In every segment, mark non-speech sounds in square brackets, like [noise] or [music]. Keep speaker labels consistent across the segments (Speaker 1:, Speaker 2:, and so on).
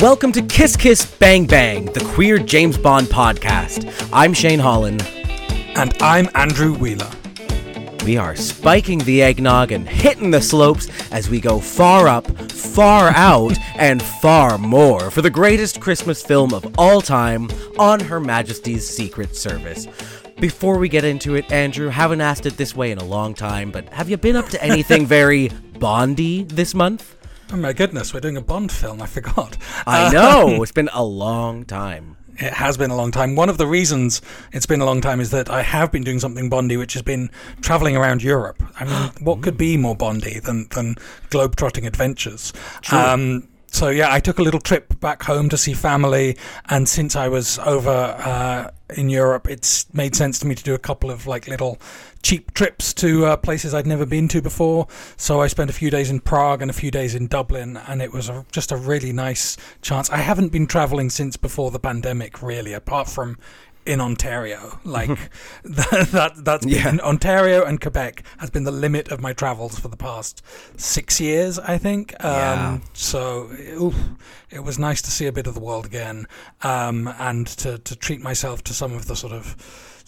Speaker 1: Welcome to Kiss Kiss Bang Bang, the queer James Bond podcast. I'm Shane Holland.
Speaker 2: And I'm Andrew Wheeler.
Speaker 1: We are spiking the eggnog and hitting the slopes as we go far up, far out, [laughs] and far more for the greatest Christmas film of all time on Her Majesty's Secret Service. Before we get into it, Andrew, haven't asked it this way in a long time, but have you been up to anything [laughs] very Bondy this month?
Speaker 2: Oh my goodness, we're doing a Bond film. I forgot.
Speaker 1: I
Speaker 2: Uh,
Speaker 1: know. [laughs] It's been a long time.
Speaker 2: It has been a long time. One of the reasons it's been a long time is that I have been doing something Bondy, which has been traveling around Europe. I mean, what could [gasps] be more Bondy than, than globetrotting adventures? Um, so yeah, I took a little trip back home to see family, and since I was over uh, in Europe, it's made sense to me to do a couple of like little cheap trips to uh, places I'd never been to before. So I spent a few days in Prague and a few days in Dublin, and it was a, just a really nice chance. I haven't been traveling since before the pandemic, really, apart from in Ontario. [laughs] Like [laughs] that, that that's been,
Speaker 1: Yeah.
Speaker 2: Ontario and Quebec has been the limit of my travels for the past six years, I think. Um,
Speaker 1: Yeah.
Speaker 2: So oof, it was nice to see a bit of the world again, um, and to, to treat myself to some of the sort of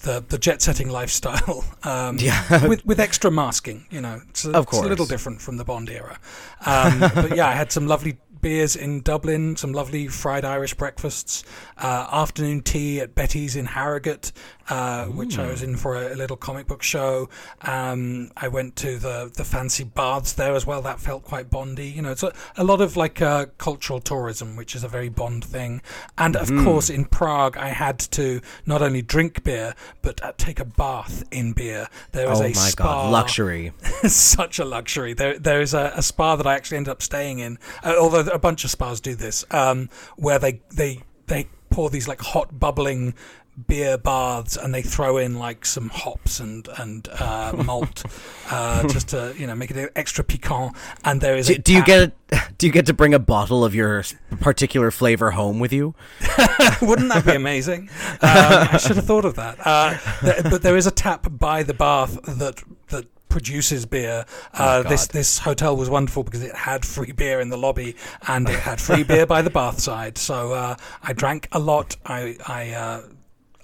Speaker 2: the, the jet setting [laughs] lifestyle, um,
Speaker 1: Yeah.
Speaker 2: with with extra masking. You know, it's, a-
Speaker 1: Of
Speaker 2: it's a little different from the Bond era. Um, but yeah, I had some lovely beers in Dublin, some lovely fried Irish breakfasts, uh, afternoon tea at Betty's in Harrogate, uh, which I was in for a, a little comic book show. Um, I went to the the fancy baths there as well. That felt quite Bondy. You know, it's a, a lot of like uh, cultural tourism, which is a very Bond thing. And of course, in Prague, I had to not only drink beer but uh, take a bath in beer. There was
Speaker 1: Oh
Speaker 2: a
Speaker 1: my
Speaker 2: spa
Speaker 1: god, luxury. [laughs]
Speaker 2: such a luxury. There, there is a, a spa that I actually ended up staying in, uh, although a bunch of spas do this, um, where they they they pour these like hot bubbling beer baths and they throw in like some hops and and uh, [laughs] malt uh, just to you know make it extra piquant. And there is
Speaker 1: Do,
Speaker 2: a
Speaker 1: do you get [laughs] do you get to bring a bottle of your particular flavor home with you? [laughs]
Speaker 2: Wouldn't that be amazing? Um, I should have thought of that. Uh, th- but there is a tap by the bath that that produces beer. Uh, this
Speaker 1: Oh, God.
Speaker 2: this hotel was wonderful because it had free beer in the lobby and it had free beer by the [laughs] bath side. So uh, I drank a lot. I I. Uh,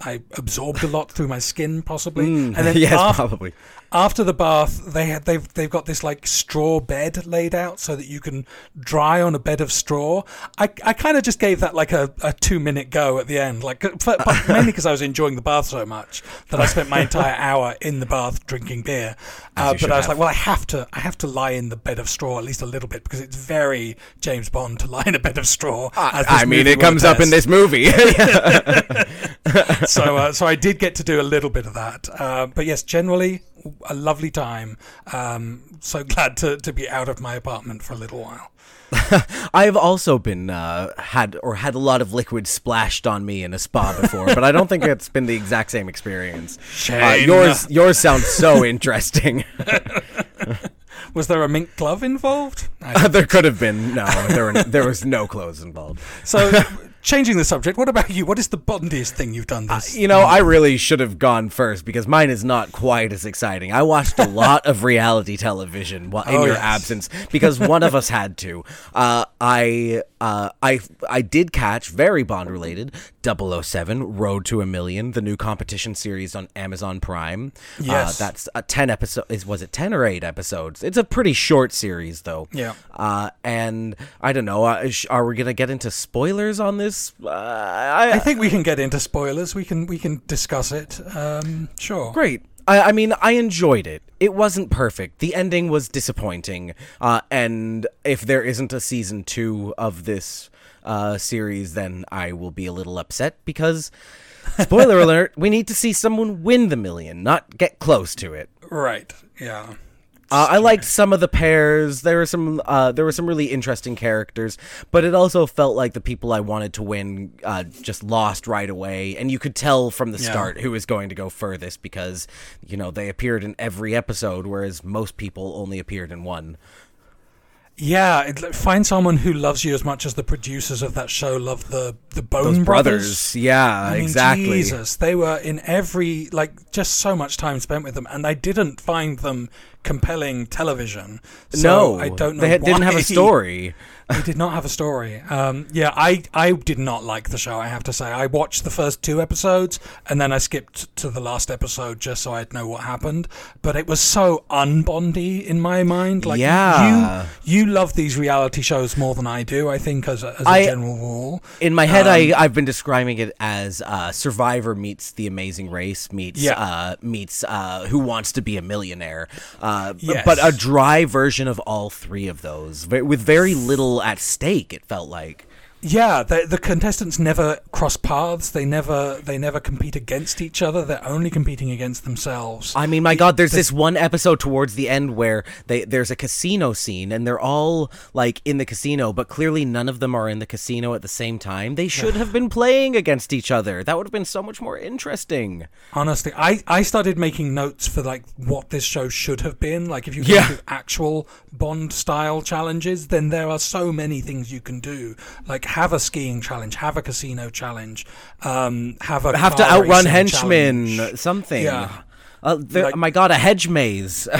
Speaker 2: I absorbed a lot through my skin, possibly, and then
Speaker 1: Mm, [laughs] yes, probably.
Speaker 2: After the bath, they had they've they've got this like straw bed laid out so that you can dry on a bed of straw. I, I kind of just gave that like a, a two minute go at the end, like uh, but [laughs] mainly because I was enjoying the bath so much that I spent my entire hour in the bath drinking beer. Uh, but I was
Speaker 1: have.
Speaker 2: like, well, I have to I have to lie in the bed of straw at least a little bit because it's very James Bond to lie in a bed of straw. as
Speaker 1: I mean, it comes up in this movie. [laughs] [laughs]
Speaker 2: so uh, so I did get to do a little bit of that. Uh, but yes, generally a lovely time. Um, so [laughs] glad to, to be out of my apartment for a little while. [laughs]
Speaker 1: I've also been uh, had or had a lot of liquid splashed on me in a spa before, but I don't think it's been the exact same experience. Uh, yours yours sounds so [laughs] interesting.
Speaker 2: Was there a mink glove involved?
Speaker 1: There could have been no, there were there was no clothes involved.
Speaker 2: so changing the subject, what about you? What is the bondiest thing you've done this?
Speaker 1: You know, I really should have gone first because mine is not quite as exciting. I watched a [laughs] lot of reality television while in
Speaker 2: Oh,
Speaker 1: your
Speaker 2: yes.
Speaker 1: absence because one of us [laughs] had to. Uh, I uh, I I did catch very Bond related 007 Road to a Million, the new competition series on Amazon Prime.
Speaker 2: Yes.
Speaker 1: uh, that's a 10 episode. Is was it 10 or 8 episodes? It's a pretty short series though.
Speaker 2: Yeah.
Speaker 1: Uh, and I don't know. Uh, sh- are we gonna get into spoilers on this? Uh, I,
Speaker 2: I think we can get into spoilers. We can we can discuss it. Um, sure.
Speaker 1: great. I, I mean, I enjoyed it. It wasn't perfect. The ending was disappointing. Uh, and if there isn't a season two of this uh, series, then I will be a little upset because, spoiler [laughs] alert, we need to see someone win the million, not get close to it.
Speaker 2: Right. Yeah.
Speaker 1: Uh, I liked some of the pairs. There were some. Uh, there were some really interesting characters, but it also felt like the people I wanted to win uh, just lost right away, and you could tell from the
Speaker 2: Yeah.
Speaker 1: start who was going to go furthest because you know they appeared in every episode, whereas most people only appeared in one.
Speaker 2: Yeah, it, find someone who loves you as much as the producers of that show love the the Bone
Speaker 1: Those
Speaker 2: Brothers.
Speaker 1: brothers, yeah,
Speaker 2: I mean,
Speaker 1: exactly.
Speaker 2: Jesus, they were in every like just so much time spent with them, and I didn't find them compelling television. So
Speaker 1: no,
Speaker 2: I don't know.
Speaker 1: They had- didn't have a story. [laughs]
Speaker 2: It did not have a story. Um, yeah, I, I did not like the show, I have to say. I watched the first two episodes and then I skipped to the last episode just so I'd know what happened. But it was so unbondy in my mind. Like,
Speaker 1: Yeah.
Speaker 2: you, you love these reality shows more than I do, I think, as a, as a
Speaker 1: I-
Speaker 2: general rule.
Speaker 1: In my head,
Speaker 2: Um,
Speaker 1: I I've been describing it as uh, Survivor meets The Amazing Race meets
Speaker 2: Yeah.
Speaker 1: uh, meets uh, Who Wants to Be a Millionaire, uh,
Speaker 2: Yes.
Speaker 1: but a dry version of all three of those, with very little at stake. It felt like.
Speaker 2: Yeah, the, the contestants never cross paths. They never they never compete against each other. They're only competing against themselves.
Speaker 1: I mean, my God, there's this one episode towards the end where they there's a casino scene and they're all like in the casino, but clearly none of them are in the casino at the same time. They should have been playing against each other. That would have been so much more interesting.
Speaker 2: Honestly, I, I started making notes for like what this show should have been. Like if you
Speaker 1: Yeah.
Speaker 2: do actual Bond style challenges, then there are so many things you can do. Like have a skiing challenge, have a casino challenge, um, have a
Speaker 1: Have to outrun henchmen,
Speaker 2: challenge.
Speaker 1: something.
Speaker 2: Yeah.
Speaker 1: Uh,
Speaker 2: Like-
Speaker 1: my God, a hedge maze. [laughs]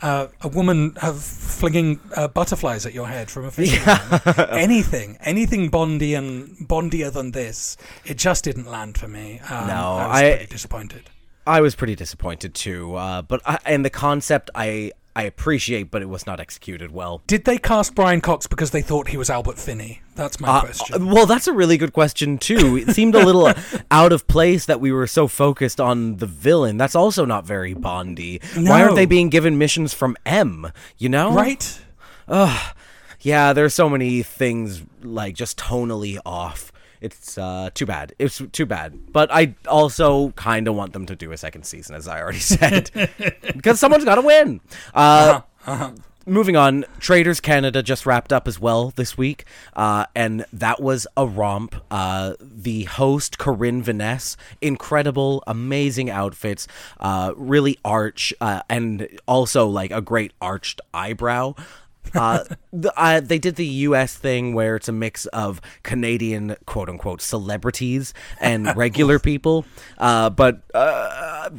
Speaker 2: Uh, a woman have flinging uh, butterflies at your head from a fishing line. anything, anything Bondian, Bondier than this. It just didn't land for me. Um,
Speaker 1: No,
Speaker 2: I was
Speaker 1: I-
Speaker 2: pretty disappointed.
Speaker 1: I was pretty disappointed too. Uh, but I, and the concept I I appreciate, but it was not executed well.
Speaker 2: Did they cast Brian Cox because they thought he was Albert Finney? That's my
Speaker 1: Uh,
Speaker 2: question.
Speaker 1: uh, well, that's a really good question too. It seemed a little [laughs] out of place that we were so focused on the villain. That's also not very Bondy. Why aren't they being given missions from M? You know,
Speaker 2: right?
Speaker 1: Yeah, there's so many things like just tonally off. It's uh, too bad. It's too bad. But I also kind of want them to do a second season, as I already [laughs] said, because someone's got to win. Uh, Moving on, Traitors Canada just wrapped up as well this week, uh, and that was a romp. Uh, the host, Karine Vanasse, incredible, amazing outfits, uh, really arch, uh, and also like a great arched eyebrow. Uh, the, uh, they did the U.S. thing where it's a mix of Canadian quote unquote celebrities and [laughs] regular people. Uh, but uh,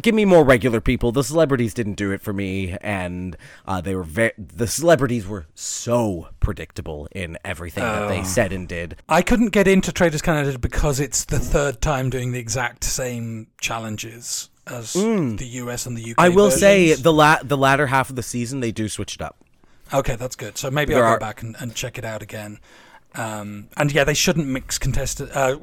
Speaker 1: give me more regular people. The celebrities didn't do it for me, and uh, they were the celebrities were so predictable in everything that they said and did.
Speaker 2: I couldn't get into Traitors Canada because it's the third time doing the exact same challenges as the US and the UK.
Speaker 1: Mm. I will say the la- the latter half of the season they do switch it up.
Speaker 2: Okay, that's good. So maybe
Speaker 1: There
Speaker 2: I'll
Speaker 1: are-
Speaker 2: go back and, and check it out again. Um, and yeah, they shouldn't mix contestant uh,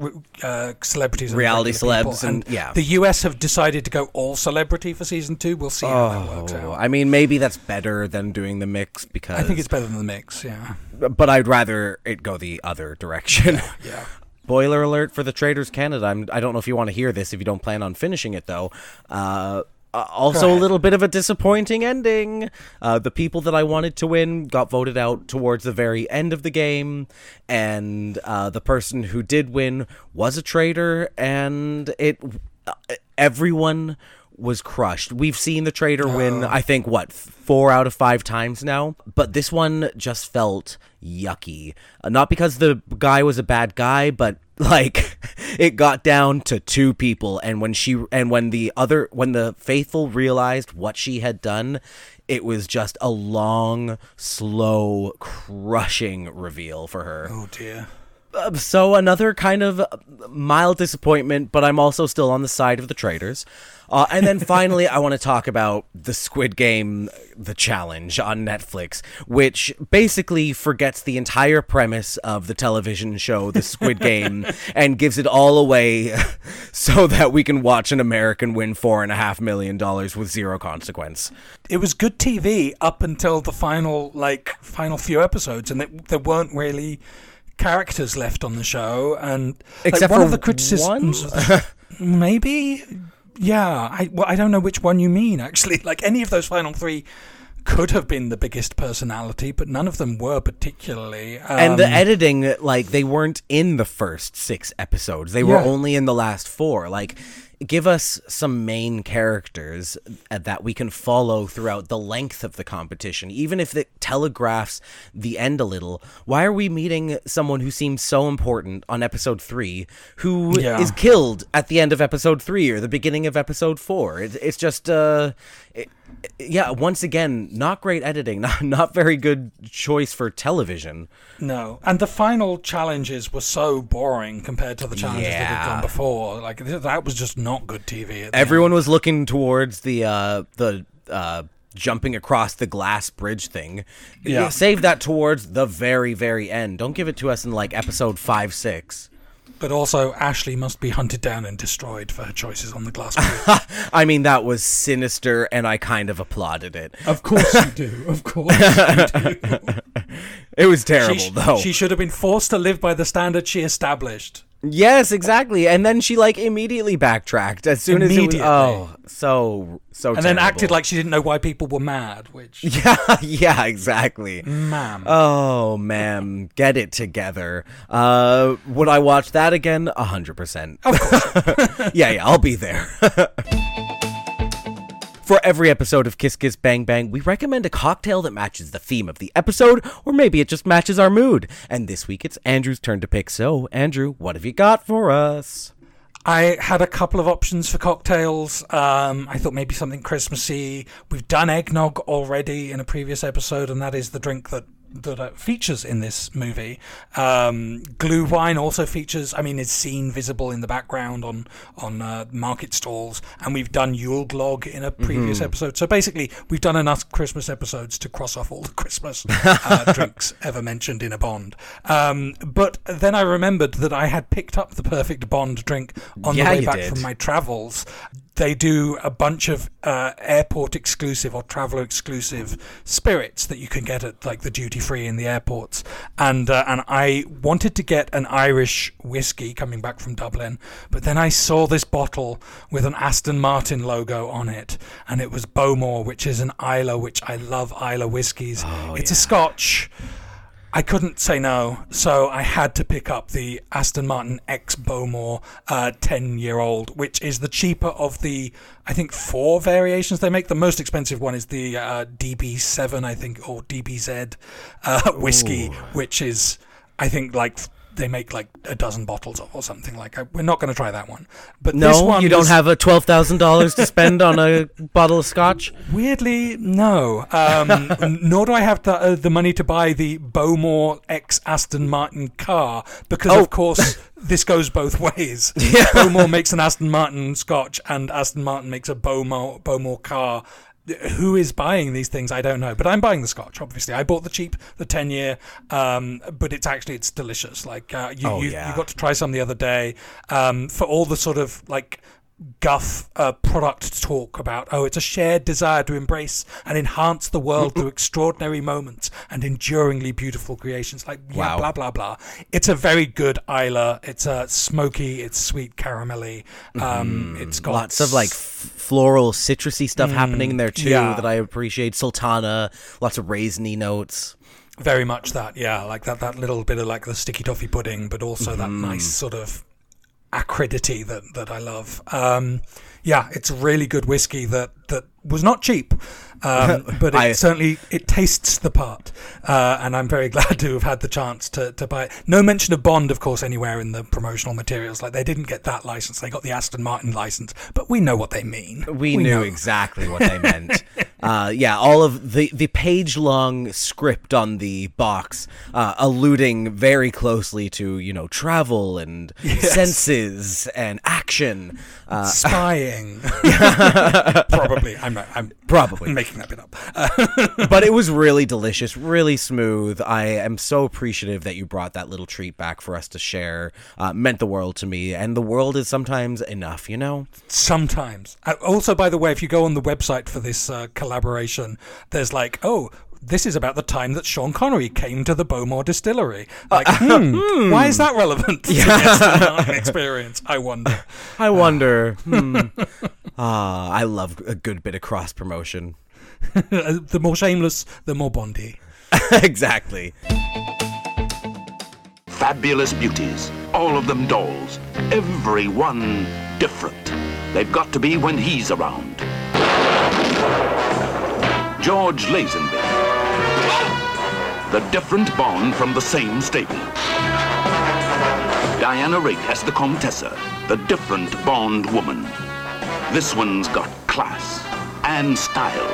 Speaker 2: uh, celebrities, and
Speaker 1: Reality celebs and- yeah.
Speaker 2: the US have decided to go all celebrity for season two. We'll see how that works
Speaker 1: Oh,
Speaker 2: out.
Speaker 1: I mean, maybe that's better than doing the mix because
Speaker 2: I think it's better than the mix. Yeah,
Speaker 1: but I'd rather it go the other direction.
Speaker 2: yeah.
Speaker 1: Boiler [laughs] alert for the Traitors Canada. I'm, I don't know if you want to hear this if you don't plan on finishing it though. Uh, uh, also, a little bit of a disappointing ending. Uh, the people that I wanted to win got voted out towards the very end of the game, and uh, the person who did win was a traitor, and it uh, everyone was crushed. We've seen the traitor win, I think, what, four out of five times now? But this one just felt yucky. Uh, not because the guy was a bad guy, but like [laughs] it got down to two people and when she and when the other when the faithful realized what she had done it was just a long slow crushing reveal for her
Speaker 2: Oh dear.
Speaker 1: Uh, so another kind of mild disappointment, but I'm also still on the side of the traders. Uh, and then finally, I want to talk about the Squid Game, the challenge on Netflix, which basically forgets the entire premise of the television show, The Squid Game, [laughs] and gives it all away [laughs] so that we can watch an American win four and a half million dollars with zero consequence.
Speaker 2: It was good TV up until the final, like final few episodes, and there weren't really characters left on the show. And like, one
Speaker 1: for
Speaker 2: of the criticisms, the- [laughs] maybe, yeah. I well, I don't know which one you mean actually. [laughs] Like any of those final three could have been the biggest personality, but none of them were particularly. Um,
Speaker 1: and the editing like they weren't in the first six episodes they were
Speaker 2: Yeah.
Speaker 1: only in the last four like give us some main characters uh, that we can follow throughout the length of the competition, even if it telegraphs the end a little. Why are we meeting someone who seems so important on episode three who is
Speaker 2: Yeah.
Speaker 1: killed at the end of episode three or the beginning of episode four? It, it's just, uh, it, yeah, once again, not great editing, [laughs] not, not very good choice for television.
Speaker 2: No, and the final challenges were so boring compared to the challenges that had
Speaker 1: Yeah.
Speaker 2: gone before. Like that was just not good TV. at
Speaker 1: Everyone was looking towards the uh, the uh, jumping across the glass bridge thing.
Speaker 2: Yeah.
Speaker 1: save that towards the very very end. Don't give it to us in like episode five six.
Speaker 2: End. But also, Ashley must be hunted down and destroyed for her choices on the glass [laughs] bridge.
Speaker 1: I mean that was sinister, and I kind of applauded it.
Speaker 2: of course you do. Of course you do. [laughs]
Speaker 1: It was terrible
Speaker 2: She, sh-
Speaker 1: though.
Speaker 2: she should have been forced to live by the standard she established.
Speaker 1: Yes, exactly. And then she like immediately backtracked as soon as it was. Oh, so so.
Speaker 2: And then acted like she didn't know why people were mad, which, [laughs]
Speaker 1: Yeah, yeah, exactly.
Speaker 2: ma'am.
Speaker 1: Oh, ma'am, get it together. Uh, would I watch that again? A hundred percent. [laughs] Yeah, yeah, I'll be there. [laughs] For every episode of Kiss Kiss Bang Bang, we recommend a cocktail that matches the theme of the episode, or maybe it just matches our mood. And this week it's Andrew's turn to pick. So, Andrew, what have you got for us?
Speaker 2: I had a couple of options for cocktails. Um, I thought maybe something Christmassy. We've done eggnog already in a previous episode, and that is the drink that that uh, features in this movie. Um, glühwein also features. I mean, is seen visible in the background on on uh, market stalls, and we've done Yule Glog in a previous episode. So basically, we've done enough Christmas episodes to cross off all the Christmas [laughs] uh, drinks ever mentioned in a Bond. Um, but then I remembered that I had picked up the perfect Bond drink on
Speaker 1: Yeah,
Speaker 2: the way back
Speaker 1: did.
Speaker 2: from my travels. They do a bunch of uh, airport exclusive or traveler exclusive spirits that you can get at like the duty free in the airports, and uh, and I wanted to get an Irish whiskey coming back from Dublin, but then I saw this bottle with an Aston Martin logo on it, and it was Bowmore, which is an Islay, which I love Islay whiskies. it's a Scotch. I couldn't say no, so I had to pick up the Aston Martin X Bowmore uh, 10 year old, which is the cheaper of the, I think, four variations they make. The most expensive one is the uh, DB7, I think, or DBZ uh, [laughs] whiskey, which is, I think, like. They make like a dozen bottles of or something like. We're not going to try that one, but this
Speaker 1: No,
Speaker 2: one
Speaker 1: you don't
Speaker 2: was-
Speaker 1: have a twelve thousand dollars to spend on a [laughs] bottle of scotch.
Speaker 2: Weirdly, no. Um, nor do I have the, uh, the money to buy the Bowmore X Aston Martin car because,
Speaker 1: Oh.
Speaker 2: of course, [laughs] this goes both ways. Bowmore makes an Aston Martin Scotch, and Aston Martin makes a Bowmore Bowmore car. Who is buying these things? I don't know, but I'm buying the Scotch. Obviously, I bought the cheap, the ten year, um, but it's actually it's delicious. Like uh, you,
Speaker 1: Oh,
Speaker 2: you,
Speaker 1: yeah.
Speaker 2: you got to try some the other day um, for all the sort of like guff uh, product talk about. Oh it's a shared desire to embrace and enhance the world through extraordinary moments and enduringly beautiful creations. Like yeah
Speaker 1: Wow.
Speaker 2: blah blah blah. It's a very good Islay. It's uh, smoky. It's sweet caramelly. Um, it's got
Speaker 1: Lots of like floral, citrusy stuff happening in there too
Speaker 2: yeah.
Speaker 1: that I appreciate. Sultana, lots of raisiny notes.
Speaker 2: Very much that, yeah, like that that little bit of like the sticky toffee pudding, but also that nice sort of acridity that that I love. Um, yeah, it's a really good whiskey that that was not cheap, um, [laughs] but it
Speaker 1: I-
Speaker 2: certainly it tastes the part, uh, and I'm very [laughs] glad to have had the chance to to buy it. No mention of Bond, of course, anywhere in the promotional materials. Like they didn't get that license; they got the Aston Martin license, but we know what they mean.
Speaker 1: We, knew
Speaker 2: know.
Speaker 1: exactly what they meant. [laughs] uh, yeah, all of the the page long script on the box, uh, alluding very closely to you know travel and [laughs] senses and action. Uh,
Speaker 2: Spying, [laughs] [laughs] probably. I'm not, I'm
Speaker 1: Probably.
Speaker 2: making that bit up.
Speaker 1: but it was really delicious, really smooth. I am so appreciative that you brought that little treat back for us to share. Uh, meant the world to me, and the world is sometimes enough, you know.
Speaker 2: Sometimes. Uh, also, by the way, if you go on the website for this uh, collaboration, there's like, oh, this is about the time that Sean Connery came to the Bowmore Distillery. Like, [laughs] hmm, why is that relevant to the experience? I wonder. [laughs]
Speaker 1: I wonder. [laughs] hmm. Ah, I love a good bit of cross promotion.
Speaker 2: the more shameless, the more Bondy.
Speaker 1: exactly.
Speaker 3: Fabulous beauties, all of them dolls, every one different. they've got to be when he's around. George Lazenby. The different Bond from the same stable. Diana Rigg as the Comtessa, the different Bond woman. This one's got class and style.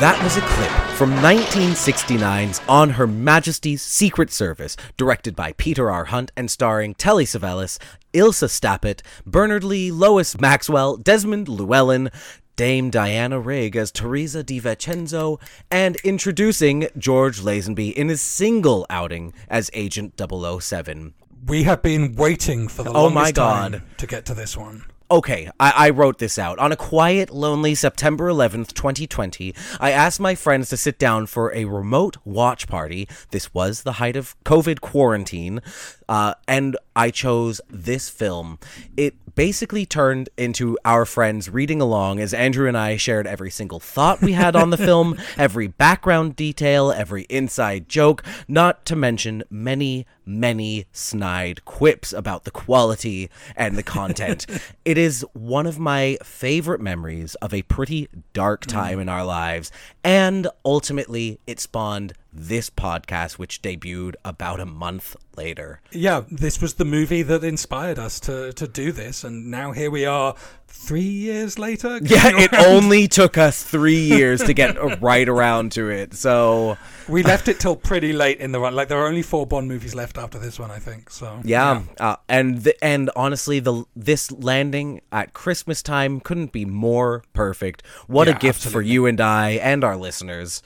Speaker 1: That was a clip from 1969's On Her Majesty's Secret Service, directed by Peter R. Hunt and starring Telly Savalas, Ilse Steppat, Bernard Lee, Lois Maxwell, Desmond Llewellyn, Dame Diana Rigg as Teresa Di Vincenzo, and introducing George Lazenby in his single outing as Agent 007.
Speaker 2: We have been waiting for the
Speaker 1: Oh
Speaker 2: longest
Speaker 1: my God.
Speaker 2: time to get to this one.
Speaker 1: Okay, I, I wrote this out. On a quiet, lonely September 11th, 2020, I asked my friends to sit down for a remote watch party. This was the height of COVID quarantine, uh, and I chose this film. It basically turned into our friends reading along as Andrew and I shared every single thought we had on the [laughs] film, every background detail, every inside joke, not to mention many, many snide quips about the quality and the content. [laughs] it is one of my favorite memories of a pretty dark mm. time in our lives, and ultimately, it spawned this podcast, which debuted about a month later.
Speaker 2: Yeah, this was the movie that inspired us to, to do this, and now here we are three years later. [laughs]
Speaker 1: Yeah,
Speaker 2: getting
Speaker 1: it only took us three years to get right around to it. So, [laughs]
Speaker 2: We left it till pretty late in the run. Like, there are only four Bond movies left after this one, I think. So,
Speaker 1: yeah, Uh, and th- and honestly, the this landing at Christmas time couldn't be more perfect. What a
Speaker 2: Yeah,
Speaker 1: gift for you and I and our listeners.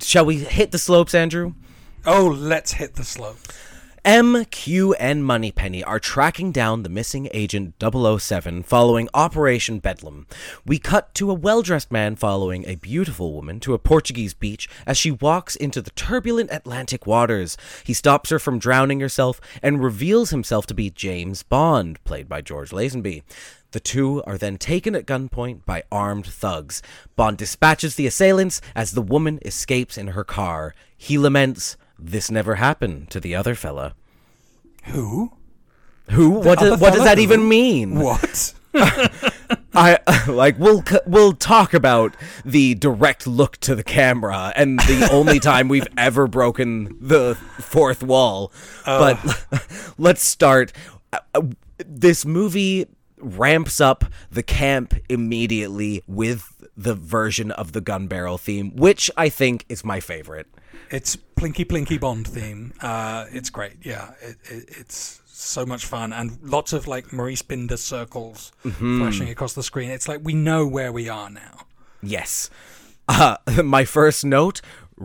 Speaker 1: Shall we hit the slopes, Andrew?
Speaker 2: Oh, let's hit the slope.
Speaker 1: M, Q, and Moneypenny are tracking down the missing agent 007 following Operation Bedlam. We cut to a well dressed man following a beautiful woman to a Portuguese beach as she walks into the turbulent Atlantic waters. He stops her from drowning herself and reveals himself to be James Bond, played by George Lazenby. The two are then taken at gunpoint by armed thugs. Bond dispatches the assailants as the woman escapes in her car. He laments, This never happened to the other fella.
Speaker 2: Who?
Speaker 1: Who? What,
Speaker 2: other
Speaker 1: does, what does that
Speaker 2: who?
Speaker 1: even mean?
Speaker 2: What? [laughs]
Speaker 1: I [laughs] like we'll we'll talk about the direct look to the camera and the only [laughs] time we've ever broken the fourth wall. But let's start. Uh, uh, This movie ramps up the camp immediately with the version of the gun barrel theme, which I think is my favorite.
Speaker 2: It's Plinky Plinky Bond theme. Uh, it's great. Yeah, it, it, it's so much fun and lots of like Maurice Binder circles
Speaker 1: Mm-hmm.
Speaker 2: flashing across the screen. It's like we know where we are now.
Speaker 1: Yes. Uh, [laughs] my first note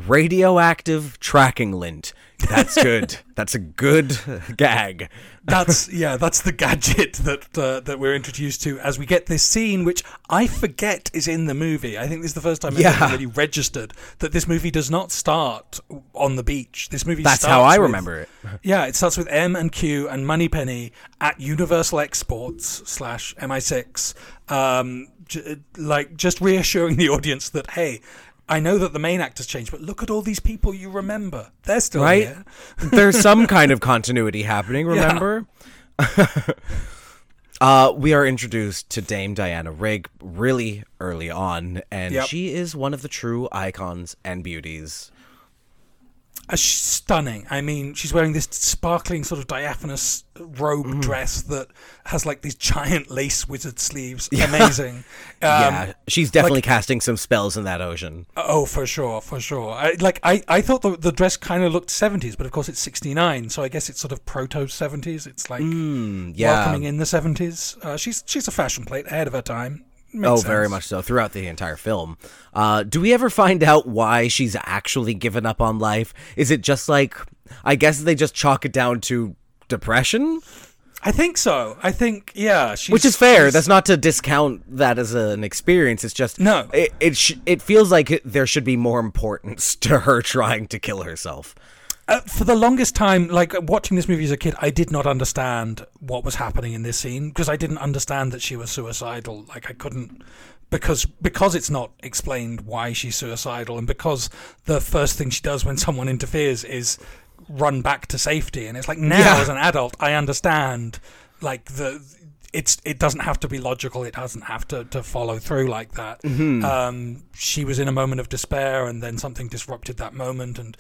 Speaker 1: radioactive tracking lint. That's good. [laughs] That's a good gag.
Speaker 2: That's yeah, that's the gadget that uh, that we're introduced to as we get this scene, which I forget is in the movie. I think this is the first time
Speaker 1: Yeah.
Speaker 2: I've really registered that this movie does not start on the beach. This movie
Speaker 1: That's how I
Speaker 2: with-
Speaker 1: remember it.
Speaker 2: Yeah, it starts with M and Q and Moneypenny at Universal Exports slash MI6, um, j- like just reassuring the audience that hey, I know that the main actors changed, but look at all these people you remember. They're still
Speaker 1: Right?
Speaker 2: here. [laughs]
Speaker 1: There's some kind of continuity happening, remember? [laughs] uh, we are introduced to Dame Diana Rigg really early on, and
Speaker 2: Yep.
Speaker 1: she is one of the true icons and beauties.
Speaker 2: Uh, stunning. I mean, she's wearing this sparkling sort of diaphanous robe
Speaker 1: Mm.
Speaker 2: dress that has like these giant lace wizard sleeves. [laughs] Amazing. [laughs] Um,
Speaker 1: yeah, she's definitely casting some spells in that ocean.
Speaker 2: Oh, for sure, for sure. I, like I, I thought the, the dress kind of looked seventies, but of course it's sixty nine, so I guess it's sort of proto seventies. It's like
Speaker 1: Mm, yeah.
Speaker 2: welcoming in the seventies. Uh, she's she's a fashion plate ahead of her time.
Speaker 1: Oh, very much so throughout the entire film. Uh, do we ever find out why she's actually given up on life? Is it just like, I guess they just chalk it down to depression?
Speaker 2: I think so. I think yeah, she's,
Speaker 1: Which is fair. That's not to discount that as an experience. It's just
Speaker 2: No.
Speaker 1: It it, sh- it feels like it, there should be more importance [laughs] to her trying to kill herself.
Speaker 2: Uh, for the longest time, like watching this movie as a kid, I did not understand what was happening in this scene because I didn't understand that she was suicidal. Like I couldn't because because it's not explained why she's suicidal, and because the first thing she does when someone interferes is run back to safety, and it's like now
Speaker 1: Yeah.
Speaker 2: as an adult, I understand like the it's it doesn't have to be logical. It doesn't have to, to follow through like that.
Speaker 1: Mm-hmm.
Speaker 2: Um, she was in a moment of despair, and then something disrupted that moment, and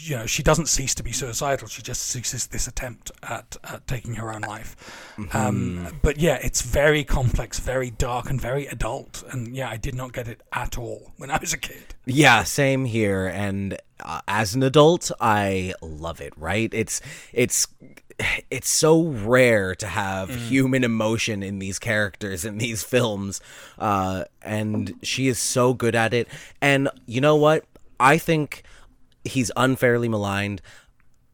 Speaker 2: you know she doesn't cease to be suicidal. She just ceases this attempt at, at taking her own life.
Speaker 1: Mm-hmm.
Speaker 2: Um, but yeah, it's very complex, very dark, and very adult. And yeah, I did not get it at all when I was a kid.
Speaker 1: Yeah, same here. And uh, as an adult, I love it. Right? It's it's it's so rare to have human emotion in these characters in these films, uh, and she is so good at it. And you know what? I think he's unfairly maligned.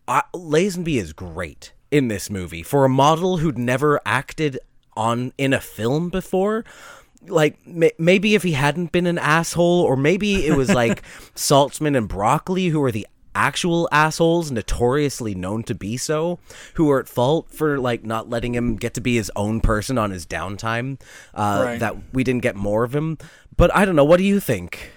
Speaker 1: I, Lazenby is great in this movie for a model who'd never acted on in a film before. Like m- maybe if he hadn't been an asshole, or maybe it was [laughs] like Saltzman and Broccoli who are the actual assholes, notoriously known to be so, who are at fault for like not letting him get to be his own person on his downtime. Uh,
Speaker 2: Right.
Speaker 1: That we didn't get more of him. But I don't know. What do you think?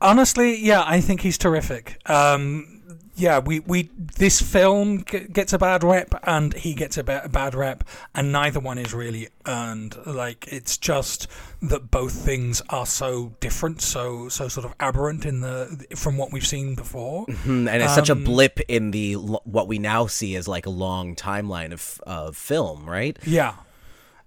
Speaker 2: Honestly, yeah, I think he's terrific. Um, yeah, we, we this film g- gets a bad rep, and he gets a, ba- a bad rep, and neither one is really earned. Like it's just that both things are so different, so so sort of aberrant in the from what we've seen before.
Speaker 1: Mm, and it's such a blip in the what we now see as like a long timeline of of film, right?
Speaker 2: Yeah.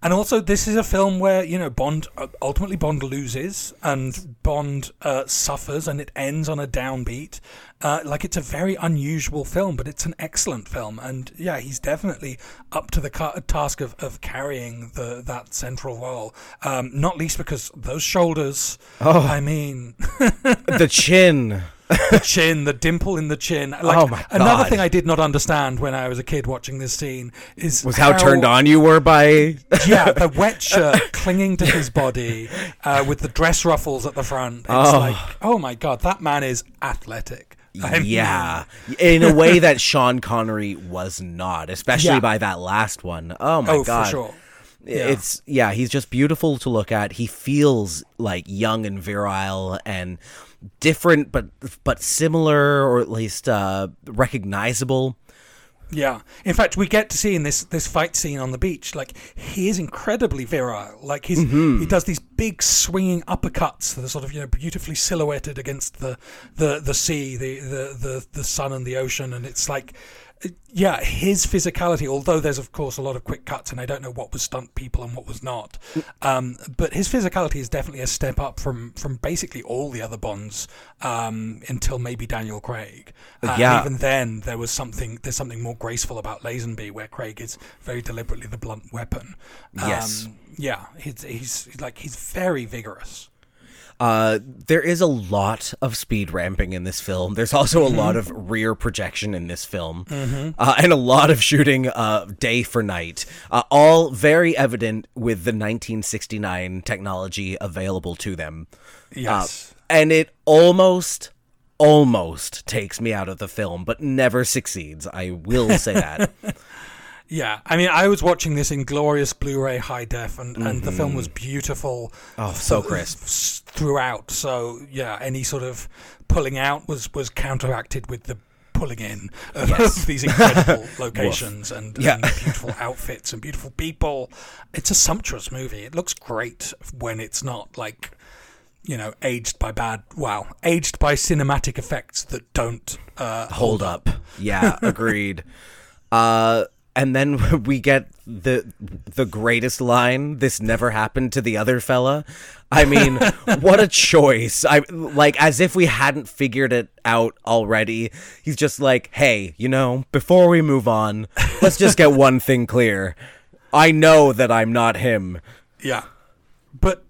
Speaker 2: And also, this is a film where you know Bond uh, ultimately Bond loses and Bond uh, suffers, and it ends on a downbeat. Uh, like it's a very unusual film, but it's an excellent film, and yeah, he's definitely up to the ca- task of, of carrying the that central role. Um, not least because those shoulders.
Speaker 1: Oh.
Speaker 2: I mean, [laughs]
Speaker 1: the chin.
Speaker 2: The chin, the dimple in the chin. Like,
Speaker 1: Oh my
Speaker 2: Another thing I did not understand when I was a kid watching this scene is
Speaker 1: Was how turned on you were by
Speaker 2: yeah, [laughs] the wet shirt clinging to his body uh, with the dress ruffles at the front. It's
Speaker 1: Oh.
Speaker 2: like, oh my god, that man is athletic. I mean,
Speaker 1: yeah, in a way that Sean Connery was not, especially
Speaker 2: Yeah.
Speaker 1: by that last one. Oh my
Speaker 2: oh,
Speaker 1: god.
Speaker 2: for sure. Yeah.
Speaker 1: It's yeah, he's just beautiful to look at. He feels like young and virile and different but but similar or at least uh recognizable.
Speaker 2: Yeah. In fact, we get to see in this this fight scene on the beach, like he is incredibly virile. Like he's
Speaker 1: Mm-hmm.
Speaker 2: he does these big swinging uppercuts that are sort of you know beautifully silhouetted against the the the sea, the the the, the sun and the ocean, and it's like. Yeah, his physicality, although there's of course a lot of quick cuts, and I don't know what was stunt people and what was not, um, but his physicality is definitely a step up from from basically all the other Bonds um, until maybe Daniel Craig. Uh, and
Speaker 1: Yeah.
Speaker 2: even then there was something there's something more graceful about Lazenby where Craig is very deliberately the blunt weapon.
Speaker 1: Yes.
Speaker 2: Um, yeah, he's, he's like he's very vigorous.
Speaker 1: Uh, there is a lot of speed ramping in this film. There's also a lot of rear projection in this film, uh, and a lot of shooting uh, day for night. Uh, all very evident with the 1969 technology available to them.
Speaker 2: Yes.
Speaker 1: and it almost almost takes me out of the film but never succeeds i will say that [laughs]
Speaker 2: Yeah, I mean, I was watching this in glorious Blu-ray high def, and, and the film was beautiful.
Speaker 1: Oh, so crisp.
Speaker 2: throughout. So yeah, any sort of pulling out was was counteracted with the pulling in of,
Speaker 1: Yes. [laughs]
Speaker 2: these incredible [laughs] locations and,
Speaker 1: Yeah.
Speaker 2: and beautiful outfits and beautiful people. It's a sumptuous movie. It looks great when it's not like you know aged by bad. Wow, aged by cinematic effects that don't uh,
Speaker 1: hold up yeah [laughs] agreed uh and then [laughs] we get the the greatest line this never happened to the other fella i mean [laughs] what a choice i like as if we hadn't figured it out already he's just like hey you know before we move on let's just get one [laughs] thing clear i know that i'm not him
Speaker 2: Yeah. But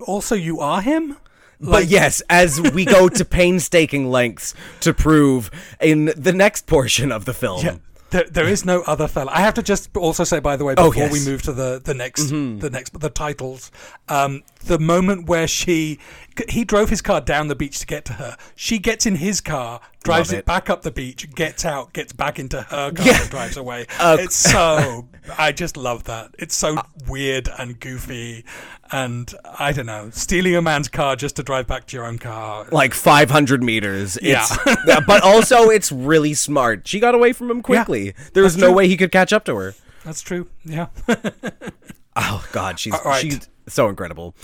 Speaker 2: also you are him?
Speaker 1: But yes, as we go to painstaking lengths to prove in the next portion of the film.
Speaker 2: Yeah. There, there is no other fella. I have to just also say, by the way,
Speaker 1: Oh,
Speaker 2: before
Speaker 1: yes.
Speaker 2: we move to the the next the next the titles, um, the moment where she he drove his car down the beach to get to her. She gets in his car, drives it.
Speaker 1: it.
Speaker 2: back up the beach, gets out, gets back into her car,
Speaker 1: Yeah.
Speaker 2: and drives away. [laughs]
Speaker 1: Uh,
Speaker 2: it's so I just love that. It's so weird and goofy, and I don't know, stealing a man's car just to drive back to your own car.
Speaker 1: Like 500 meters.
Speaker 2: Yeah.
Speaker 1: It's, [laughs] yeah, but also, it's really smart. She got away from him quickly. there was no
Speaker 2: true.
Speaker 1: way he could catch up to her.
Speaker 2: That's true. Yeah. [laughs]
Speaker 1: Oh God, she's
Speaker 2: right.
Speaker 1: she's so incredible.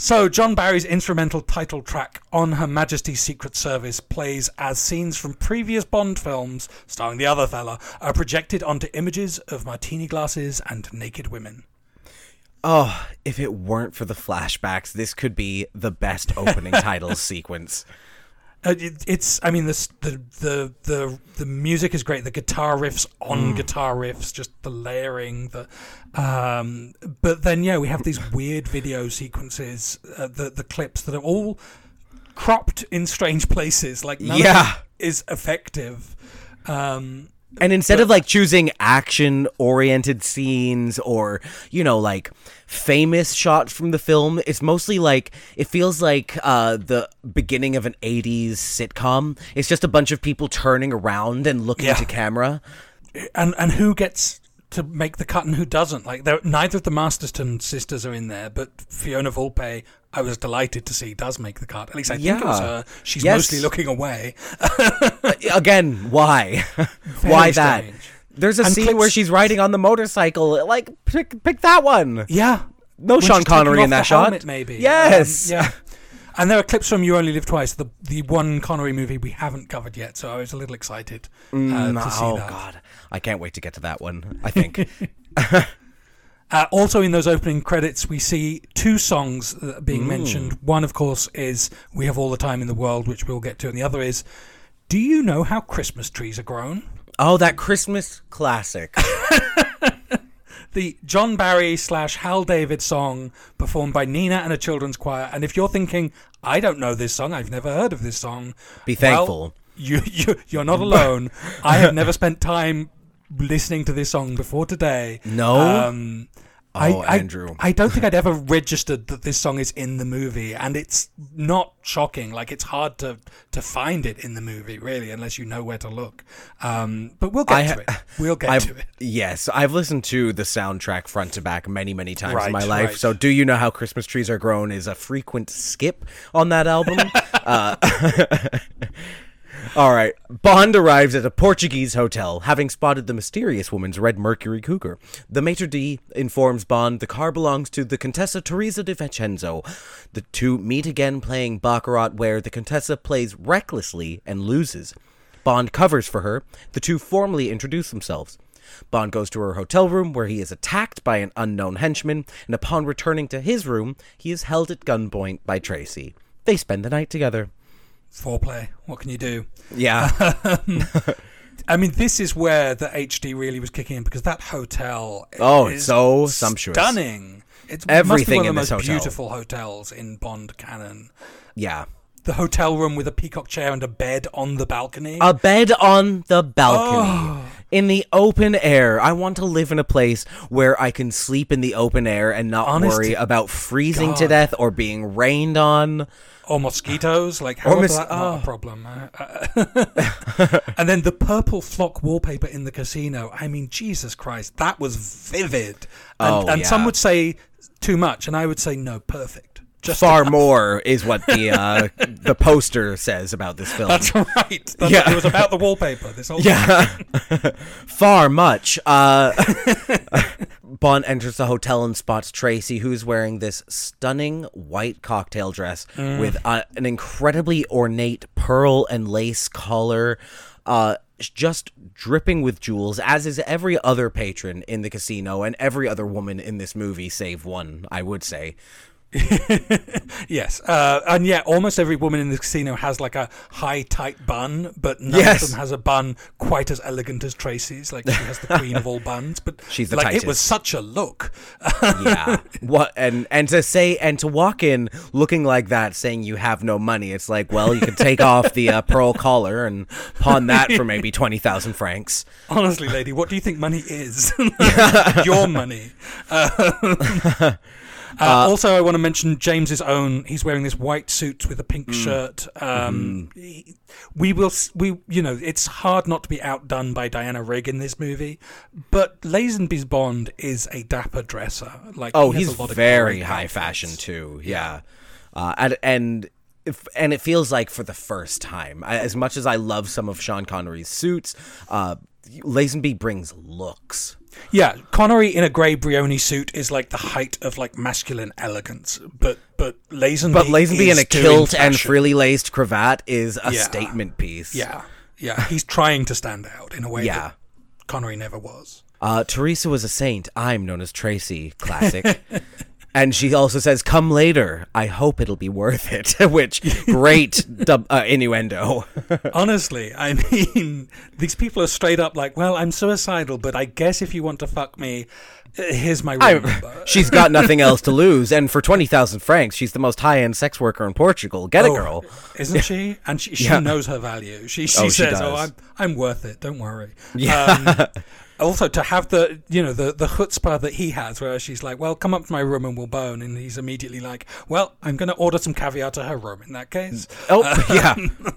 Speaker 2: So, John Barry's instrumental title track on Her Majesty's Secret Service plays as scenes from previous Bond films, starring the other fella, are projected onto images of martini glasses and naked women.
Speaker 1: Oh, if it weren't for the flashbacks, this could be the best opening [laughs] title sequence.
Speaker 2: Uh, it, it's, I mean, this, the the the the music is great. The guitar riffs on guitar riffs, just the layering, the, um, but then yeah, we have these weird video sequences, uh, the the clips that are all cropped in strange places. Like none
Speaker 1: Yeah.
Speaker 2: is effective. Um,
Speaker 1: And instead of like choosing action oriented scenes or, you know, like famous shots from the film, it's mostly like it feels like uh the beginning of an 80s sitcom. It's just a bunch of people turning around and looking
Speaker 2: Yeah.
Speaker 1: to camera.
Speaker 2: and and who gets to make the cut and who doesn't. Like there, neither of the Masterson sisters are in there, but Fiona Volpe, I was delighted to see, does make the cut. At least I think it was her. She's
Speaker 1: Yes.
Speaker 2: mostly looking away.
Speaker 1: Again, why? [laughs] why that? There's a
Speaker 2: And
Speaker 1: scene
Speaker 2: clips-
Speaker 1: where she's riding on the motorcycle. Like pick pick that one.
Speaker 2: Yeah.
Speaker 1: No
Speaker 2: When
Speaker 1: Sean Connery in that shot.
Speaker 2: helmet, maybe.
Speaker 1: Yes.
Speaker 2: Um, yeah. And there are clips from You Only Live Twice, the the one Connery movie we haven't covered yet. So I was a little excited uh, to see
Speaker 1: oh
Speaker 2: that.
Speaker 1: Oh God. I can't wait to get to that one. I think. [laughs] [laughs]
Speaker 2: Uh, also, in those opening credits, we see two songs that are being mentioned. One, of course, is "We Have All the Time in the World," which we'll get to, and the other is "Do You Know How Christmas Trees Are Grown?"
Speaker 1: oh, that Christmas classic. [laughs]
Speaker 2: The John Barry slash Hal David song performed by Nina and a children's choir. And if you're thinking, "I don't know this song. I've never heard of this song,"
Speaker 1: Be
Speaker 2: well,
Speaker 1: thankful.
Speaker 2: you, [laughs] you you're not alone. I have never spent time listening to this song before today.
Speaker 1: No?
Speaker 2: Um,
Speaker 1: Oh,
Speaker 2: I-
Speaker 1: Andrew.
Speaker 2: I, don't think I'd ever registered that this song is in the movie, and it's not shocking. Like it's hard to to find it in the movie, really, unless you know where to look. Um, but we'll get
Speaker 1: I
Speaker 2: to it. We'll get
Speaker 1: I've,
Speaker 2: to it.
Speaker 1: Yes, I've listened to the soundtrack front to back many, many times
Speaker 2: Right,
Speaker 1: in my life.
Speaker 2: right.
Speaker 1: So, do you know how Christmas trees are grown? Is a frequent skip on that album. [laughs] uh, [laughs] all right, Bond arrives at a Portuguese hotel, having spotted the mysterious woman's red Mercury Cougar. The maitre d' informs Bond the car belongs to the Contessa Teresa de Vincenzo. The two meet again, playing baccarat, where the Contessa plays recklessly and loses. Bond covers for her. The two formally introduce themselves. Bond goes to her hotel room where he is attacked by an unknown henchman, and upon returning to his room, he is held at gunpoint by Tracy. They spend the night together.
Speaker 2: Foreplay. What can you do?
Speaker 1: Yeah. [laughs]
Speaker 2: Um, I mean, this is where the HD really was kicking in because that hotel.
Speaker 1: Oh,
Speaker 2: is
Speaker 1: it's so sumptuous.
Speaker 2: stunning. It's
Speaker 1: Everything
Speaker 2: be
Speaker 1: in
Speaker 2: one of the most
Speaker 1: hotel.
Speaker 2: beautiful hotels in Bond canon.
Speaker 1: yeah.
Speaker 2: The hotel room with a peacock chair and a bed on the balcony.
Speaker 1: A bed on the balcony.
Speaker 2: Oh.
Speaker 1: In the open air. I want to live in a place where I can sleep in the open air and not
Speaker 2: Honest
Speaker 1: worry about freezing to death or being rained on.
Speaker 2: Or mosquitoes, like how
Speaker 1: Or
Speaker 2: is
Speaker 1: mos-
Speaker 2: that not
Speaker 1: oh.
Speaker 2: a problem? [laughs] And then the purple flock wallpaper in the casino. I mean, Jesus Christ, that was vivid. And,
Speaker 1: Oh,
Speaker 2: and some would say too much, and I would say no, perfect. Just
Speaker 1: Far
Speaker 2: enough.
Speaker 1: more is what the uh, [laughs] the poster says about this film.
Speaker 2: That's right. That's
Speaker 1: Yeah.
Speaker 2: It was about the wallpaper. This [laughs] whole
Speaker 1: Yeah. Far much. Uh, Bond enters the hotel and spots Tracy, who's wearing this stunning white cocktail dress with uh, an incredibly ornate pearl and lace collar, uh, just dripping with jewels, as is every other patron in the casino and every other woman in this movie, save one, I would say. [laughs]
Speaker 2: Yes, uh, and yeah, almost every woman in the casino has like a high tight bun, but none
Speaker 1: Yes.
Speaker 2: of them has a bun quite as elegant as Tracy's. Like she has the queen of all buns, but [laughs]
Speaker 1: She's the
Speaker 2: like it was such a look.
Speaker 1: yeah [laughs] what and and to say and to walk in looking like that saying you have no money it's like well you could take off the uh, pearl collar and pawn that for maybe 20,000 francs
Speaker 2: Honestly, lady, what do you think money is? Your money. Uh, uh, also, I want to mention James's own. He's wearing this white suit with a pink shirt. Um, he- we will. We you know it's hard not to be outdone by Diana Rigg in this movie, but Lazenby's Bond is a dapper dresser. Like
Speaker 1: oh
Speaker 2: he
Speaker 1: he's
Speaker 2: a lot
Speaker 1: very high
Speaker 2: outfits.
Speaker 1: fashion too yeah uh, and and if, and it feels like for the first time as much as I love some of Sean Connery's suits uh Lazenby brings looks.
Speaker 2: Yeah, Connery in a grey Brioni suit is like the height of like masculine elegance, but but Lazenby,
Speaker 1: But Lazenby in a kilt and frilly laced cravat is a
Speaker 2: Yeah.
Speaker 1: statement piece.
Speaker 2: Yeah, yeah, he's trying to stand out in a way
Speaker 1: Yeah.
Speaker 2: that Connery never was.
Speaker 1: Uh, Teresa was a saint. I'm known as Tracy. Classic. [laughs] and she also says, "Come later. I hope it'll be worth it." [laughs] Which great [laughs] dub- uh, innuendo.
Speaker 2: Honestly, I [laughs] mean, these people are straight up like, "Well, I'm suicidal, but I guess if you want to fuck me, uh, here's my room
Speaker 1: I, she's got nothing else to lose, and for twenty thousand francs, she's the most high-end sex worker in Portugal. Get
Speaker 2: Oh,
Speaker 1: girl.
Speaker 2: isn't she? And she, she
Speaker 1: Yeah.
Speaker 2: knows her value. She she
Speaker 1: Oh, she
Speaker 2: says, "Oh. I'm I'm worth it. Don't worry." Yeah. Um, also, to have the you know the the chutzpah that he has, where she's like, "Well, come up to my room and we'll bone," and he's immediately like, "Well, I'm going to order some caviar to her room." In that case,
Speaker 1: Oh, yeah. [laughs]
Speaker 2: Um,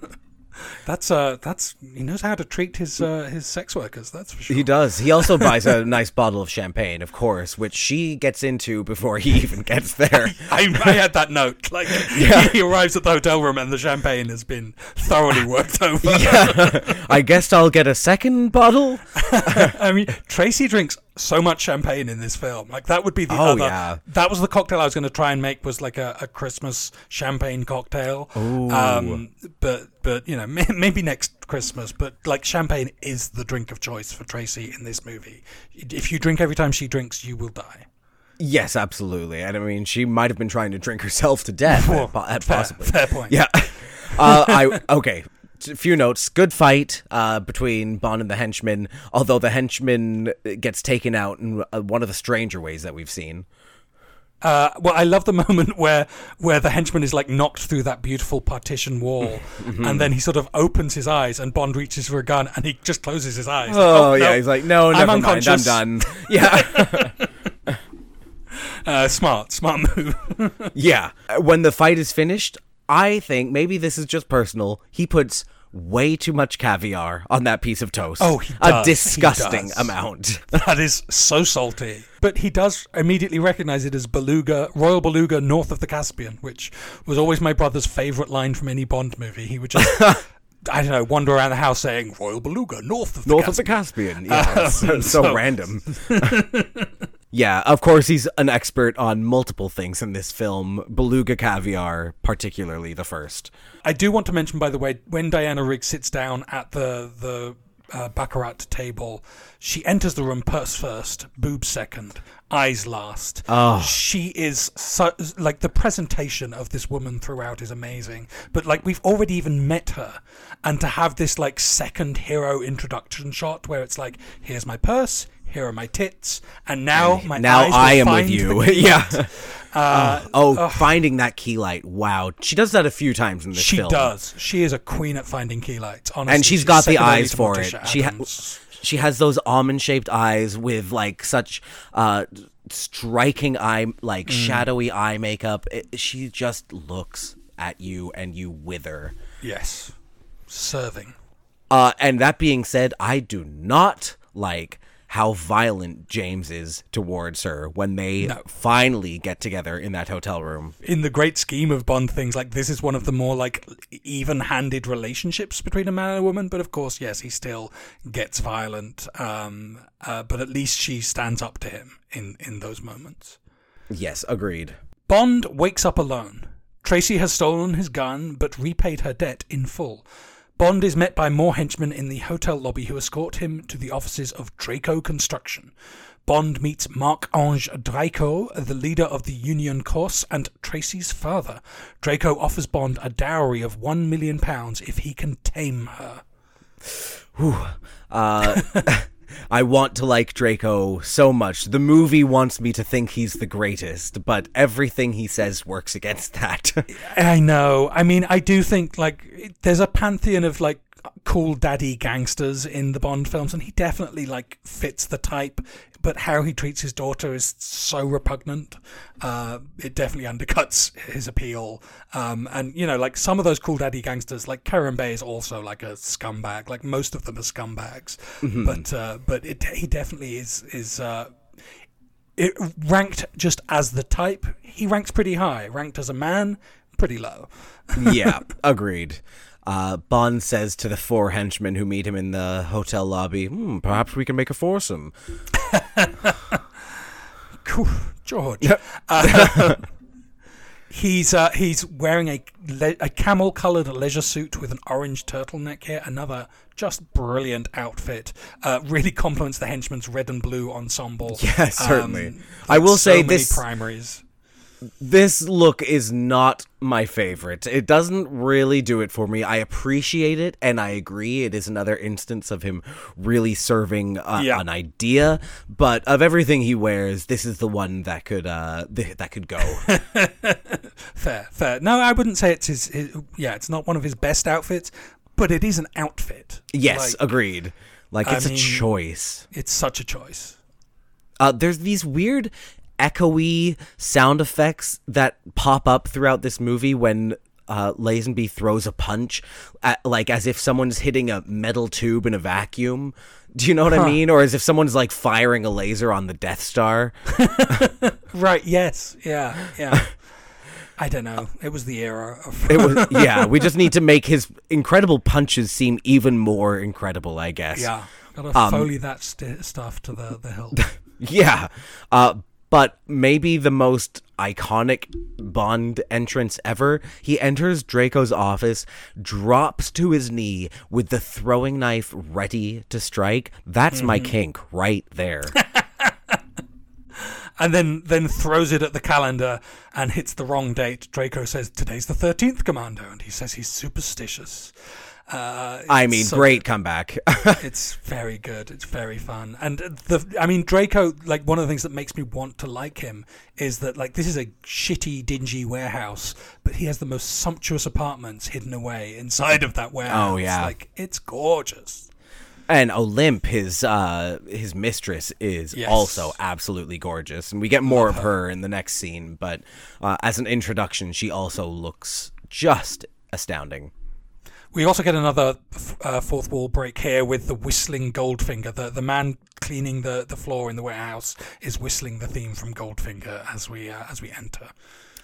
Speaker 2: that's uh that's he knows how to treat his uh, his sex workers. That's for sure.
Speaker 1: He does. He also buys a [laughs] nice bottle of champagne, of course, which she gets into before he even gets there. [laughs]
Speaker 2: I, I had that note. Like [laughs] yeah. he arrives at the hotel room and the champagne has been thoroughly worked over.
Speaker 1: I guess I'll get a second bottle.
Speaker 2: I mean, Tracy drinks so much champagne in this film. Like that would be the
Speaker 1: Oh,
Speaker 2: other.
Speaker 1: yeah.
Speaker 2: That was the cocktail I was going to try and make was like a, a Christmas champagne cocktail. Um, but but you know [laughs] maybe next Christmas. But like champagne is the drink of choice for Tracy in this movie. If you drink every time she drinks, you will die.
Speaker 1: Yes, absolutely. And I mean, she might have been trying to drink herself to death, [laughs]
Speaker 2: Whoa,
Speaker 1: at at
Speaker 2: fair-
Speaker 1: possibly.
Speaker 2: fair point.
Speaker 1: Yeah. [laughs] Uh, I okay. A few notes. Good fight uh, between Bond and the henchman. Although the henchman gets taken out in uh, one of the stranger ways that we've seen.
Speaker 2: Uh, well, I love the [laughs] moment where where the henchman is like knocked through that beautiful partition wall, [laughs]
Speaker 1: Mm-hmm.
Speaker 2: and then he sort of opens his eyes, and Bond reaches for a gun, and he just closes his eyes.
Speaker 1: Oh, yeah,
Speaker 2: no.
Speaker 1: he's like, no,
Speaker 2: I'm
Speaker 1: never mind, I'm done. [laughs] Yeah,
Speaker 2: Uh, smart, smart move.
Speaker 1: yeah. When the fight is finished, I think maybe this is just personal. He puts way too much caviar on that piece of toast.
Speaker 2: Oh, he
Speaker 1: a
Speaker 2: does, he
Speaker 1: disgusting amount. [laughs]
Speaker 2: that is so salty. But he does immediately recognize it as beluga, royal beluga north of the Caspian, which was always my brother's favorite line from any Bond movie. He would just, [laughs] I don't know, wander around the house saying royal beluga north of the
Speaker 1: North of the
Speaker 2: Caspian.
Speaker 1: Caspian. Yeah, it's so, [laughs] so
Speaker 2: so-
Speaker 1: random. Yeah, of course he's an expert on multiple things in this film. Beluga caviar, particularly the first.
Speaker 2: I do want to mention, by the way, when Diana Rigg sits down at the the uh, baccarat table, she enters the room purse first, boobs second, eyes last.
Speaker 1: Oh.
Speaker 2: She is so, like the presentation of this woman throughout is amazing. But like we've already even met her, and to have this like second hero introduction shot where it's like, here's my purse. Here are my tits, and now my
Speaker 1: now I am with you. [laughs] yeah.
Speaker 2: Uh,
Speaker 1: Oh, finding that key light. Wow. She does that a few times in this
Speaker 2: She
Speaker 1: film.
Speaker 2: She does. She is a queen at finding key lights. Honestly,
Speaker 1: And she's got the eyes for it. She ha- she has those almond shaped eyes with like such uh striking eye like
Speaker 2: Mm.
Speaker 1: shadowy eye makeup. It, she just looks at you and you wither.
Speaker 2: yes, serving.
Speaker 1: Uh, and that being said, I do not like how violent James is towards her when they
Speaker 2: No.
Speaker 1: finally get together in that hotel room.
Speaker 2: In the great scheme of Bond things, like this is one of the more like even-handed relationships between a man and a woman. But of course, yes, he still gets violent. Um, uh, but at least she stands up to him in in those moments.
Speaker 1: Yes, agreed.
Speaker 2: Bond wakes up alone. Tracy has stolen his gun, but repaid her debt in full. Bond is met by more henchmen in the hotel lobby who escort him to the offices of Draco Construction. Bond meets Marc-Ange Draco, the leader of the Union Corse and Tracy's father. Draco offers Bond a dowry of one million pounds if he can tame her.
Speaker 1: Uh, [laughs] I want to like Draco so much. The movie wants me to think he's the greatest, but everything he says works against that. [laughs]
Speaker 2: I know. I mean, I do think like there's a pantheon of like cool daddy gangsters in the Bond films, and he definitely like fits the type. But how he treats his daughter is so repugnant. Uh, it definitely undercuts his appeal. Um, and you know, like some of those cool daddy gangsters, like Kerim Bey is also like a scumbag. Like most of them are scumbags. But uh, but it, he definitely is is. Uh, it ranked just as the type, he ranks pretty high. Ranked as a man, pretty low. [laughs]
Speaker 1: yeah, agreed. Uh, Bond says to the four henchmen who meet him in the hotel lobby, hmm, perhaps we can make a foursome. [laughs]
Speaker 2: Cool, George. Uh, [laughs] he's uh, he's wearing a le- a camel coloured leisure suit with an orange turtleneck here. Another just brilliant outfit. Uh, really complements the henchman's red and blue ensemble. [laughs]
Speaker 1: Yeah, certainly.
Speaker 2: Um,
Speaker 1: I will
Speaker 2: so
Speaker 1: say
Speaker 2: many
Speaker 1: this-
Speaker 2: primaries.
Speaker 1: This look is not my favorite. It doesn't really do it for me. I appreciate it, and I agree. It is another instance of him really serving uh,
Speaker 2: Yeah.
Speaker 1: an idea. But of everything he wears, this is the one that could uh, th- that could go. [laughs]
Speaker 2: Fair, fair. No, I wouldn't say it's his, his. Yeah, it's not one of his best outfits, but it is an outfit.
Speaker 1: yes,
Speaker 2: Like,
Speaker 1: agreed. Like
Speaker 2: I
Speaker 1: it's
Speaker 2: mean-
Speaker 1: a choice.
Speaker 2: it's such a choice.
Speaker 1: Uh, there's these weird echoey sound effects that pop up throughout this movie when uh, Lazenby throws a punch, at, like as if someone's hitting a metal tube in a vacuum. Do you know what I mean? Or as if someone's like firing a laser on the Death Star. [laughs]
Speaker 2: Right. Yes. Yeah. Yeah. I don't know. It was the era of.
Speaker 1: It was [laughs] yeah. We just need to make his incredible punches seem even more incredible. I guess.
Speaker 2: yeah. Gotta
Speaker 1: Um,
Speaker 2: foley that st- stuff to the the hilt. [laughs]
Speaker 1: Yeah. Uh, but maybe the most iconic Bond entrance ever. He enters Draco's office, drops to his knee with the throwing knife ready to strike. That's my mm-hmm. kink right there. [laughs]
Speaker 2: and then then throws it at the calendar and hits the wrong date. Draco says today's the thirteenth, Commander, and he says he's superstitious. Uh,
Speaker 1: I mean,
Speaker 2: so
Speaker 1: great comeback. [laughs]
Speaker 2: It's very good. It's very fun. And the I mean Draco like one of the things that makes me want to like him is that like this is a shitty dingy warehouse, but he has the most sumptuous apartments hidden away inside of that warehouse.
Speaker 1: Oh, yeah.
Speaker 2: Like it's gorgeous.
Speaker 1: and Olymp, his uh, his mistress, is
Speaker 2: Yes.
Speaker 1: also absolutely gorgeous, and we get more of her in the next scene. But uh, as an introduction, she also looks just astounding.
Speaker 2: We also get another uh, fourth wall break here with the whistling Goldfinger. The the man cleaning the, the floor in the warehouse is whistling the theme from Goldfinger as we uh, as we enter.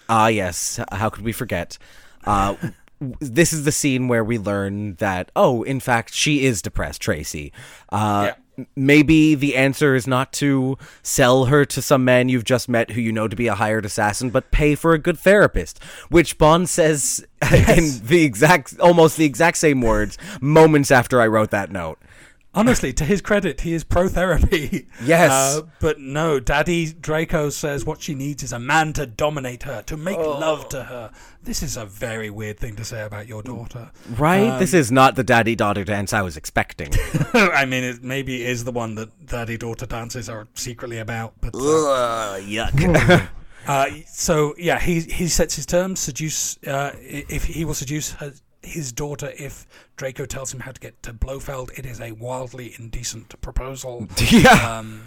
Speaker 1: Ah, yes. How could we forget? Uh, [laughs] this is the scene where we learn that, oh, in fact, she is depressed, Tracy. Uh,
Speaker 2: Yeah.
Speaker 1: Maybe the answer is not to sell her to some man you've just met who you know to be a hired assassin, but pay for a good therapist, which Bond says [laughs] in the exact, almost the exact same words moments after I wrote that note.
Speaker 2: Honestly, to his credit, he is pro therapy. [laughs]
Speaker 1: Yes.
Speaker 2: Uh, but no, Daddy Draco says what she needs is a man to dominate her, to make love to her. This is a very weird thing to say about your daughter.
Speaker 1: Right? this is not the daddy daughter dance I was expecting. [laughs]
Speaker 2: I mean, it maybe is the one that Daddy daughter dances are secretly about. But uh,
Speaker 1: Ugh, yuck. [laughs]
Speaker 2: uh, so yeah, he he sets his terms. Seduce uh, if he will seduce her, his daughter if Draco tells him how to get to Blofeld. It is a wildly indecent proposal. [laughs]
Speaker 1: yeah.
Speaker 2: Um,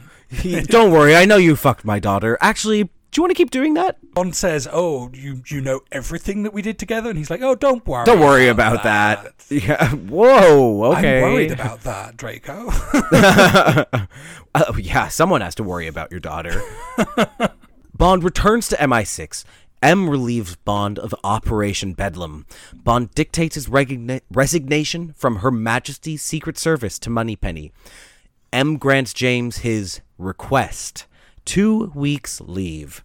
Speaker 1: Don't worry, I know you fucked my daughter. Actually, do you want to keep doing that?
Speaker 2: Bond says, "Oh, you you know everything that we did together," and he's like, "Oh, don't worry.
Speaker 1: Don't worry about that. [laughs] Yeah. Whoa. Okay.
Speaker 2: I'm worried about that, Draco." [laughs]
Speaker 1: Oh, yeah, someone has to worry about your daughter. Bond returns to MI6. M relieves Bond of Operation Bedlam. Bond dictates his regna- resignation from Her Majesty's Secret Service to Moneypenny. M grants James his request two weeks leave.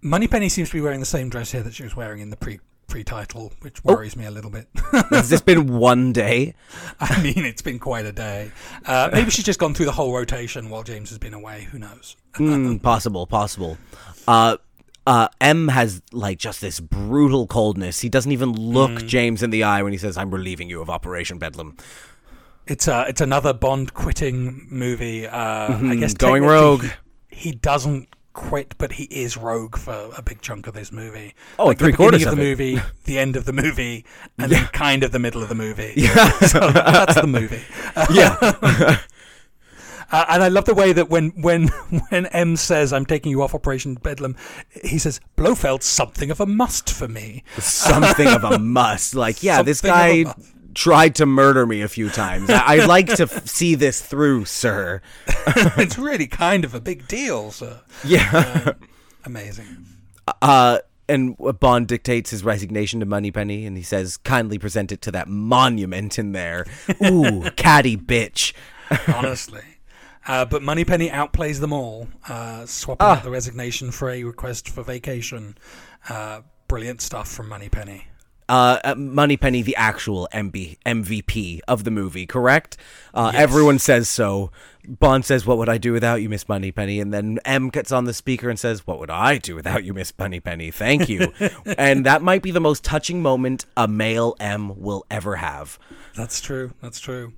Speaker 2: Moneypenny seems to be wearing the same dress here that she was wearing in the pre pre title, which worries me a little bit. [laughs]
Speaker 1: Has this been one day? [laughs]
Speaker 2: I mean, it's been quite a day. Uh, maybe she's just gone through the whole rotation while James has been away. Who knows?
Speaker 1: Hmm, possible, possible. Uh, uh, M has like just this brutal coldness. He doesn't even look
Speaker 2: Mm.
Speaker 1: James in the eye when he says, "I'm relieving you of Operation Bedlam."
Speaker 2: It's uh, it's another Bond quitting movie. Uh, I guess
Speaker 1: Mm-hmm. going rogue.
Speaker 2: He, he doesn't quit, but he is rogue for a big chunk of this movie.
Speaker 1: Oh,
Speaker 2: like
Speaker 1: three
Speaker 2: the
Speaker 1: quarters
Speaker 2: of
Speaker 1: of
Speaker 2: the
Speaker 1: it.
Speaker 2: movie, the end of the movie, and then kind of the middle of the movie. [laughs] Yeah, [laughs] so that's the movie.
Speaker 1: Yeah, [laughs]
Speaker 2: Uh, and I love the way that when when [laughs] when M says I'm taking you off Operation Bedlam, he says Blofeld's something of a must for me. [laughs]
Speaker 1: something of a must. Like, yeah, this
Speaker 2: Something of
Speaker 1: guy tried to murder me a few times. I- I'd like to f- see this through, sir. [laughs]
Speaker 2: it's really kind of a big deal, sir.
Speaker 1: Yeah.
Speaker 2: Amazing.
Speaker 1: Uh, and Bond dictates his resignation to Moneypenny, and he says, "Kindly present it to that monument in there." Ooh, catty bitch.
Speaker 2: honestly. Uh, but Moneypenny outplays them all, uh, swapping out the resignation for a request for vacation. Uh, brilliant stuff from Moneypenny.
Speaker 1: Uh, uh, Moneypenny, the actual MB, MVP of the movie, correct? Uh, Everyone says so. Bond says, "What would I do without you, Miss Moneypenny?" And then M gets on the speaker and says, "What would I do without you, Miss Moneypenny? Thank you." [laughs] and that might be the most touching moment a male M will ever have.
Speaker 2: That's true. That's true.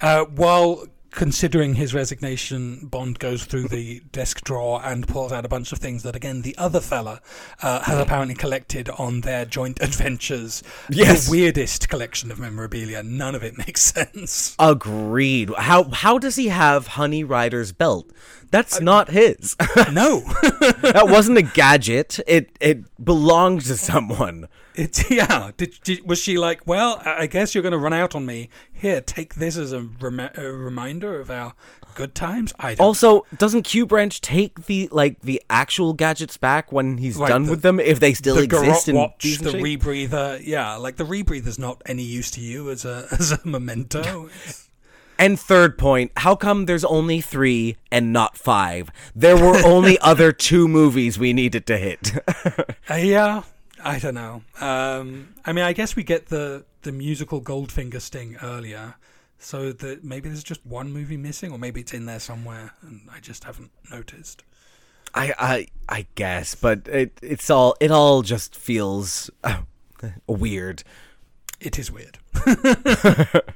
Speaker 2: Uh, while considering his resignation, Bond goes through the desk drawer and pulls out a bunch of things that, again, the other fella uh, has apparently collected on their joint [laughs] adventures.
Speaker 1: Yes.
Speaker 2: The weirdest collection of memorabilia. None of it [laughs] makes sense.
Speaker 1: Agreed. How how does he have Honey Rider's belt? That's not his.
Speaker 2: no. [laughs]
Speaker 1: that wasn't a gadget. It it belonged to someone.
Speaker 2: It's [laughs] yeah. Did, did was she like? Well, I guess you're going to run out on me. Here, take this as a, rem- a reminder of our good times. I don't.
Speaker 1: Also, doesn't Q Branch take the like the actual gadgets back when he's
Speaker 2: Right,
Speaker 1: done
Speaker 2: the-
Speaker 1: with them if they still
Speaker 2: the
Speaker 1: exist
Speaker 2: garrote
Speaker 1: in
Speaker 2: watch, the
Speaker 1: shape?
Speaker 2: rebreather. Yeah, like the rebreather's not any use to you as a [laughs] as a memento. [laughs]
Speaker 1: And third point, how come there's only three and not five? There were only other two movies we needed to hit.
Speaker 2: Uh, yeah, I don't know. Um, I mean, I guess we get the the musical Goldfinger sting earlier, so that maybe there's just one movie missing, or maybe it's in there somewhere, and I just haven't noticed.
Speaker 1: I I I guess, but it it's all it all just feels uh, [laughs] weird.
Speaker 2: It is weird. [laughs] [laughs]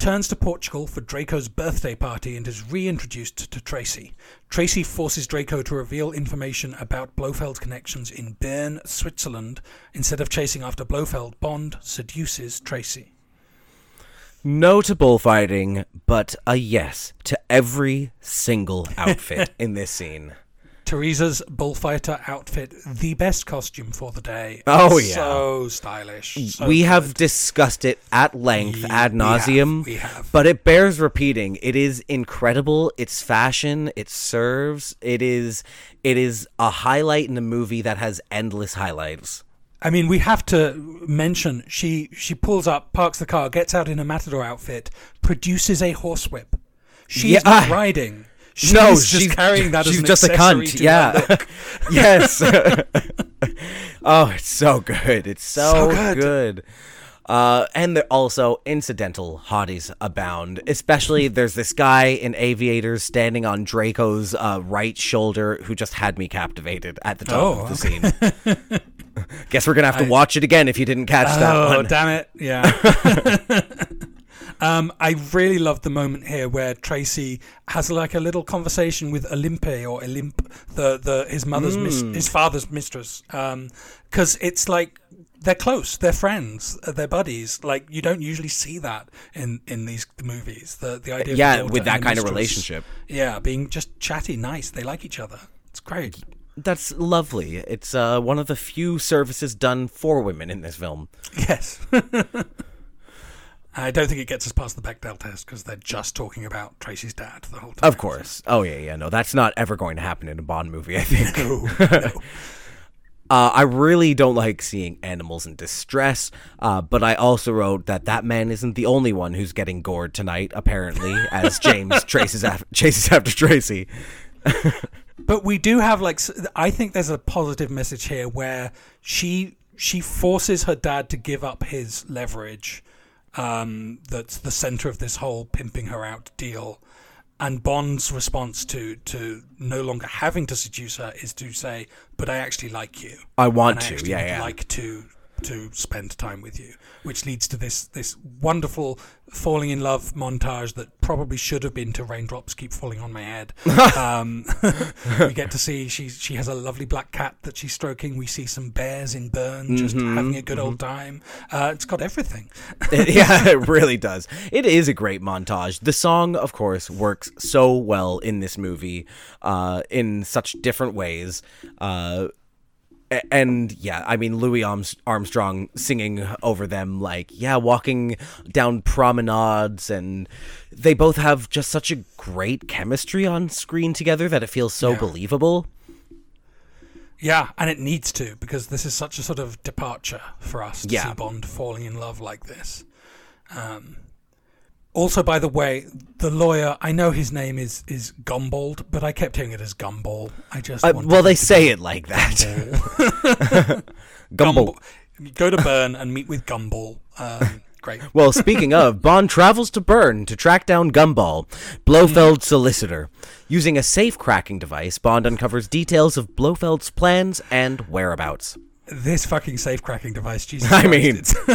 Speaker 2: Returns to Portugal for Draco's birthday party and is reintroduced to Tracy. Tracy forces Draco to reveal information about Blofeld's connections in Bern, Switzerland. Instead of chasing after Blofeld, Bond seduces Tracy.
Speaker 1: No to bullfighting, but a yes to every single outfit [laughs] in this scene.
Speaker 2: Teresa's bullfighter outfit, the best costume for the day.
Speaker 1: Oh, yeah.
Speaker 2: So stylish. so
Speaker 1: we have discussed it at length ad
Speaker 2: we have,
Speaker 1: nauseum,
Speaker 2: we have.
Speaker 1: but it bears repeating. It is incredible. It's fashion. It serves. It is. It is a highlight in a movie that has endless highlights.
Speaker 2: I mean, we have to mention she she pulls up, parks the car, gets out in a matador outfit, produces a horsewhip. She's
Speaker 1: Yeah.
Speaker 2: not [laughs] riding. She's
Speaker 1: no,
Speaker 2: just
Speaker 1: she's
Speaker 2: carrying that
Speaker 1: She's just a cunt. Yeah. [laughs] yes. [laughs] oh, it's so good. It's so,
Speaker 2: So good.
Speaker 1: good. Uh, and there also incidental hotties abound. Especially there's this guy in aviators standing on Draco's uh, right shoulder who just had me captivated at the top
Speaker 2: Oh,
Speaker 1: of the scene. [laughs] Guess we're gonna have to watch it again if you didn't catch that
Speaker 2: Oh,
Speaker 1: one.
Speaker 2: damn it! Yeah. Um, I really love the moment here where Tracy has like a little conversation with Olympe or Olymp, the the his mother's mis-
Speaker 1: Hmm.
Speaker 2: his father's mistress, because it's like. They're close. They're friends. They're buddies. Like you don't usually see that in in these movies. The the idea. of
Speaker 1: yeah,
Speaker 2: daughter
Speaker 1: with that kind of relationship.
Speaker 2: Yeah, being just chatty, nice. They like each other. It's great.
Speaker 1: That's lovely. It's uh, one of the few services done for women in this film.
Speaker 2: Yes. [laughs] I don't think it gets us past the Bechdel test because they're just talking about Tracy's dad the whole time.
Speaker 1: Of course. Oh yeah, yeah. No, that's not ever going to happen in a Bond movie. I think.
Speaker 2: No, [laughs]
Speaker 1: Uh, I really don't like seeing animals in distress, uh, but I also wrote that that man isn't the only one who's getting gored tonight. Apparently, as [laughs] James traces after, chases after Tracy. [laughs]
Speaker 2: but we do have like I think there's a positive message here where she she forces her dad to give up his leverage. Um, that's the center of this whole pimping her out deal. And Bond's response to to no longer having to seduce her is to say, "But I actually like you.
Speaker 1: I want
Speaker 2: I
Speaker 1: to, yeah, yeah.
Speaker 2: like to to spend time with you," which leads to this this wonderful falling in love montage that probably should have been to raindrops keep falling on my head. [laughs] um, [laughs] we get to see she she has a lovely black cat that she's stroking. We see some bears in Bern just
Speaker 1: Mm-hmm,
Speaker 2: having a good old time. Uh, it's got everything. [laughs]
Speaker 1: It- yeah, it really does. It is a great montage. The song, of course, works so well in this movie, uh, in such different ways. Uh, and yeah, I mean Louis Armstrong singing over them, like yeah, walking down promenades, and they both have just such a great chemistry on screen together that it feels so
Speaker 2: Yeah.
Speaker 1: believable.
Speaker 2: Yeah, and it needs to because this is such a sort of departure for us to
Speaker 1: Yeah.
Speaker 2: see Bond falling in love like this. Um, also, by the way, the lawyer, I know his name is is Gumbold, but I kept hearing it as Gumball. I just.
Speaker 1: Uh, well, they say it like that. [laughs] [laughs]
Speaker 2: Gumball.
Speaker 1: Gumball.
Speaker 2: Go to Bern and meet with Gumball. Um, great. [laughs]
Speaker 1: Well, speaking of, Bond travels to Bern to track down Gumball, Blofeld's solicitor. Using a safe cracking device, Bond uncovers details of Blofeld's plans and whereabouts.
Speaker 2: This fucking safe cracking device, Jesus [laughs]
Speaker 1: I
Speaker 2: Christ,
Speaker 1: mean,
Speaker 2: it's, [laughs]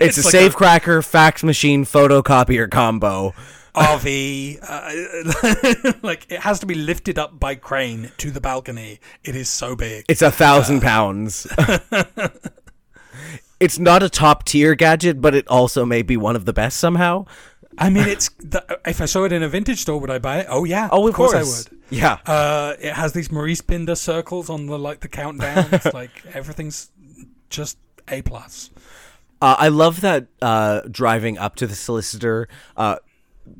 Speaker 1: It's, a
Speaker 2: like
Speaker 1: safe cracker, fax machine, photocopier combo.
Speaker 2: RV, uh, [laughs] like it has to be lifted up by crane to the balcony. It is so big.
Speaker 1: It's a thousand pounds. it's not a top tier gadget, but it also may be one of the best somehow.
Speaker 2: I mean, it's the, if I saw it in a vintage store, would I buy it? Oh yeah,
Speaker 1: Oh, of,
Speaker 2: course,
Speaker 1: course.
Speaker 2: I would.
Speaker 1: Yeah.
Speaker 2: Uh, it has these Maurice Binder circles on the like the countdowns. [laughs] like everything's just a plus.
Speaker 1: Uh, I love that uh, driving up to the solicitor, uh,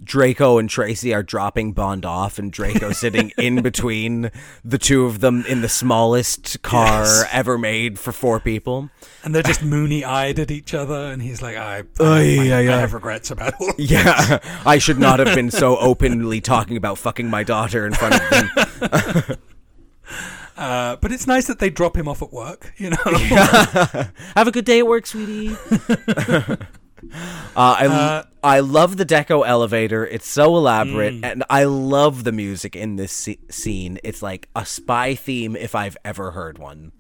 Speaker 1: Draco and Tracy are dropping Bond off, and Draco sitting [laughs] in between the two of them in the smallest car
Speaker 2: Yes.
Speaker 1: ever made for four people.
Speaker 2: And they're just moony eyed at each other, and he's like, "I, I, I,
Speaker 1: ay,
Speaker 2: I have regrets about all."
Speaker 1: Yeah, [laughs] I should not have been so openly talking about fucking my daughter in front of them. [laughs]
Speaker 2: Uh, but it's nice that they drop him off at work. You know,
Speaker 1: Have a good day at work, sweetie. [laughs] uh, I
Speaker 2: Uh,
Speaker 1: I love the deco elevator. It's so elaborate,
Speaker 2: Mm.
Speaker 1: and I love the music in this sce- scene. It's like a spy theme if I've ever heard one.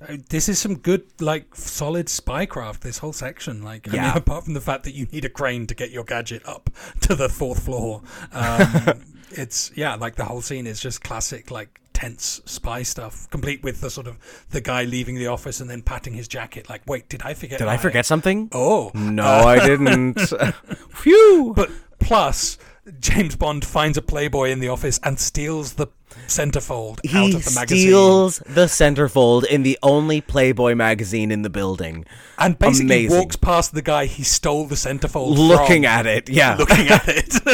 Speaker 2: Uh, this is some good, like, solid spycraft. This whole section, like, I mean,
Speaker 1: Yeah. [laughs]
Speaker 2: apart from the fact that you need a crane to get your gadget up [laughs] to the fourth floor, um, it's yeah, like the whole scene is just classic, like tense spy stuff, complete with the sort of the guy leaving the office and then patting his jacket, like, wait, did I forget?
Speaker 1: Did I forget something?
Speaker 2: Oh
Speaker 1: No, I [laughs] didn't. [laughs] Phew.
Speaker 2: But plus, James Bond finds a Playboy in the office and steals the centerfold out
Speaker 1: he
Speaker 2: of the magazine.
Speaker 1: steals the centerfold in the only Playboy magazine in the building.
Speaker 2: and basically
Speaker 1: Amazing.
Speaker 2: walks past the guy he stole the centerfold from.
Speaker 1: Looking
Speaker 2: from,
Speaker 1: at it, yeah. [laughs]
Speaker 2: looking at it. [laughs]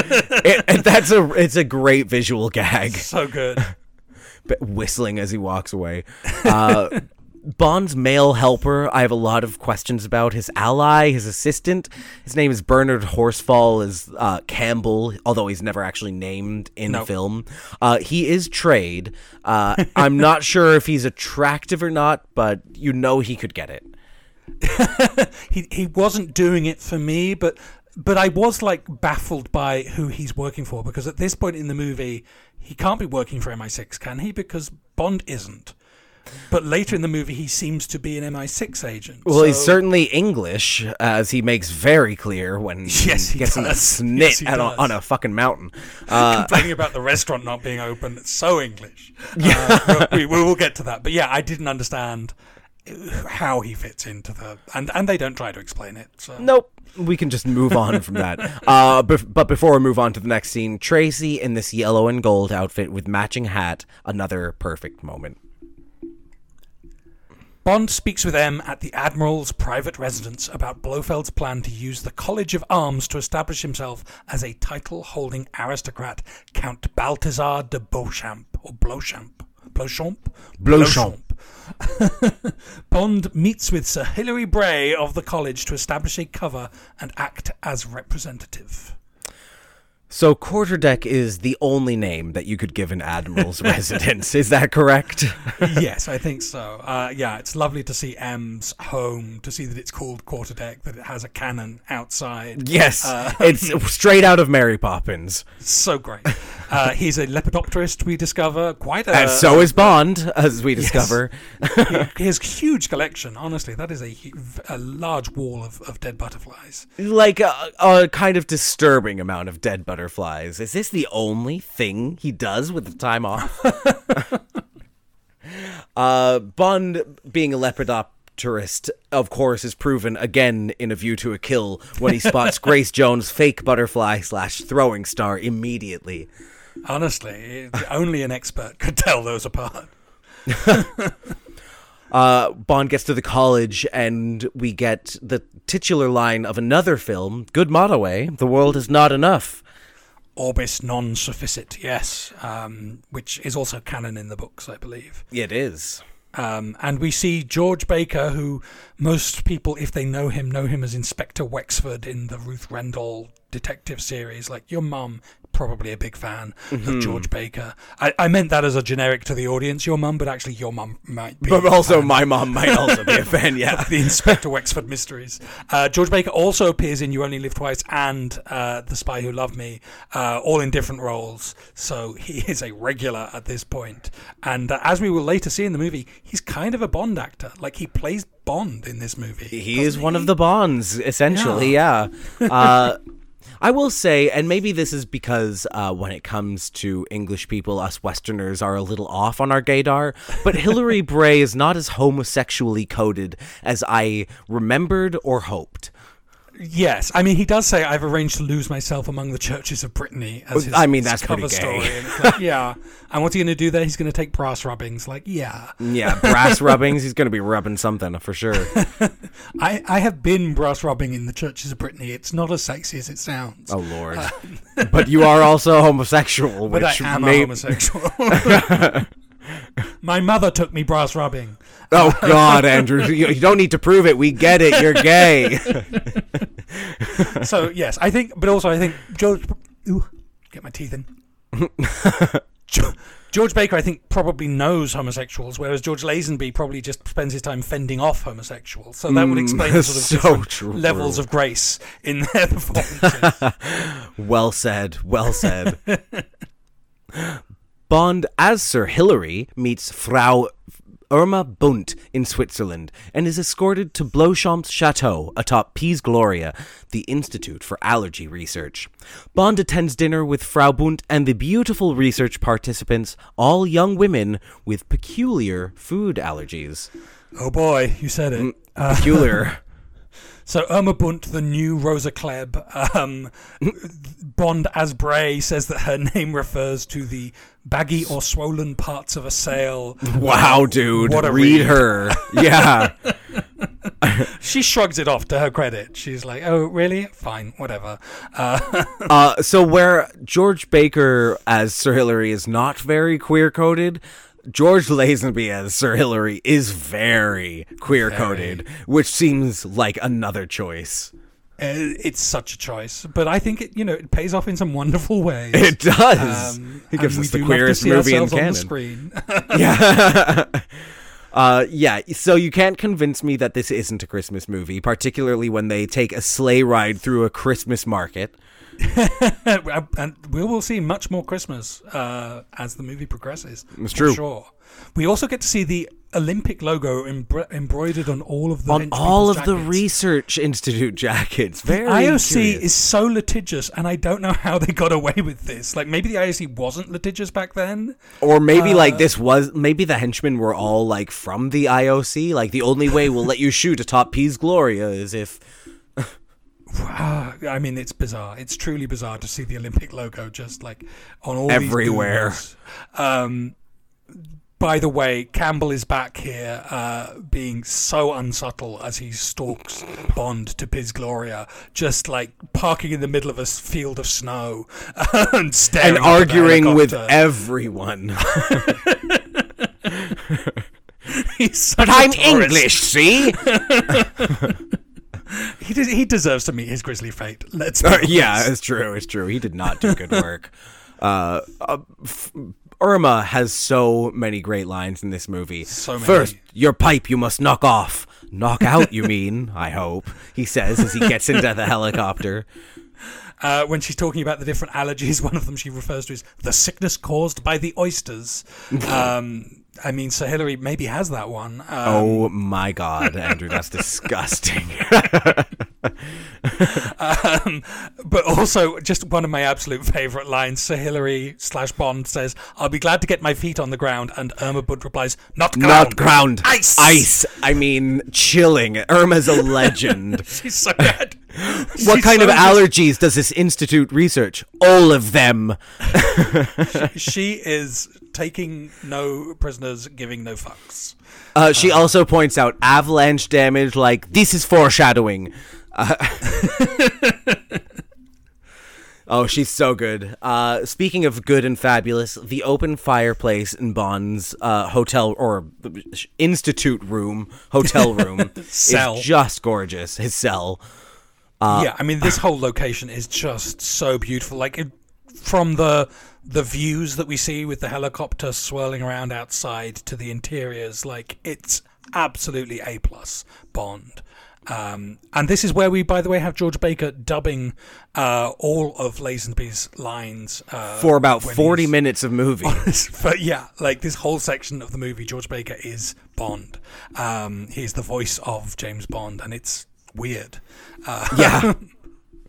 Speaker 1: It- it- that's a it's a great visual gag.
Speaker 2: so good. [laughs]
Speaker 1: but whistling as he walks away. Uh, Bond's male helper, I have a lot of questions about. His ally, his assistant, his name is Bernard Horsfall, is uh, Campbell, although he's never actually named in
Speaker 2: No.
Speaker 1: film. Uh, he is trade. Uh, I'm not [laughs] sure if he's attractive or not, but you know he could get it. [laughs]
Speaker 2: He he wasn't doing it for me, but but I was like baffled by who he's working for because at this point in the movie he can't be working for MI6, can he? Because Bond isn't. But later in the movie he seems to be an MI6 agent.
Speaker 1: Well, he's certainly English, as he makes very clear when [laughs]
Speaker 2: Yes, he
Speaker 1: gets in a snit
Speaker 2: Yes, he
Speaker 1: at a-
Speaker 2: does.
Speaker 1: on a fucking mountain. [laughs] Uh,
Speaker 2: complaining about the restaurant not being open. It's so English. Uh, we, we will get to that. But yeah, I didn't understand how he fits into the and and they don't try to explain it. So
Speaker 1: Nope. We can just move on from that. [laughs] Uh, bef- but before we move on to the next scene, Tracy in this yellow and gold outfit with matching hat, another perfect moment.
Speaker 2: Bond speaks with M at the Admiral's private residence about Blofeld's plan to use the College of Arms to establish himself as a title-holding aristocrat, Count Balthazar de Beauchamp or Beauchamp, Beauchamp,
Speaker 1: Beauchamp.
Speaker 2: Beauchamp. [laughs] Bond meets with Sir Hilary Bray of the college to establish a cover and act as representative.
Speaker 1: So Quarterdeck is the only name that you could give an admiral's [laughs] residence. Is that correct?
Speaker 2: yes, I think so. Uh, yeah, it's lovely to see M's home, to see that it's called quarterdeck, that it has a cannon outside.
Speaker 1: Yes.
Speaker 2: Uh,
Speaker 1: it's [laughs] straight out of Mary Poppins.
Speaker 2: So great. Uh, he's a lepidopterist, we discover. Quite a.
Speaker 1: and so is Bond, as we discover.
Speaker 2: his huge collection, honestly, that is a, a large wall of, of dead butterflies.
Speaker 1: like a, a kind of disturbing amount of dead butterflies. Is this the only thing he does with the time off? [laughs] uh, Bond, being a lepidopterist, of course, is proven again in A View to a Kill when he spots [laughs] Grace Jones' fake butterfly slash throwing star immediately.
Speaker 2: Honestly, only an expert could tell those apart. [laughs]
Speaker 1: Uh, Bond gets to the college, and we get the titular line of another film, Good Motto, eh? The world is not enough.
Speaker 2: Orbis non sufficit, yes, um, which is also canon in the books, I believe.
Speaker 1: It is.
Speaker 2: Um, and we see George Baker, who most people, if they know him, know him as Inspector Wexford in the Ruth Rendell detective series. Like your mum, probably a big fan
Speaker 1: Mm-hmm.
Speaker 2: of George Baker. I, I meant that as a generic to the audience, your mum, but actually your mum might be.
Speaker 1: But
Speaker 2: a
Speaker 1: also,
Speaker 2: fan.
Speaker 1: my mom might [laughs] also be a fan. Yeah.
Speaker 2: the Inspector Wexford mysteries. Uh, George Baker also appears in You Only Live Twice and uh, The Spy Who Loved Me, uh, all in different roles. So he [laughs] is a regular at this point. And uh, as we will later see in the movie, he's kind of a Bond actor. Like he plays Bond in this movie.
Speaker 1: He is one of the Bonds, essentially. Yeah. [laughs] Uh, I will say, and maybe this is because uh, when it comes to English people, us Westerners are a little off on our gaydar, but Hilary [laughs] Bray is not as homosexually coded as I remembered or hoped.
Speaker 2: Yes, I mean he does say I've arranged to lose myself among the churches of Brittany. As his,
Speaker 1: I mean, that's
Speaker 2: cover story. And like, [laughs] yeah, and what's he going to do there? He's going to take brass rubbings. Like, yeah,
Speaker 1: Yeah, brass rubbings. He's going to be rubbing something for sure. [laughs]
Speaker 2: I I have been brass rubbing in the churches of Brittany. It's not as sexy as it sounds.
Speaker 1: Oh Lord! Uh, [laughs] but you are also homosexual,
Speaker 2: But I am
Speaker 1: may-
Speaker 2: a homosexual. My mother took me brass rubbing.
Speaker 1: Oh God, Andrew, you, don't need to prove it. We get it. You're gay.
Speaker 2: So yes, I think, but also I think George. Ooh, get my teeth in. [laughs] George Baker, I think, probably knows homosexuals, whereas George Lazenby probably just spends his time fending off homosexuals. So that would mm, explain the sort of
Speaker 1: so true.
Speaker 2: levels of grace in their [laughs] performances.
Speaker 1: Well said. Well said. [laughs] Bond, as Sir Hilary, meets Frau Irma Bunt in Switzerland and is escorted to Bleuchamp's chateau atop Piz Gloria, the Institute for Allergy Research. Bond attends dinner with Frau Bunt and the beautiful research participants, all young women with peculiar food allergies.
Speaker 2: oh boy, you said it. Uh,
Speaker 1: Peculiar. [laughs]
Speaker 2: So Irma Bunt, the new Rosa Klebb, um, Bond as Bray says that her [laughs] name refers to the baggy or swollen parts of a sail.
Speaker 1: wow, dude.
Speaker 2: What a
Speaker 1: read
Speaker 2: read.
Speaker 1: her. [laughs] Yeah. [laughs]
Speaker 2: She shrugs it off to her credit. She's like, "Oh, really? Fine, whatever." Uh, [laughs]
Speaker 1: Uh, so where George Baker as Sir Hilary is not very queer coded, George Lazenby as Sir Hilary is very queer coded, which seems like another choice.
Speaker 2: Uh, it's such a choice, but I think it, you know, it pays off in some wonderful ways. [laughs]
Speaker 1: It does.
Speaker 2: Um,
Speaker 1: it gives us the
Speaker 2: do love to
Speaker 1: queerest movie in
Speaker 2: ourselves on the screen. [laughs]
Speaker 1: yeah. [laughs] Uh, yeah, so you can't convince me that this isn't a Christmas movie, particularly when they take a sleigh ride through a Christmas market.
Speaker 2: and we will see much more Christmas uh, as the movie progresses.
Speaker 1: It's true.
Speaker 2: Sure. We also get to see the Olympic logo embro- embroidered on all of the
Speaker 1: On all of
Speaker 2: people's
Speaker 1: the. Research Institute jackets. Very
Speaker 2: IOC
Speaker 1: curious.
Speaker 2: is so litigious, and I don't know how they got away with this. Like maybe the IOC wasn't litigious back then.
Speaker 1: Or maybe
Speaker 2: Uh,
Speaker 1: like this was maybe the henchmen were all like from the IOC. Like the only way we'll let you shoot atop Piz Gloria is if [sighs]
Speaker 2: I mean, it's bizarre. It's truly bizarre to see the Olympic logo just like on all
Speaker 1: Everywhere.
Speaker 2: Um, by the way, Campbell is back here, uh, being so unsubtle as he stalks Bond to Piz Gloria, just like parking in the middle of a field of snow [laughs] and staring
Speaker 1: and arguing with everyone. [laughs]
Speaker 2: He's
Speaker 1: but I'm. English, see? [laughs]
Speaker 2: He, des- he deserves to meet his grisly fate. Let's
Speaker 1: Uh, yeah, it's true. It's true. He did not do good work. uh, uh, f- Irma has so many great lines in this movie.
Speaker 2: So many.
Speaker 1: First, your pipe you must knock off. Knock out, you mean? I hope he says as he gets into the helicopter.
Speaker 2: Uh, when she's talking about the different allergies, [laughs] one of them she refers to as the sickness caused by the oysters. [laughs] um, I mean, Sir Hilary maybe has that one. Um,
Speaker 1: Oh my God, Andrew, that's [laughs] disgusting.
Speaker 2: um, but also, just one of my absolute favourite lines Sir Hilary slash Bond says, I'll be glad to get my feet on the ground. And Irma Bunt replies, Not ground.
Speaker 1: Not ground.
Speaker 2: Ice.
Speaker 1: Ice. I mean, chilling. Irma's a legend. [laughs]
Speaker 2: She's so good. [laughs]
Speaker 1: what
Speaker 2: She's
Speaker 1: kind
Speaker 2: so
Speaker 1: of
Speaker 2: good.
Speaker 1: allergies does this institute research? All of them.
Speaker 2: She is taking no prisoners, giving no fucks.
Speaker 1: Uh, she also points out avalanche damage, like, this is foreshadowing. Uh, [laughs] Oh, she's so good. Uh, speaking of good and fabulous, the open fireplace in Bond's uh, hotel or institute room, hotel room, [laughs]
Speaker 2: Cell.
Speaker 1: is just gorgeous. His cell.
Speaker 2: yeah, I mean this whole location is just so beautiful. Like it, from the the views that we see with the helicopter swirling around outside to the interiors, like it's absolutely a plus Bond. Um, and this is where we, by the way, have George Baker dubbing uh, all of Lazenby's lines uh,
Speaker 1: For about 40 minutes of movie. [laughs]
Speaker 2: but yeah, like this whole section of the movie, George Baker is Bond. Um, he's the voice of James Bond, and it's weird. Uh,
Speaker 1: yeah.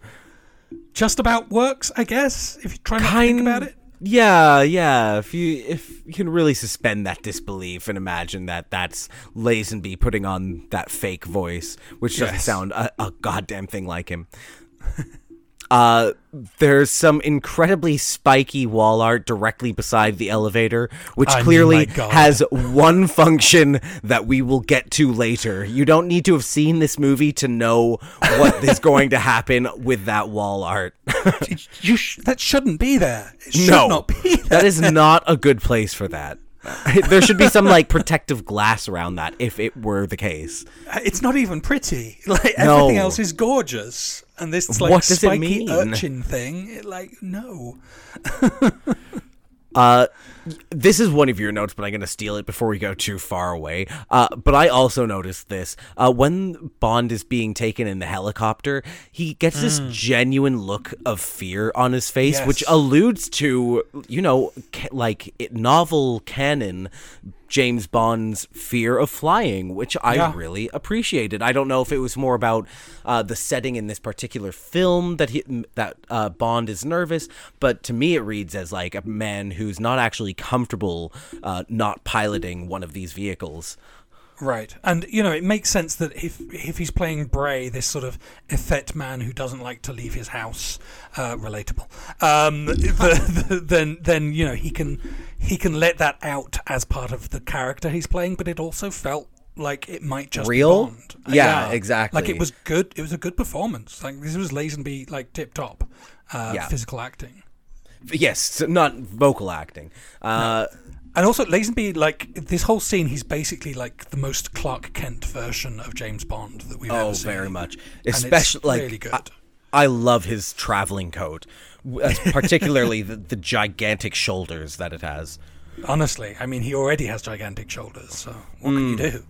Speaker 1: [laughs]
Speaker 2: just about works, I guess. If you try to think about it.
Speaker 1: Yeah, yeah. If you if you can really suspend that disbelief and imagine that that's Lazenby putting on that fake voice, which doesn't sound a, a goddamn thing like him. [laughs] Uh, there's some incredibly spiky wall art directly beside the elevator, which
Speaker 2: I
Speaker 1: clearly has one function that we will get to later. You don't need to have seen this movie to know what [laughs] is going to happen with that wall art.
Speaker 2: You sh- that shouldn't be there. It should
Speaker 1: no,
Speaker 2: not be there.
Speaker 1: that is not a good place for that. [laughs] there should be some like protective glass around that if it were the case.
Speaker 2: It's not even pretty. [laughs] Like
Speaker 1: No.
Speaker 2: everything else is gorgeous, and this like
Speaker 1: What does it mean?
Speaker 2: urchin thing, it, like no. [laughs]
Speaker 1: Uh, this is one of your notes, but I'm going to steal it before we go too far away. Uh, but I also noticed this. Uh, when Bond is being taken in the helicopter, he gets this genuine look of fear on his face, which alludes to, you know, ca- like it, novel canon James Bond's fear of flying, which I
Speaker 2: Yeah.
Speaker 1: really appreciated. I don't know if it was more about uh, the setting in this particular film that he that uh, Bond is nervous, but to me it reads as like a man who's not actually comfortable uh, not piloting one of these vehicles.
Speaker 2: Right, and you know it makes sense that if if he's playing Bray, this sort of effete man who doesn't like to leave his house, uh, relatable, um, [laughs] the, the, then then you know he can he can let that out as part of the character he's playing, but it also felt like it might just
Speaker 1: Real?
Speaker 2: be Bond.
Speaker 1: Yeah, exactly.
Speaker 2: Like it was good. It was a good performance. Like this was Lazenby like tip top, uh,
Speaker 1: Yeah.
Speaker 2: physical acting.
Speaker 1: Yes, not vocal acting. Uh,
Speaker 2: And also, Lazenby, like this whole scene, he's basically like the most Clark Kent version of James Bond that we've
Speaker 1: Oh,
Speaker 2: ever seen.
Speaker 1: very much. Especially like
Speaker 2: really good.
Speaker 1: I, I love his traveling coat, particularly [laughs] the, the gigantic shoulders that it has.
Speaker 2: Honestly, I mean, he already has gigantic shoulders, so what can you do?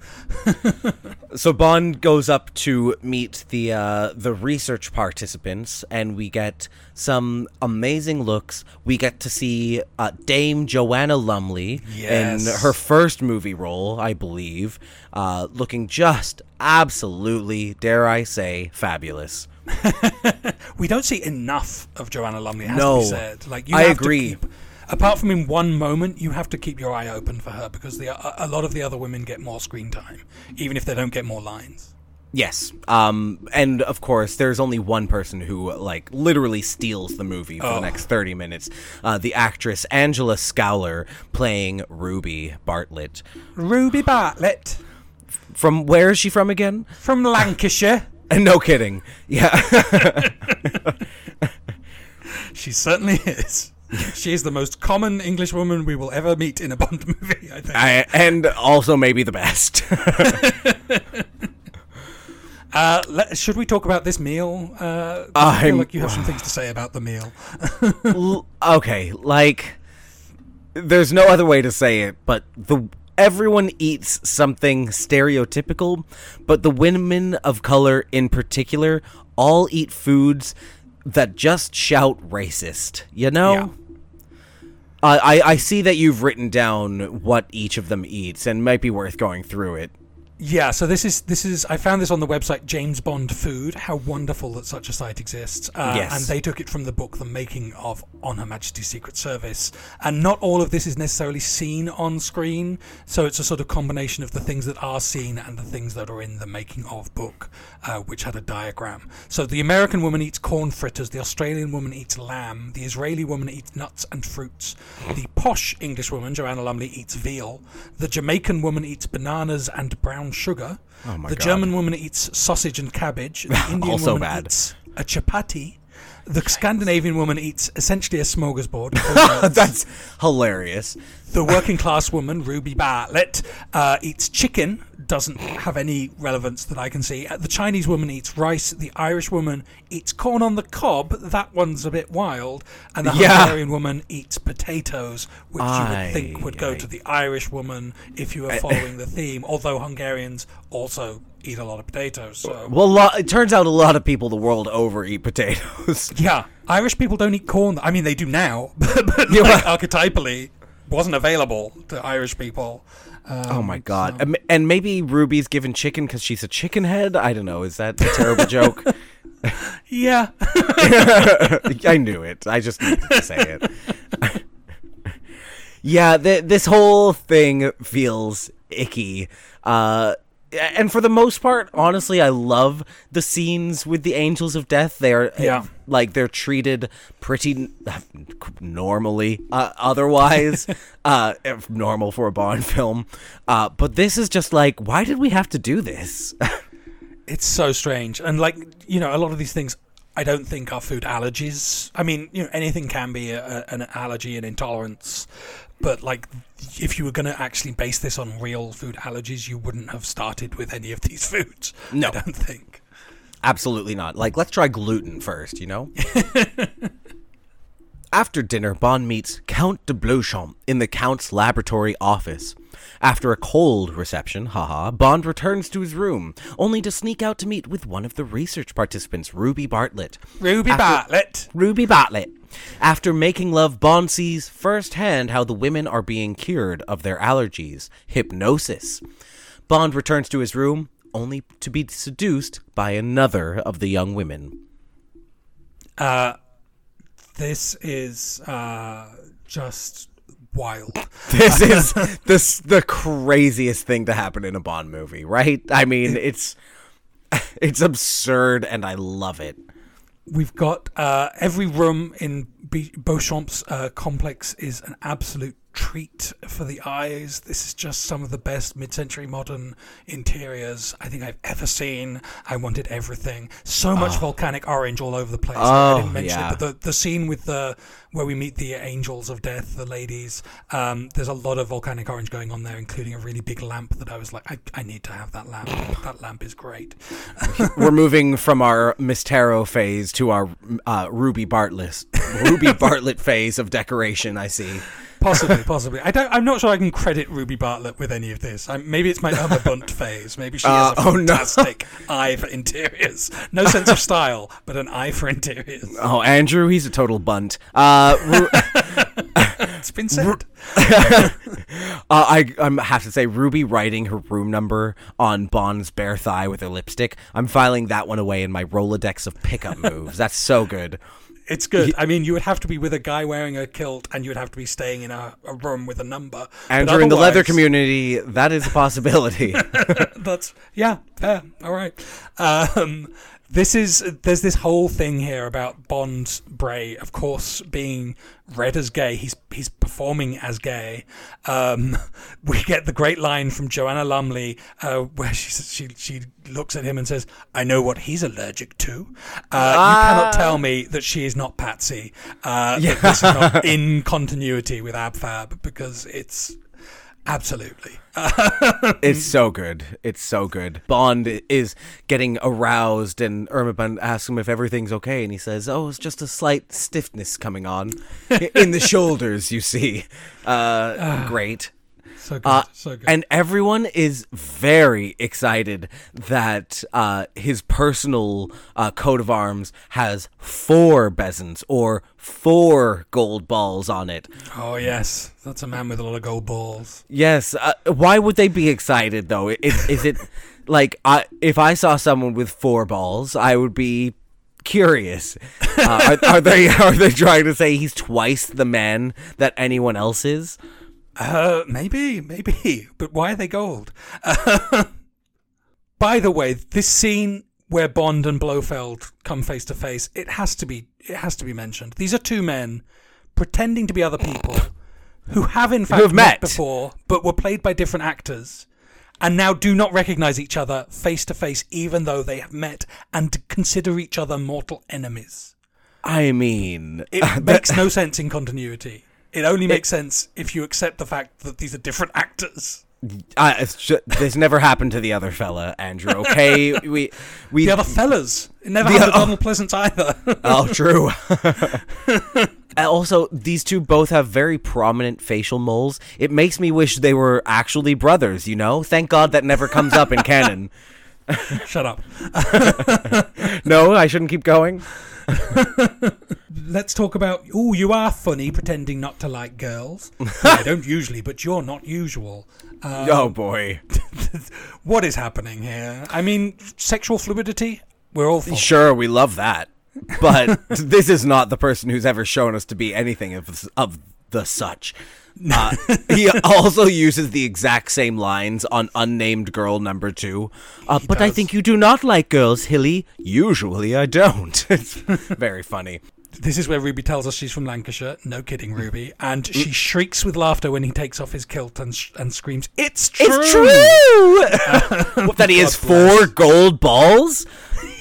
Speaker 2: [laughs]
Speaker 1: So Bond goes up to meet the uh, the research participants, and we get some amazing looks. We get to see uh, Dame Joanna Lumley in her first movie role, I believe, uh, looking just absolutely, dare I say, fabulous. [laughs]
Speaker 2: We don't see enough of Joanna Lumley,
Speaker 1: No,
Speaker 2: to be said. Like, you
Speaker 1: I
Speaker 2: have
Speaker 1: agree.
Speaker 2: To keep, apart from in one moment, you have to keep your eye open for her because the, a, lot of the other women get more screen time, even if they don't get more lines.
Speaker 1: Yes, um, and of course, there's only one person who like literally steals the movie for the
Speaker 2: Oh.
Speaker 1: next thirty minutes. Uh, the actress Angela Scoular playing Ruby Bartlett.
Speaker 2: Ruby Bartlett
Speaker 1: From where is she from again?
Speaker 2: from Lancashire.
Speaker 1: And [laughs] no kidding. Yeah. [laughs]
Speaker 2: She certainly is. [laughs] She is the most common English woman we will ever meet in a Bond movie, I think.
Speaker 1: I, and also maybe the best. [laughs]
Speaker 2: Uh, let, should we talk about this meal? Uh, I feel like you have some things to say about the meal. [laughs]
Speaker 1: L- okay, like there's no other way to say it, but the everyone eats something stereotypical, but the women of color in particular all eat foods that just shout racist. You know?
Speaker 2: Yeah.
Speaker 1: Uh, I I see that you've written down what each of them eats, and might be worth going through it.
Speaker 2: Yeah, so this is this is I found this on the website James Bond Food. How wonderful that such a site exists. Uh,
Speaker 1: Yes.
Speaker 2: and they took it from the book The Making of On Her Majesty's Secret Service. And not all of this is necessarily seen on screen, so it's a sort of combination of the things that are seen and the things that are in the making of book, uh, which had a diagram. So the American woman eats corn fritters, the Australian woman eats lamb, the Israeli woman eats nuts and fruits, the posh English woman Joanna Lumley eats veal, the Jamaican woman eats bananas and brown sugar.
Speaker 1: Oh my
Speaker 2: the
Speaker 1: God.
Speaker 2: German woman eats sausage and cabbage. The [laughs] Indian woman
Speaker 1: bad.
Speaker 2: eats a chapati. The Scandinavian woman eats essentially a smorgasbord. [laughs]
Speaker 1: That's hilarious.
Speaker 2: the working class woman, Ruby Bartlett, uh, eats chicken. Doesn't have any relevance that I can see. Uh, The Chinese woman eats rice. The Irish woman eats corn on the cob. That one's a bit wild. And the
Speaker 1: Yeah.
Speaker 2: Hungarian woman eats potatoes, which you would think would go to the Irish woman if you were following [laughs] the theme. Although Hungarians also eat a lot of potatoes. So
Speaker 1: Well, lo- it turns out a lot of people the world over eat potatoes. [laughs]
Speaker 2: yeah, Irish people don't eat corn. I mean, they do now, [laughs] but, but
Speaker 1: Yeah,
Speaker 2: like,
Speaker 1: well-
Speaker 2: archetypally wasn't available to Irish people.
Speaker 1: Oh my god! And- And maybe Ruby's given chicken because she's a chicken head. I don't know. Is that a terrible joke? [laughs]
Speaker 2: Yeah, [laughs]
Speaker 1: I knew it. I just needed to say it. [laughs] yeah, th- this whole thing feels icky. Uh, and for the most part, honestly, I love the scenes with the Angels of Death. They are
Speaker 2: Yeah.
Speaker 1: like they're treated pretty normally. Uh, otherwise, [laughs] uh, normal for a Bond film. Uh, but this is just like, why did we have to do this? [laughs]
Speaker 2: it's so strange, and like you know, a lot of these things. I don't think are food allergies. I mean, you know, anything can be a, a- an allergy and intolerance, but like, if you were going to actually base this on real food allergies, you wouldn't have started with any of these [laughs] foods.
Speaker 1: No.
Speaker 2: I don't think.
Speaker 1: Absolutely not. Like, let's try gluten first, you know? [laughs] After dinner, Bond meets Count de Bleuchamp in the Count's laboratory office. After a cold reception, haha, Bond returns to his room, only to sneak out to meet with one of the research participants, Ruby Bartlett.
Speaker 2: Ruby
Speaker 1: After-
Speaker 2: Bartlett.
Speaker 1: Ruby Bartlett. After making love, Bond sees firsthand how the women are being cured of their allergies hypnosis. Bond returns to his room, only to be seduced by another of the young women.
Speaker 2: Uh, this is uh, just wild. [laughs]
Speaker 1: This is this the craziest thing to happen in a Bond movie, right? I mean, it's [laughs] it's absurd and I love it.
Speaker 2: We've got uh, every room in Bleuchamp's uh, complex is an absolute treat for the eyes. This is just some of the best mid-century modern interiors I think I've ever seen. I wanted everything. So much volcanic orange all over the place. I
Speaker 1: Oh,
Speaker 2: didn't mention
Speaker 1: yeah.
Speaker 2: it, but the the scene with the where we meet the angels of death, the ladies. Um, there's a lot of volcanic orange going on there, including a really big lamp that I was like, I, I need to have that lamp. that lamp is great.
Speaker 1: We're moving from our Mistero phase to our uh, Ruby Bartlett Ruby Bartlett phase of decoration. I see.
Speaker 2: Possibly, possibly. I don't. I'm not sure I can credit Ruby Bartlett with any of this. I, maybe it's my other Bunt phase. Maybe she has a
Speaker 1: Uh, oh, no.
Speaker 2: fantastic eye for interiors. No sense of style, but an eye for interiors.
Speaker 1: Oh, Andrew, he's a total bunt. Uh, Ru- [laughs]
Speaker 2: It's been said. [laughs]
Speaker 1: Uh, I I have to say, Ruby writing her room number on Bond's bare thigh with her lipstick. I'm filing that one away in my Rolodex of pickup moves. That's so good.
Speaker 2: It's good. I mean, you would have to be with a guy wearing a kilt, and you would have to be staying in a, a room with a number. But
Speaker 1: Andrew, in the leather community, that is a possibility. [laughs]
Speaker 2: That's yeah, fair. All right. Um, this is there's this whole thing here about Bond Bray, of course, being read as gay. He's he's performing as gay. Um, [laughs] we get the great line from Joanna Lumley uh, where she she she looks at him and says, "I know what he's allergic to." Uh, You cannot tell me that she is not Patsy. Uh, that this is not [laughs] in continuity with AbFab because it's absolutely.
Speaker 1: It's so good. It's so good. Bond is getting aroused, and Irma Bunt asks him if everything's okay, and he says, "Oh, it's just a slight stiffness coming on in the shoulders. You see, uh, [sighs] great."
Speaker 2: So good.
Speaker 1: Uh,
Speaker 2: so good.
Speaker 1: and everyone is very excited that uh, his personal uh, coat of arms has four bezants or four gold balls on it.
Speaker 2: Oh yes, that's a man with a lot of gold balls.
Speaker 1: Yes. Uh, why would they be excited though? Is, is it [laughs] like I, if I saw someone with four balls, I would be curious. Uh, are, are they [laughs] are they trying to say he's twice the man that anyone else is?
Speaker 2: Uh, maybe, maybe, [laughs] but why are they gold? [laughs] By the way, this scene where Bond and Blofeld come face to face, it has to be it has to be mentioned. These are two men pretending to be other people [coughs] who have in fact
Speaker 1: have met.
Speaker 2: before, but were played by different actors. And now do not recognize each other face to face, even though they have met and consider each other mortal enemies.
Speaker 1: I mean,
Speaker 2: It [laughs] makes no sense in continuity. It only makes sense if you accept the fact that these are different actors.
Speaker 1: uh, it's ju- this never happened to the other fella, Andrew. Okay, [laughs] we we
Speaker 2: The other fellas. It never happened to Donald Pleasence either. [laughs]
Speaker 1: Oh, true. [laughs] Also, these two both have very prominent facial moles. It makes me wish they were actually brothers, you know? Thank God that never comes up in canon.
Speaker 2: Shut up.
Speaker 1: No, I shouldn't keep going. [laughs]
Speaker 2: Let's talk about. Oh, you are funny pretending not to like girls. [laughs] I don't usually, but you're not usual. Um,
Speaker 1: oh, boy. [laughs]
Speaker 2: What is happening here? I mean, sexual fluidity? We're all for.
Speaker 1: Sure, we love that. But this is not the person who's ever shown us to be anything of, of the such. [laughs] Uh, he also uses the exact same lines on unnamed girl number two. Uh, but I think you do not like girls, Hilly. Usually I don't. [laughs] It's very funny.
Speaker 2: This is where Ruby tells us she's from Lancashire. No kidding, Ruby. And she shrieks with laughter when he takes off his kilt and, sh- and screams, It's true!
Speaker 1: It's true [laughs] that he has four gold balls.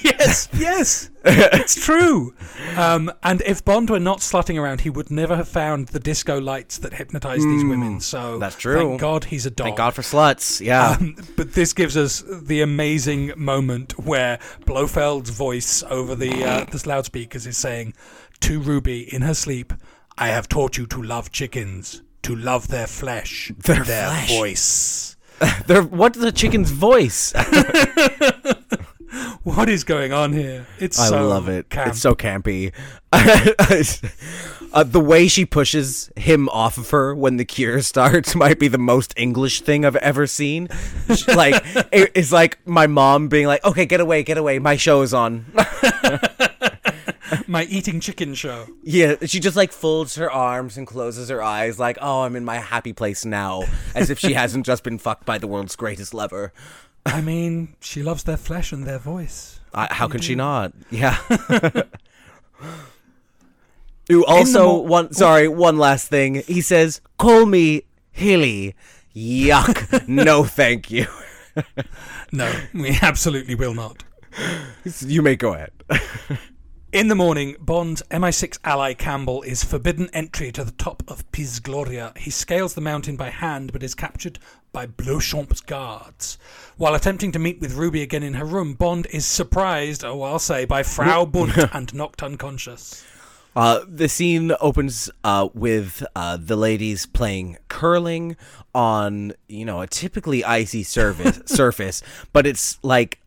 Speaker 2: Yes, [laughs] yes, it's true. Um, and if Bond were not slutting around, he would never have found the disco lights that hypnotize these women. So
Speaker 1: Mm, that's true.
Speaker 2: Thank God he's a dog.
Speaker 1: Thank God for sluts. Yeah.
Speaker 2: Um, but this gives us the amazing moment where Blofeld's voice over the uh, the loudspeakers is saying to Ruby in her sleep, "I have taught you to love chickens, to love their flesh,
Speaker 1: Their flesh.
Speaker 2: voice." [laughs]
Speaker 1: They're, what's the chicken's voice? [laughs] [laughs]
Speaker 2: What is going on here? It's
Speaker 1: I
Speaker 2: so
Speaker 1: love it.
Speaker 2: camp.
Speaker 1: It's so campy. [laughs] uh, the way she pushes him off of her when the cure starts [laughs] might be the most English thing I've ever seen. Like it- it's like my mom being like, "Okay, get away, get away. My show is on."
Speaker 2: my eating chicken show.
Speaker 1: yeah, she just like folds her arms and closes her eyes, like, "Oh, I'm in my happy place now," as if she hasn't just been fucked by the world's greatest lover.
Speaker 2: I mean, she loves their flesh and their voice.
Speaker 1: Uh, how can she not? Yeah. [laughs] Ooh, also
Speaker 2: mo-
Speaker 1: one sorry, one last thing. He says, "Call me Hilly." Yuck. [laughs] no, thank you.
Speaker 2: No, we absolutely will not. [laughs]
Speaker 1: You may go ahead.
Speaker 2: In the morning, Bond's MI6 ally Campbell is forbidden entry to the top of Piz Gloria. He scales the mountain by hand but is captured by Bleuchamp's guards. While attempting to meet with Ruby again in her room, Bond is surprised, oh, I'll say, by Frau Bunt [laughs] and knocked unconscious.
Speaker 1: Uh, the scene opens uh, with uh, the ladies playing curling on, you know, a typically icy surface, [laughs] surface, but it's like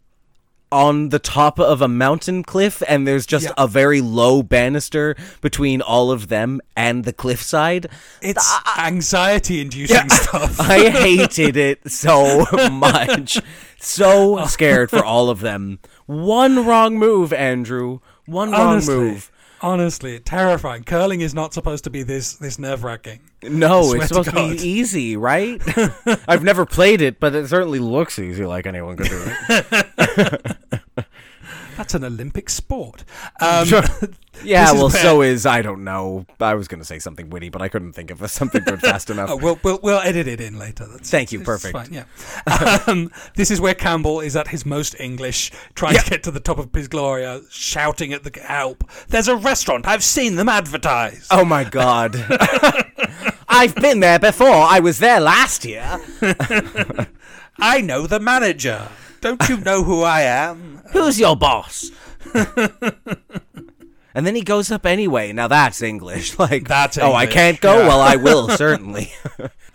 Speaker 1: on the top of a mountain cliff, and there's just
Speaker 2: Yeah.
Speaker 1: a very low banister between all of them and the cliffside.
Speaker 2: It's anxiety inducing stuff. [laughs]
Speaker 1: I hated it so [laughs] much. So oh. scared for all of them. One wrong move, Andrew. One wrong
Speaker 2: honestly,
Speaker 1: move.
Speaker 2: Honestly, terrifying. Curling is not supposed to be this this nerve wracking.
Speaker 1: No, it's supposed to,
Speaker 2: God.
Speaker 1: be easy, right? [laughs] I've never played it, but it certainly looks easy like anyone could do it. [laughs]
Speaker 2: That's an Olympic sport. Um, [laughs]
Speaker 1: Yeah, well,
Speaker 2: bad.
Speaker 1: so is I don't know. I was going to say something witty, but I couldn't think of something good [laughs] fast enough.
Speaker 2: Oh, we'll, we'll we'll edit it in later. That's,
Speaker 1: Thank you, perfect.
Speaker 2: Fine, yeah. um, this is where Campbell is at his most English, trying to get to the top of Piz Gloria, shouting at the help. There's a restaurant. I've seen them advertised.
Speaker 1: Oh my god. [laughs] I've been there before. I was there last year.
Speaker 2: I know the manager. Don't you know who I am?
Speaker 1: Who's your boss? [laughs] and then he goes up anyway. Now that's English. [laughs] Like
Speaker 2: That's
Speaker 1: Oh, I
Speaker 2: English,
Speaker 1: can't go.
Speaker 2: yeah.
Speaker 1: Well, I will [laughs] certainly.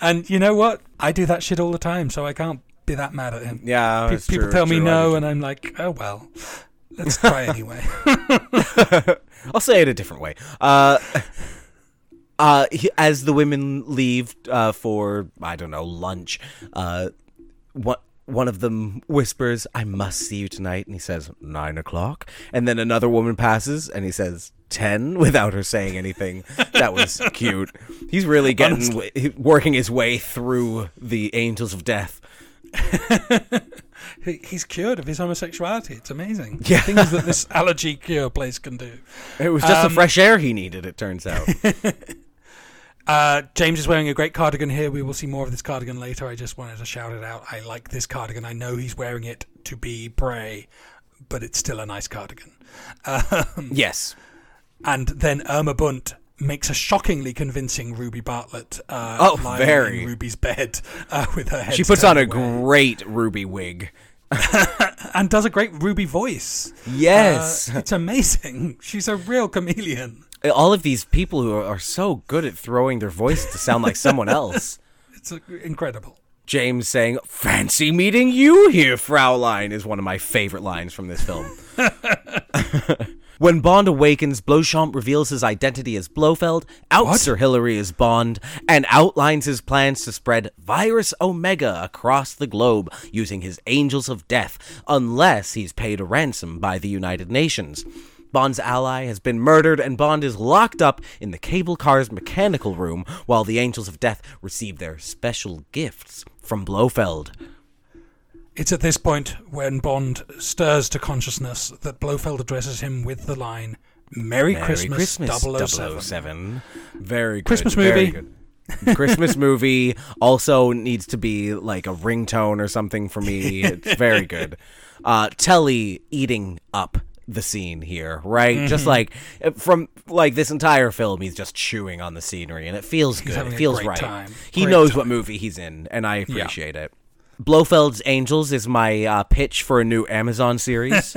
Speaker 2: And you know what? I do that shit all the time, so I can't be that mad at him.
Speaker 1: yeah,
Speaker 2: Pe-
Speaker 1: it's
Speaker 2: people
Speaker 1: true,
Speaker 2: tell me
Speaker 1: true,
Speaker 2: no, and I'm like, oh well. Let's try anyway.
Speaker 1: I'll say it a different way. Uh, uh, he, as the women leave uh, for I don't know lunch, uh, one one of them whispers, "I must see you tonight," and he says nine o'clock, and then another woman passes, and he says ten [laughs] without her saying anything. that was cute. He's really getting w- working his way through the angels of death. [laughs]
Speaker 2: He's cured of his homosexuality. It's amazing.
Speaker 1: Yeah.
Speaker 2: Things that this [laughs] allergy cure place can do.
Speaker 1: It was just
Speaker 2: Um,
Speaker 1: the fresh air he needed. It turns out.
Speaker 2: Uh, James is wearing a great cardigan here. We will see more of this cardigan later. I just wanted to shout it out. I like this cardigan. I know he's wearing it to be Bray, but it's still a nice cardigan. Um,
Speaker 1: yes.
Speaker 2: and then Irma Bunt makes a shockingly convincing Ruby Bartlett uh,
Speaker 1: Oh,
Speaker 2: lying
Speaker 1: very.
Speaker 2: in Ruby's bed uh, with her head.
Speaker 1: She puts on a
Speaker 2: away.
Speaker 1: great ruby wig. [laughs]
Speaker 2: and does a great Ruby voice.
Speaker 1: Yes.
Speaker 2: Uh, it's amazing. She's a real chameleon.
Speaker 1: All of these people who are, are so good at throwing their voice to sound like someone [laughs] else.
Speaker 2: It's incredible.
Speaker 1: James saying, Fancy meeting you here, Fraulein, is one of my favorite lines from this film. [laughs] when Bond awakens, Bleuchamp reveals his identity as Blofeld, outs
Speaker 2: What?
Speaker 1: Sir Hilary as Bond, and outlines his plans to spread Virus Omega across the globe using his Angels of Death, unless he's paid a ransom by the United Nations. Bond's ally has been murdered, and Bond is locked up in the cable car's mechanical room while the Angels of Death receive their special gifts from Blofeld.
Speaker 2: It's at this point when Bond stirs to consciousness that Blofeld addresses him with the line, Merry,
Speaker 1: Merry
Speaker 2: Christmas,
Speaker 1: Christmas
Speaker 2: 007.
Speaker 1: 007. Very good.
Speaker 2: Christmas movie.
Speaker 1: good. Christmas movie also needs to be like a ringtone or something for me. It's very good. [laughs] Uh, Telly eating up the scene here, right?
Speaker 2: Mm-hmm.
Speaker 1: Just like uh, from like this entire film, he's just chewing on the scenery, and it feels good. It feels right.
Speaker 2: time.
Speaker 1: He
Speaker 2: Great
Speaker 1: knows
Speaker 2: time.
Speaker 1: what movie he's in, and I appreciate it. Blofeld's Angels is my uh, pitch for a new Amazon series.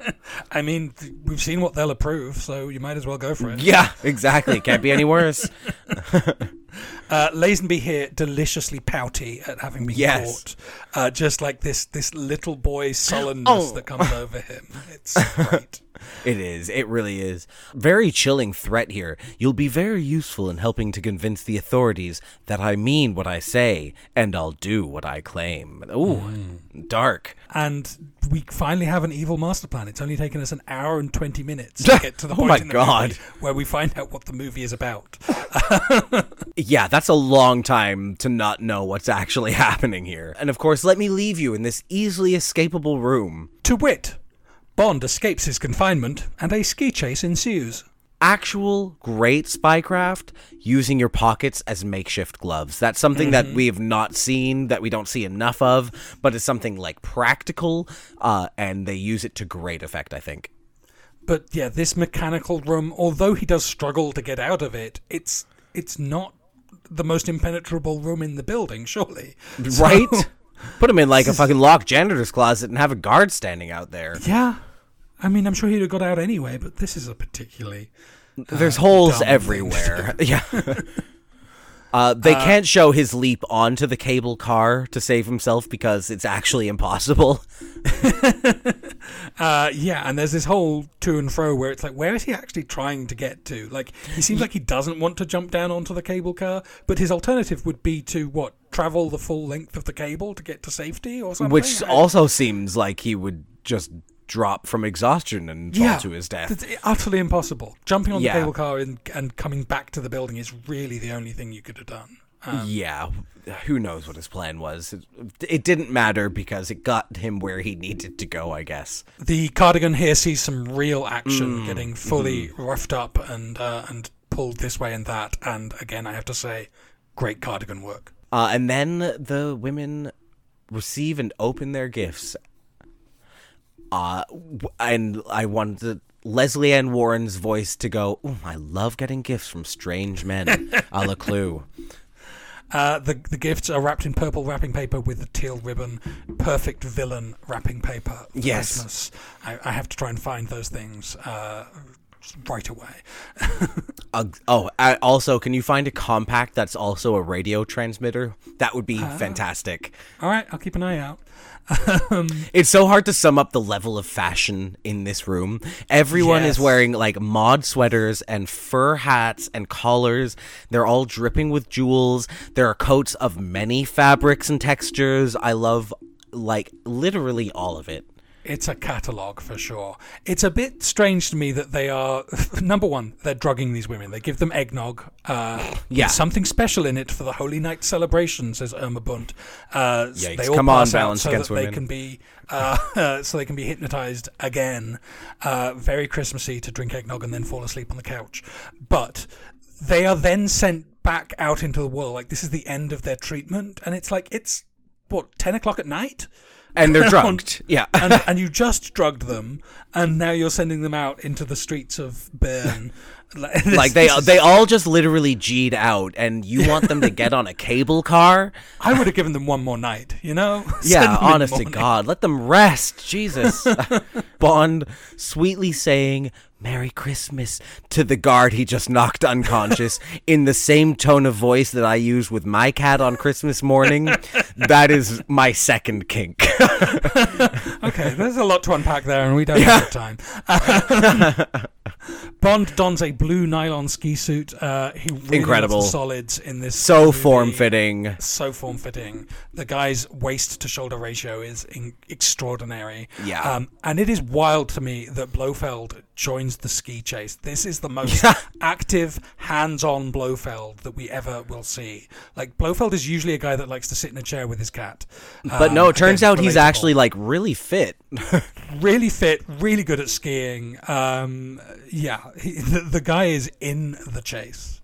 Speaker 1: [laughs]
Speaker 2: I mean, th- we've seen what they'll approve, so you might as well go for it.
Speaker 1: yeah, exactly. Can't be any worse. [laughs]
Speaker 2: Uh, Lazenby here, deliciously pouty at having been
Speaker 1: Yes.
Speaker 2: caught. Uh, just like this, this little boy [gasps] sullenness
Speaker 1: Oh.
Speaker 2: that comes over him. It's great.
Speaker 1: It is. It really is. Very chilling threat here. You'll be very useful in helping to convince the authorities that I mean what I say and I'll do what I claim. Ooh, hmm. dark.
Speaker 2: and we finally have an evil master plan. It's only taken us an hour and 20 minutes to [laughs] get to the
Speaker 1: Oh
Speaker 2: point in the
Speaker 1: God.
Speaker 2: movie where we find out what the movie is about. [laughs]
Speaker 1: Yeah, that's a long time to not know what's actually [laughs] happening here. And of course, let me leave you in this easily escapable room.
Speaker 2: To wit, Bond escapes his confinement and a ski chase ensues.
Speaker 1: Actual great spycraft using your pockets as makeshift gloves. That's something that we have not seen, that we don't see enough of, but it's something like practical, uh, and they use it to great effect, I think.
Speaker 2: But yeah, this mechanical room, although he does struggle to get out of it, it's it's not the most impenetrable room in the building, surely. So-
Speaker 1: Right? Put him in like a [laughs] fucking locked janitor's closet and have a guard standing out there.
Speaker 2: yeah. I mean, I'm sure he'd have got out anyway, but this is a particularly
Speaker 1: There's holes everywhere. [laughs] yeah. [laughs] Uh, they can't show his leap onto the cable car to save himself because it's actually impossible. [laughs]
Speaker 2: Uh, yeah, and there's this whole to and fro where it's like, where is he actually trying to get to? Like, he seems like he doesn't want to jump down onto the cable car, but his alternative would be to what? Travel the full length of the cable to get to safety or something?
Speaker 1: Which also seems like he would just drop from exhaustion and fall
Speaker 2: yeah,
Speaker 1: to his death.
Speaker 2: It's utterly impossible. Jumping on
Speaker 1: Yeah.
Speaker 2: the cable car and, and coming back to the building is really the only thing you could have done. Um,
Speaker 1: yeah, who knows what his plan was? It, it didn't matter because it got him where he needed to go, I guess.
Speaker 2: the cardigan here sees some real action,
Speaker 1: Mm,
Speaker 2: getting fully
Speaker 1: mm-hmm.
Speaker 2: roughed up and uh, and pulled this way and that. And again, I have to say, great cardigan work.
Speaker 1: Uh, and then the women receive and open their gifts. Uh, and I wanted Lesley Ann Warren's voice to go, I love getting gifts from strange men, a la Clue. [laughs]
Speaker 2: Uh, the the gifts are wrapped in purple wrapping paper with a teal ribbon. Perfect villain wrapping paper.
Speaker 1: Yes.
Speaker 2: I, I have to try and find those things uh, right away. [laughs]
Speaker 1: Uh, oh, uh, also, can you find a compact that's also a radio transmitter? That would be fantastic.
Speaker 2: All right, I'll keep an eye out.
Speaker 1: It's so hard to sum up the level of fashion in this room. Everyone is wearing like mod sweaters and fur hats and collars. They're all dripping with jewels. There are coats of many fabrics and textures. I love like literally all of it.
Speaker 2: It's a catalogue for sure. It's a bit strange to me that they are [laughs] number one. They're drugging these women. They give them eggnog. Uh,
Speaker 1: Yeah.
Speaker 2: something special in it for the Holy Night celebration, says Irma Bunt. Uh,
Speaker 1: Yikes.
Speaker 2: They all
Speaker 1: Come on,
Speaker 2: pass out
Speaker 1: Balance
Speaker 2: so
Speaker 1: Against
Speaker 2: that they can be uh, [laughs] so they can be hypnotized again. Uh, very Christmassy to drink eggnog and then fall asleep on the couch. But they are then sent back out into the world. Like this is the end of their treatment, and it's like it's what ten o'clock at night.
Speaker 1: And they're drugged. Yeah.
Speaker 2: and, [laughs] and you just drugged them, and now you're sending them out into the streets of Bern. like this- [laughs]
Speaker 1: like they
Speaker 2: is... [laughs]
Speaker 1: they all just literally G'd out, and you want them to get on a cable car?
Speaker 2: I would have given them one more night, you know?
Speaker 1: Yeah,
Speaker 2: them in the
Speaker 1: honest to. God, let them rest. Jesus. Bond sweetly saying "Merry Christmas" to the guard he just knocked unconscious [laughs] in the same tone of voice that I use with my cat on Christmas morning. that is my second kink. [laughs]
Speaker 2: Okay, there's a lot to unpack there, and we don't have time. [laughs] Bond dons a blue nylon ski suit. Uh, he really
Speaker 1: Incredible.
Speaker 2: solids in this.
Speaker 1: so form fitting.
Speaker 2: So form fitting. The guy's waist to shoulder ratio is in- extraordinary.
Speaker 1: Yeah.
Speaker 2: Um, and it is wild to me that Blofeld joins the ski chase. This is the most active, hands-on Blofeld that we ever will see. Like Blofeld is usually a guy that likes to sit in a chair with his cat.
Speaker 1: But
Speaker 2: Um,
Speaker 1: no, it turns out he's actually like really fit. [laughs]
Speaker 2: really fit, really good at skiing. Um, yeah, he, the, the guy is in the chase.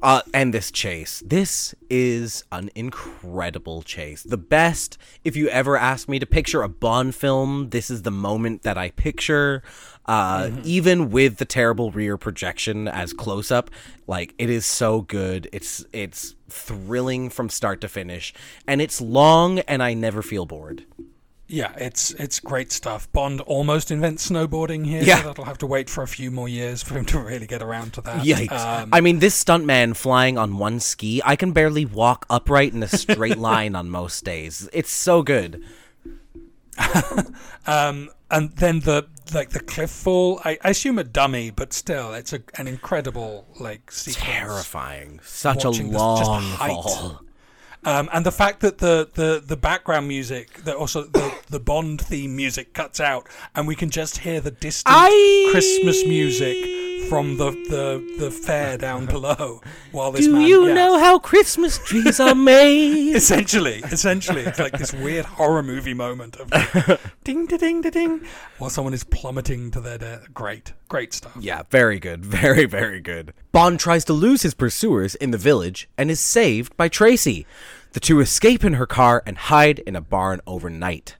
Speaker 1: Uh, and this chase. This is an incredible chase. The best, if you ever ask me to picture a Bond film, this is the moment that I picture. Uh, Even with the terrible rear projection as close up, like it is so good. It's it's thrilling from start to finish, and it's long, and I never feel bored.
Speaker 2: Yeah, it's it's great stuff. Bond almost invents snowboarding here.
Speaker 1: Yeah.
Speaker 2: that'll have to wait for a few more years for him to really get around to that.
Speaker 1: Yikes!
Speaker 2: Um,
Speaker 1: I mean, this stuntman flying on one ski, I can barely walk upright in a straight [laughs] line on most days. It's so good. [laughs]
Speaker 2: um, and then the like the cliff fall. I, I assume a dummy, but still, it's a, an incredible like sequence.
Speaker 1: terrifying. Such a
Speaker 2: watching this- the
Speaker 1: long
Speaker 2: height.
Speaker 1: fall.
Speaker 2: Um, and the fact that the, the, the background music, that also the, the Bond theme music cuts out, and we can just hear the distant
Speaker 1: I-
Speaker 2: Christmas music from the, the, the fair down below. While this
Speaker 1: Do
Speaker 2: man,
Speaker 1: you
Speaker 2: yeah.
Speaker 1: know how Christmas trees are made? [laughs]
Speaker 2: Essentially, essentially, it's like this weird horror movie moment of like, [laughs] ding, da, ding, da, ding, while someone is plummeting to their death. Great, great stuff.
Speaker 1: yeah, very good. [laughs] Very, very good. Bond tries to lose his pursuers in the village and is saved by Tracy. The two escape in her car and hide in a barn overnight.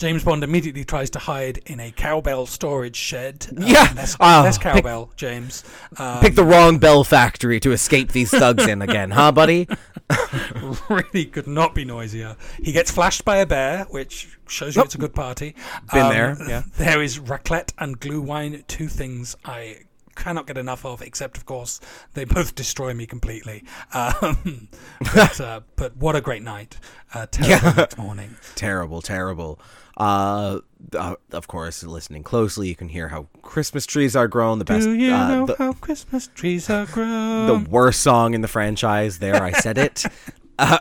Speaker 2: James Bond immediately tries to hide in a cowbell storage shed. Uh, [laughs]
Speaker 1: Yeah,
Speaker 2: less,
Speaker 1: oh,
Speaker 2: less
Speaker 1: pick-
Speaker 2: cowbell, James. Um,
Speaker 1: Pick the wrong bell factory to escape these thugs in again, huh, buddy? [laughs] [laughs]
Speaker 2: really could not be noisier. He gets flashed by a bear, which shows you it's a good party. Um,
Speaker 1: there, yeah.
Speaker 2: There is raclette and glühwein, two things I cannot get enough of, except, of course, they both destroy me completely. Um, but, uh, but what a great night. Uh, terrible
Speaker 1: Yeah.
Speaker 2: next morning.
Speaker 1: terrible, terrible. Uh, uh, of course, listening closely, you can hear how Christmas trees are grown. The best,
Speaker 2: Do you
Speaker 1: uh,
Speaker 2: know
Speaker 1: the,
Speaker 2: how Christmas trees are grown?
Speaker 1: the worst song in the franchise. There, I said it. [laughs] uh,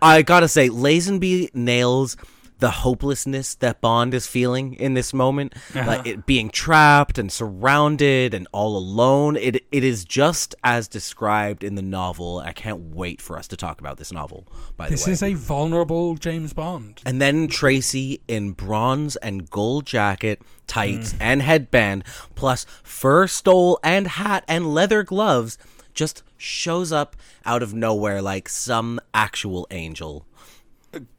Speaker 1: I gotta say, Lazenby nails the hopelessness that Bond is feeling in this moment, uh-huh. like it being trapped and surrounded and all alone. It it is just as described in the novel. I can't wait for us to talk about this novel. By
Speaker 2: this
Speaker 1: the way, this
Speaker 2: is a vulnerable James Bond.
Speaker 1: and then Tracy in bronze and gold jacket, tights, mm. and headband, plus fur stole and hat and leather gloves, just shows up out of nowhere like some actual angel.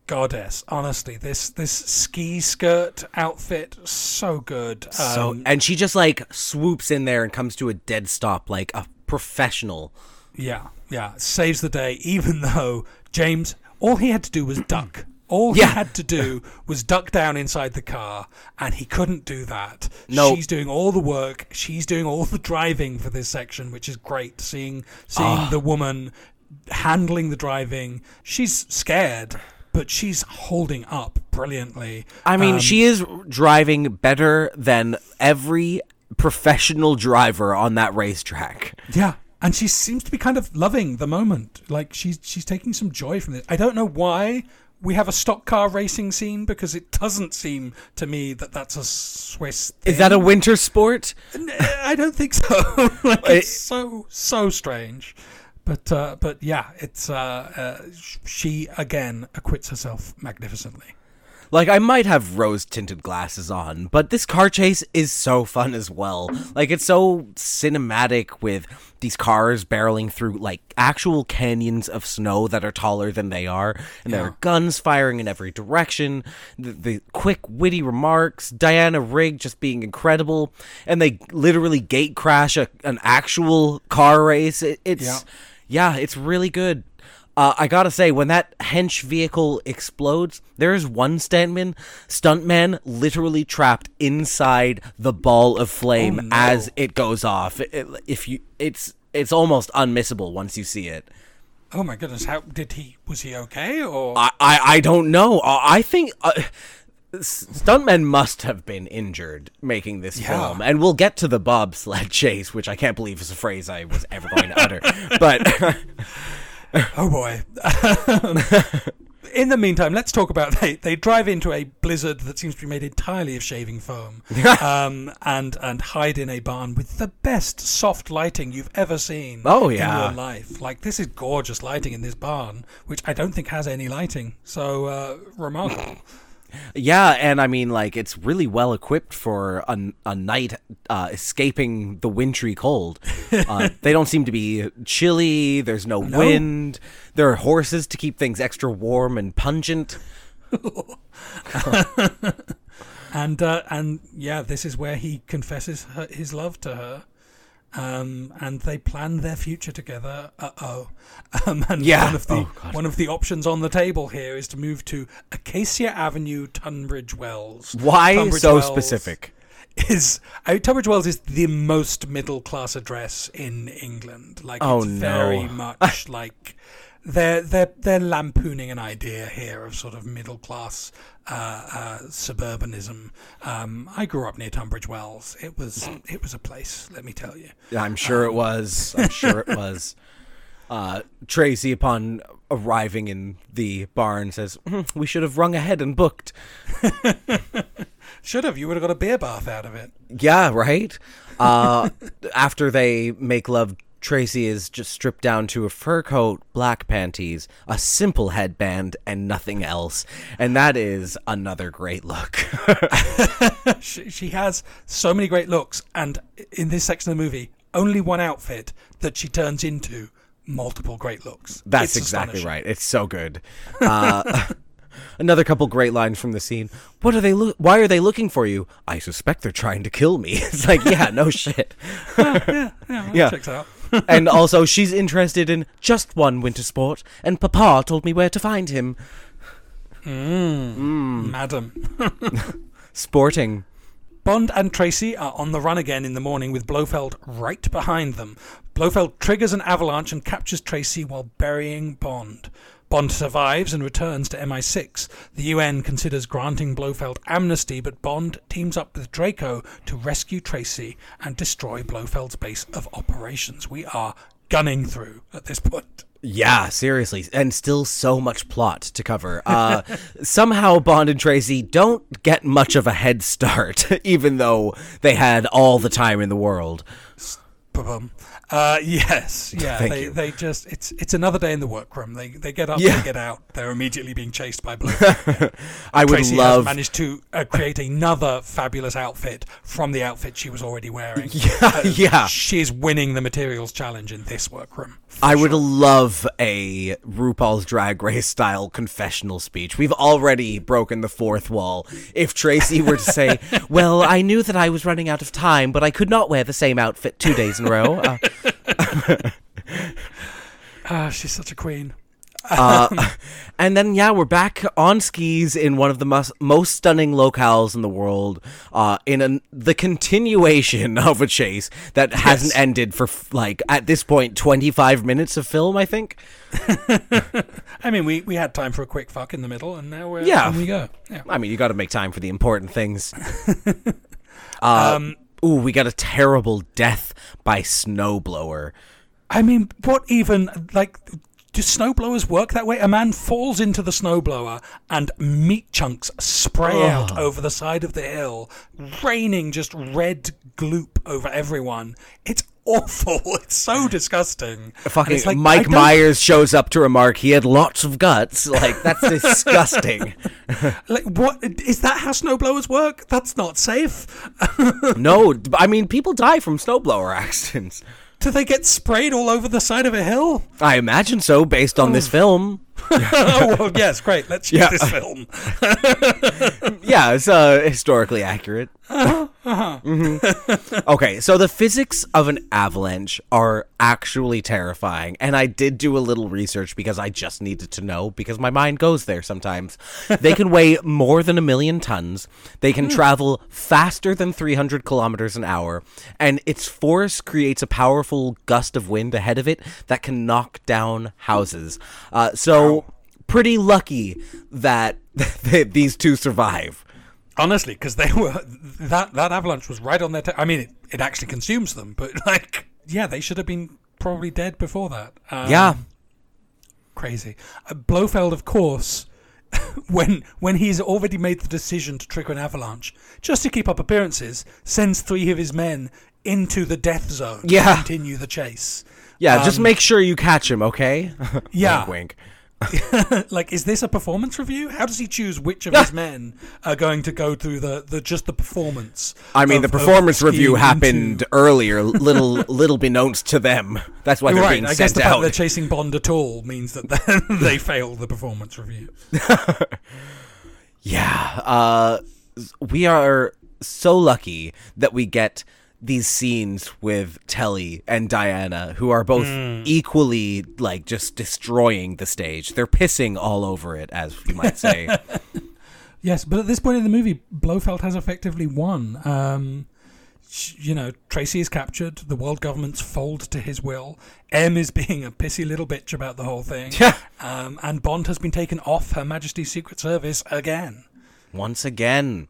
Speaker 2: Goddess, honestly, this this ski skirt outfit so good.
Speaker 1: So,
Speaker 2: Um,
Speaker 1: and she just like swoops in there and comes to a dead stop like a professional.
Speaker 2: Yeah, yeah, saves the day. Even though James, all he had to do was duck. All
Speaker 1: Yeah.
Speaker 2: he had to do [laughs] was duck down inside the car, and he couldn't do that.
Speaker 1: No.
Speaker 2: she's doing all the work. She's doing all the driving for this section, which is great. Seeing seeing
Speaker 1: Ah.
Speaker 2: the woman handling the driving. She's scared, but she's holding up brilliantly.
Speaker 1: I mean,
Speaker 2: Um,
Speaker 1: she is driving better than every professional driver on that racetrack.
Speaker 2: Yeah, and she seems to be kind of loving the moment. Like she's she's taking some joy from this. I don't know why we have a stock car racing scene because it doesn't seem to me that that's a Swiss.
Speaker 1: Is that a winter sport?
Speaker 2: I don't think so. [laughs] like it's so so strange. But uh, but yeah, it's uh, uh, she again acquits herself magnificently.
Speaker 1: Like I might have rose tinted glasses on, but this car chase is so fun as well. Like it's so cinematic with these cars barreling through like actual canyons of snow that are taller than they are, and there are guns firing in every direction. The, the quick witty remarks, Diana Rigg just being incredible, and they literally gate crash a, an actual car race. It, it's
Speaker 2: Yeah.
Speaker 1: Yeah, it's really good. Uh, I gotta say, when that hench vehicle explodes, there is one stuntman, stuntman, literally trapped inside the ball of flame
Speaker 2: Oh, no.
Speaker 1: as it goes off. It- if you, it's it's almost unmissable once you see it.
Speaker 2: Oh my goodness! How did he? Was he okay? Or
Speaker 1: I I, I don't know. I I think. Uh, Stuntmen must have been injured making this
Speaker 2: Yeah.
Speaker 1: film, and we'll get to the bobsled chase, which I can't believe is a phrase I was ever going to utter. [laughs] But [laughs]
Speaker 2: Oh boy. [laughs] In the meantime, let's talk about they they drive into a blizzard that seems to be made entirely of shaving foam, um, and and hide in a barn with the best soft lighting you've ever seen.
Speaker 1: Oh,
Speaker 2: in
Speaker 1: yeah.
Speaker 2: your life. Like this is gorgeous lighting in this barn, which I don't think has any lighting. So uh, remarkable.
Speaker 1: Yeah, and I mean, like, it's really well equipped for a, a night uh, escaping the wintry cold. Uh, [laughs] they don't seem to be chilly, there's no, wind, there are horses to keep things extra warm and pungent. [laughs]
Speaker 2: and uh, and yeah, this is where he confesses her, his love to her. Um, and they plan their future together. Uh oh. [laughs] Um, and
Speaker 1: Yeah.
Speaker 2: one of the
Speaker 1: Oh,
Speaker 2: one of the options on the table here is to move to Acacia Avenue, Tunbridge Wells.
Speaker 1: Why
Speaker 2: Tunbridge
Speaker 1: so
Speaker 2: Wells
Speaker 1: specific?
Speaker 2: Is uh, Tunbridge Wells is the most middle class address in England. Like
Speaker 1: Oh,
Speaker 2: it's very much [laughs] like they're they're they're lampooning an idea here of sort of middle class uh, uh, suburbanism. Um, I grew up near Tunbridge Wells. It was it was a place. Let me tell you.
Speaker 1: I'm sure it was. I'm sure it [laughs] was. Uh, Tracy, upon arriving in the barn, says, "Hmm, We should have rung ahead and booked. [laughs]
Speaker 2: Should have. You would have got a beer bath out of it.
Speaker 1: Yeah, right. Uh, [laughs] after they make love, Tracy is just stripped down to a fur coat, black panties, a simple headband, and nothing else. And that is another great look. [laughs]
Speaker 2: She, she has so many great looks, and in this section of the movie, only one outfit that she turns into multiple great looks.
Speaker 1: That's
Speaker 2: It's
Speaker 1: exactly right. It's so good. Uh, [laughs] another couple great lines from the scene. What are they? Lo- why are they looking for you? I suspect they're trying to kill me. [laughs] It's like, yeah, no shit.
Speaker 2: Yeah, yeah,
Speaker 1: Yeah.
Speaker 2: checks out.
Speaker 1: And also, she's interested in just one winter sport, and Papa told me where to find him.
Speaker 2: Hmm, madam. [laughs]
Speaker 1: Sporting.
Speaker 2: Bond and Tracy are on the run again in the morning with Blofeld right behind them. Blofeld triggers an avalanche and captures Tracy while burying Bond. Bond survives and returns to MI6. The UN considers granting Blofeld amnesty, but Bond teams up with Draco to rescue Tracy and destroy Blofeld's base of operations. We are gunning through at this point.
Speaker 1: Yeah, seriously, and still so much plot to cover. Uh, [laughs] somehow, Bond and Tracy don't get much of a head start, [laughs] even though they had all the time in the world.
Speaker 2: Ba-bum. Uh, yes, [laughs] yeah.
Speaker 1: Thank
Speaker 2: they
Speaker 1: you.
Speaker 2: they just it's it's another day in the workroom. They they get up,
Speaker 1: Yeah.
Speaker 2: they get out. They're immediately being chased by [laughs] Blofeld.
Speaker 1: I would
Speaker 2: Tracy
Speaker 1: love.
Speaker 2: managed to uh, create another fabulous outfit from the outfit she was already wearing. [laughs]
Speaker 1: Yeah, yeah.
Speaker 2: She's winning the materials challenge in this workroom.
Speaker 1: I would love a RuPaul's Drag Race style confessional speech. We've already broken the fourth wall. If Tracy were to say, "Well, I knew that I was running out of time, but I could not wear the same outfit two days in a row," uh, [laughs]
Speaker 2: Ah, she's such a queen.
Speaker 1: Uh, [laughs] and then, yeah, we're back on skis in one of the most, most stunning locales in the world, uh, in an, the continuation [laughs] of a chase that hasn't ended for, f- like, at this point, 25 minutes of film, I think.
Speaker 2: I mean, we, we had time for a quick fuck in the middle, and now we're
Speaker 1: Yeah.
Speaker 2: we go. Yeah.
Speaker 1: I mean, you got to make time for the important things. uh,
Speaker 2: Um,
Speaker 1: ooh, we got a terrible death by snowblower.
Speaker 2: I mean, what even like do snowblowers work that way? A man falls into the snowblower and meat chunks spray out over the side of the hill, raining just red gloop over everyone. It's awful. [laughs] It's so disgusting.
Speaker 1: Fucking
Speaker 2: it's like,
Speaker 1: Mike Myers shows up to remark he had lots of guts. Like that's [laughs] disgusting. [laughs]
Speaker 2: Like, what is that? How snowblowers work? That's not safe.
Speaker 1: no, I mean people die from snowblower accidents.
Speaker 2: Do they get sprayed all over the side of a hill?
Speaker 1: I imagine so, based on this film. [laughs]
Speaker 2: oh well, yes, great. Let's use
Speaker 1: Yeah.
Speaker 2: this film. [laughs]
Speaker 1: Yeah, it's uh, historically accurate. [laughs] Mhm. Okay, so the physics of an avalanche are actually terrifying, and I did do a little research because I just needed to know because my mind goes there sometimes. They can weigh more than a million tons. They can travel faster than 300 kilometers an hour, and its force creates a powerful gust of wind ahead of it that can knock down houses. Uh, so pretty lucky that [laughs] these two survive.
Speaker 2: Honestly, because they were that that avalanche was right on their. ta- I mean, it, it actually consumes them, but [laughs] like, yeah, they should have been probably dead before that. Um,
Speaker 1: Yeah.
Speaker 2: crazy. Uh, Blofeld, of course, [laughs] when when he's already made the decision to trigger an avalanche, just to keep up appearances, sends three of his men into the death zone
Speaker 1: Yeah.
Speaker 2: to continue the chase.
Speaker 1: Yeah, just make sure you catch him, okay? [laughs]
Speaker 2: Yeah.
Speaker 1: wink, wink. [laughs]
Speaker 2: like, is this a performance review? How does he choose which of his [laughs] men are going to go through the, the just the performance?
Speaker 1: I mean,
Speaker 2: of-
Speaker 1: the performance review happened
Speaker 2: into-
Speaker 1: earlier, little [laughs] little beknownst to them. That's why they're
Speaker 2: right.
Speaker 1: being
Speaker 2: I guess the fact they're chasing Bond at all means that they, they failed the performance review.
Speaker 1: Yeah, uh, we are so lucky that we get these scenes with Telly and Diana, who are both
Speaker 2: Hmm.
Speaker 1: equally like just destroying the stage. They're pissing all over it, as you might say. [laughs]
Speaker 2: Yes, but at this point in the movie, Blofeld has effectively won. Um, you know, Tracy is captured. The world governments fold to his will. M is being a pissy little bitch about the whole thing.
Speaker 1: Yeah.
Speaker 2: um, and Bond has been taken off Her Majesty's Secret Service again.
Speaker 1: once again.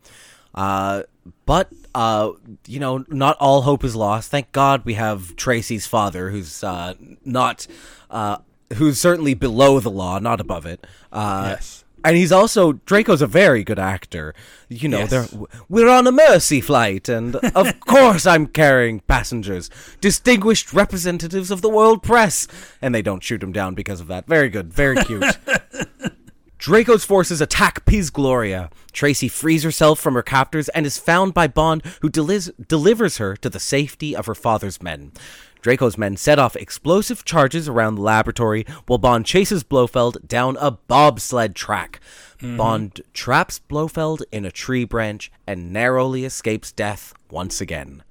Speaker 1: Uh, but uh, you know, not all hope is lost. Thank God we have Tracy's father, who's uh, not, uh, who's certainly below the law, not above it. Uh,
Speaker 2: Yes.
Speaker 1: And he's also Draco's a very good actor. You know,
Speaker 2: Yes.
Speaker 1: we're on a mercy flight, and of [laughs] course I'm carrying passengers, distinguished representatives of the world press, and they don't shoot him down because of that. Very good, very cute. [laughs] Draco's forces attack Piz Gloria. Tracy frees herself from her captors and is found by Bond, who delivers her to the safety of her father's men. Draco's men set off explosive charges around the laboratory while Bond chases Blofeld down a bobsled track. Mm-hmm. Bond traps Blofeld in a tree branch and narrowly escapes death once again.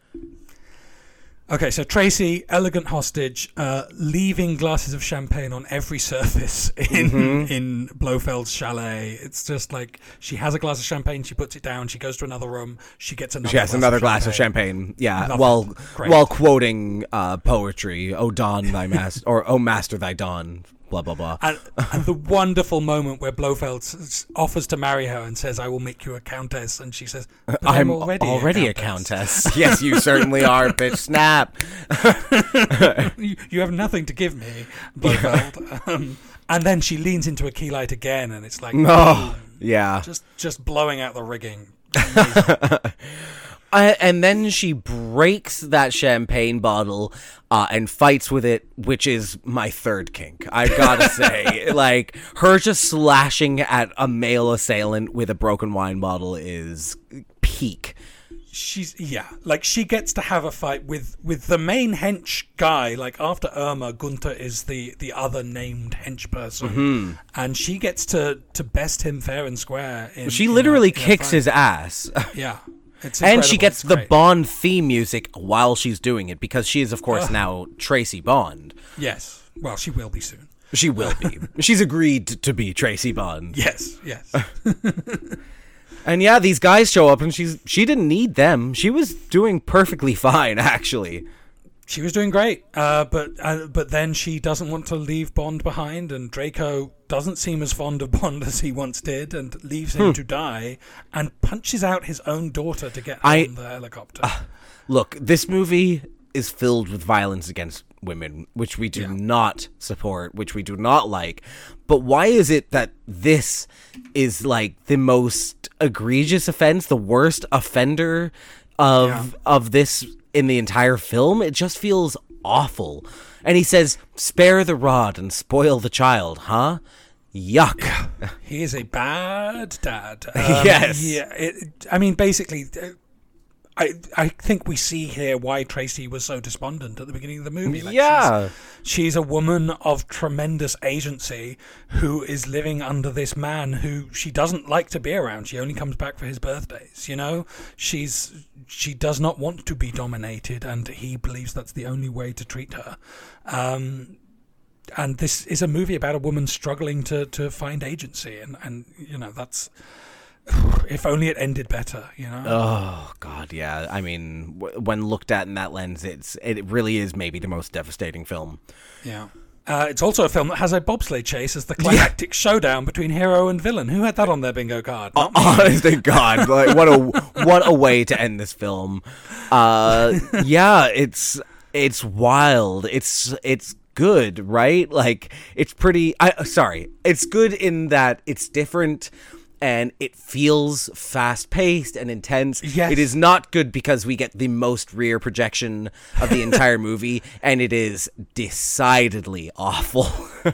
Speaker 2: Okay, so Tracy, elegant hostage, uh, leaving glasses of champagne on every surface [laughs] in
Speaker 1: Mm-hmm.
Speaker 2: in Blofeld's chalet. It's just like she has a glass of champagne, she puts it down, she goes to another room, she gets another.
Speaker 1: She has
Speaker 2: glass
Speaker 1: another
Speaker 2: of
Speaker 1: glass of
Speaker 2: champagne.
Speaker 1: Yeah,
Speaker 2: Love
Speaker 1: while while quoting uh, poetry. "O dawn, thy master," [laughs] or "O master, thy dawn." Blah blah blah.
Speaker 2: And, and the wonderful moment where Blofeld s- offers to marry her and says, "I will make you a countess," and she says, "But I'm, already,
Speaker 1: a countess. [laughs] yes, you certainly are, bitch. Snap. [laughs]
Speaker 2: you, you have nothing to give me, [laughs] Blofeld." Um, and then she leans into a key light again, and it's like,
Speaker 1: Oh, yeah.
Speaker 2: just just blowing out the rigging.
Speaker 1: Uh, and then she breaks that champagne bottle uh, and fights with it, which is my third kink. I gotta [laughs] say, like her just slashing at a male assailant with a broken wine bottle is peak.
Speaker 2: she's yeah like she gets to have a fight with with the main hench guy like after irma gunter is the the other named hench person
Speaker 1: Mm-hmm.
Speaker 2: and she gets to to best him fair and square in,
Speaker 1: She literally
Speaker 2: a
Speaker 1: kicks his ass.
Speaker 2: yeah [laughs]
Speaker 1: and she gets
Speaker 2: It's
Speaker 1: the
Speaker 2: great.
Speaker 1: Bond theme music while she's doing it because she is, of course, now Tracy Bond.
Speaker 2: yes well she will be soon
Speaker 1: She will be. [laughs] She's agreed to be Tracy Bond.
Speaker 2: yes yes [laughs]
Speaker 1: And yeah, these guys show up, and she's she didn't need them. She was doing perfectly fine, [laughs] actually.
Speaker 2: She was doing great uh, but uh, but then she doesn't want to leave bond behind and draco doesn't seem as fond of bond [laughs] as he once did and leaves
Speaker 1: Hmm.
Speaker 2: him to die and punches out his own daughter to get
Speaker 1: I-
Speaker 2: on the helicopter
Speaker 1: Look, this movie is filled with violence against women, which we do not support, which we do not like. But why is it that this is like the most egregious offense, the worst offender of
Speaker 2: Yeah.
Speaker 1: of this in the entire film? It just feels awful. And he says, "Spare the rod and spoil the child," huh? Yuck. [laughs]
Speaker 2: He is a bad dad. [laughs] Um,
Speaker 1: Yes.
Speaker 2: Yeah. It, I mean, basically, uh, I I think we see here why Tracy was so despondent at the beginning of the movie. Like,
Speaker 1: Yeah.
Speaker 2: She's, she's a woman of tremendous agency who is living under this man who she doesn't like to be around. She only comes back for his birthdays. You know, she's she does not want to be dominated, and he believes that's the only way to treat her. Um, and this is a movie about a woman struggling to to find agency and and you know that's if only it ended better you know
Speaker 1: Oh God, yeah. I mean, w- when looked at in that lens, it's it really is maybe the most devastating film.
Speaker 2: yeah uh, it's also a film that has a bobsleigh chase as the climactic showdown between hero and villain. Who had that on their bingo card? Not.
Speaker 1: Honest [laughs] to God, like what a what a way to end this film. Uh, [laughs] yeah, it's it's wild. It's it's good, right? Like it's pretty. I sorry, it's good in that it's different. And it feels fast paced and intense.
Speaker 2: Yes.
Speaker 1: It is not good because we get the most rear projection of the entire [laughs] movie, and it is decidedly awful. [laughs]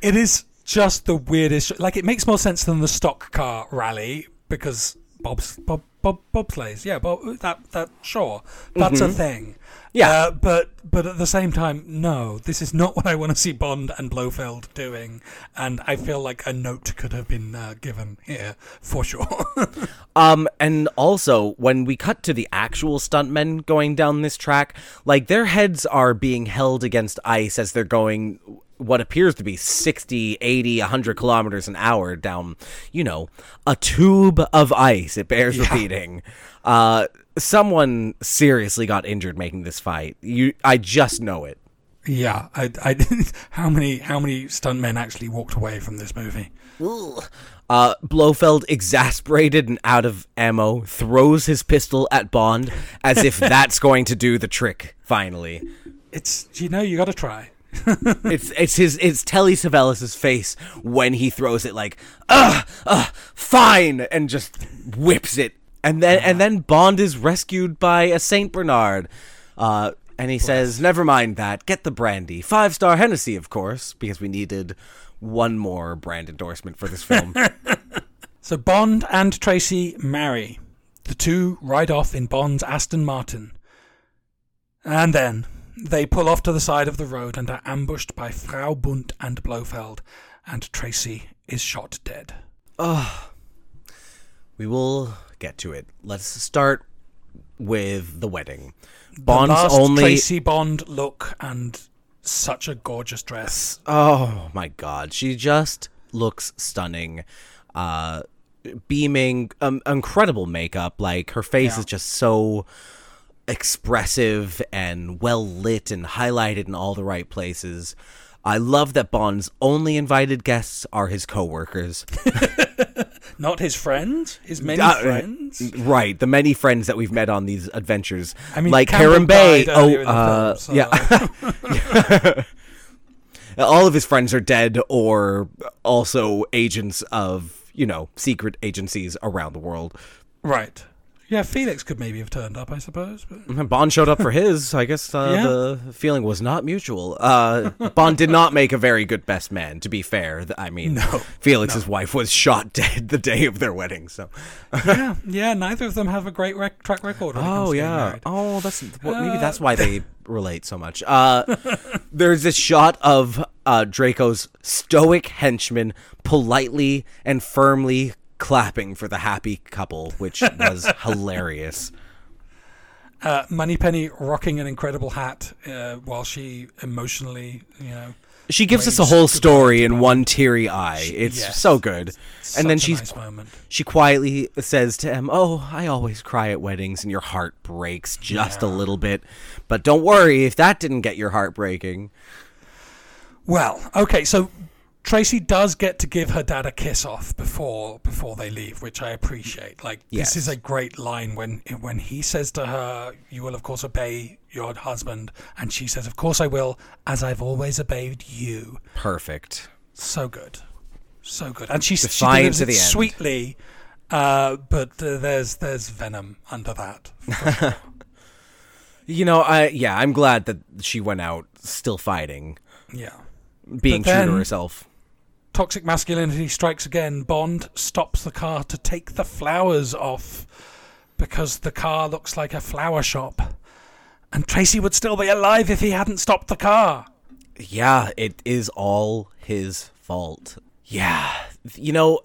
Speaker 2: It is just the weirdest. Like it makes more sense than the stock car rally because Bob's Bob Bob bobsleighs. Yeah, Bob, that that sure that's a thing.
Speaker 1: Yeah.
Speaker 2: uh, but but at the same time, no, this is not [laughs] what I want to see Bond and Blofeld doing, and I feel like a note could have been uh, given here for sure. [laughs]
Speaker 1: Um, and also when we cut to the actual stuntmen going down this track, like their heads are being held against ice as they're going what appears to be 60, 80, 100 kilometers an hour down, you know, a tube of ice. It bears repeating. Uh, someone seriously got injured making this fight. You, I just know it.
Speaker 2: yeah, I, I [laughs] how many how many stuntmen actually walked away from this movie?
Speaker 1: Uh, Blofeld, exasperated and out of ammo, throws his pistol at Bond as if [laughs] that's going to do the trick. Finally,
Speaker 2: It's you know you got to try.
Speaker 1: It's it's his it's Telly Savalas's face when he throws it like, ugh, ugh, fine, and just whips it, and then and then Bond is rescued by a Saint Bernard, uh, and he says, "Never mind that, get the brandy, five star Hennessy, of course, because we needed." One more brand endorsement for this film. [laughs]
Speaker 2: So Bond and Tracy marry. The two ride off in Bond's Aston Martin. And then they pull off to the side of the road and are ambushed by Frau Bunt and Blofeld, and Tracy is shot dead.
Speaker 1: We will get to it. Let's start with the wedding.
Speaker 2: The
Speaker 1: Bond's
Speaker 2: last
Speaker 1: only.
Speaker 2: Tracy Bond look and such a gorgeous dress.
Speaker 1: Oh my god, she just looks stunning. Uh, beaming, um, incredible makeup. Like her face
Speaker 2: Yeah.
Speaker 1: is just so expressive and well lit and highlighted in all the right places. I love that Bond's only invited guests are his coworkers. [laughs]
Speaker 2: Not his friends, his many
Speaker 1: Uh,
Speaker 2: friends.
Speaker 1: Right, the many friends that we've met on these adventures.
Speaker 2: I mean,
Speaker 1: like
Speaker 2: Campbell
Speaker 1: Kerim
Speaker 2: Bey.
Speaker 1: Oh,
Speaker 2: earlier in the
Speaker 1: uh,
Speaker 2: film, so-
Speaker 1: yeah. [laughs] All of his friends are dead or also agents of, you know, secret agencies around the world.
Speaker 2: Right. Yeah, Felix could maybe have turned up, I suppose. But [laughs]
Speaker 1: Bond showed up for [laughs] his. I guess uh,
Speaker 2: Yeah.
Speaker 1: the feeling was not mutual. Uh, Bond did not make a very good best man, to be fair. I mean, no, Felix's wife was shot [laughs] dead the day of their wedding, so.
Speaker 2: yeah, yeah, neither of them have a great rec- track record. when it comes
Speaker 1: Oh yeah. Oh, that's well, maybe that's why they relate so much. Uh, there's this shot of uh, Draco's stoic henchman politely and firmly clapping for the happy couple, which was [laughs] hilarious.
Speaker 2: Uh, Moneypenny rocking an incredible hat uh, while she emotionally, you know,
Speaker 1: She gives us a whole story in one teary eye. It's
Speaker 2: Yes.
Speaker 1: so good. and then she's
Speaker 2: nice
Speaker 1: she quietly says to him, "Oh, I always cry at weddings, and your heart breaks just a little bit. But don't worry if that didn't get your heart breaking."
Speaker 2: Well, okay, so Tracy does get to give her dad a kiss off before before they leave, which I appreciate. Like
Speaker 1: Yes.
Speaker 2: this is a great line when when he says to her, "You will of course obey your husband," and she says, "Of course I will, as I've always obeyed you."
Speaker 1: Perfect.
Speaker 2: So good, so good, and she, she
Speaker 1: Defiant
Speaker 2: delivers it
Speaker 1: the end.
Speaker 2: sweetly, uh, but uh, there's there's venom under that. [laughs]
Speaker 1: You know, I yeah, I'm glad that she went out still fighting,
Speaker 2: Yeah.
Speaker 1: being
Speaker 2: But
Speaker 1: true to herself.
Speaker 2: Toxic masculinity strikes again. Bond stops the car to take the flowers off because the car looks like a flower shop. And Tracy would still be alive if he hadn't stopped the car.
Speaker 1: Yeah, it is all his fault. Yeah, you know,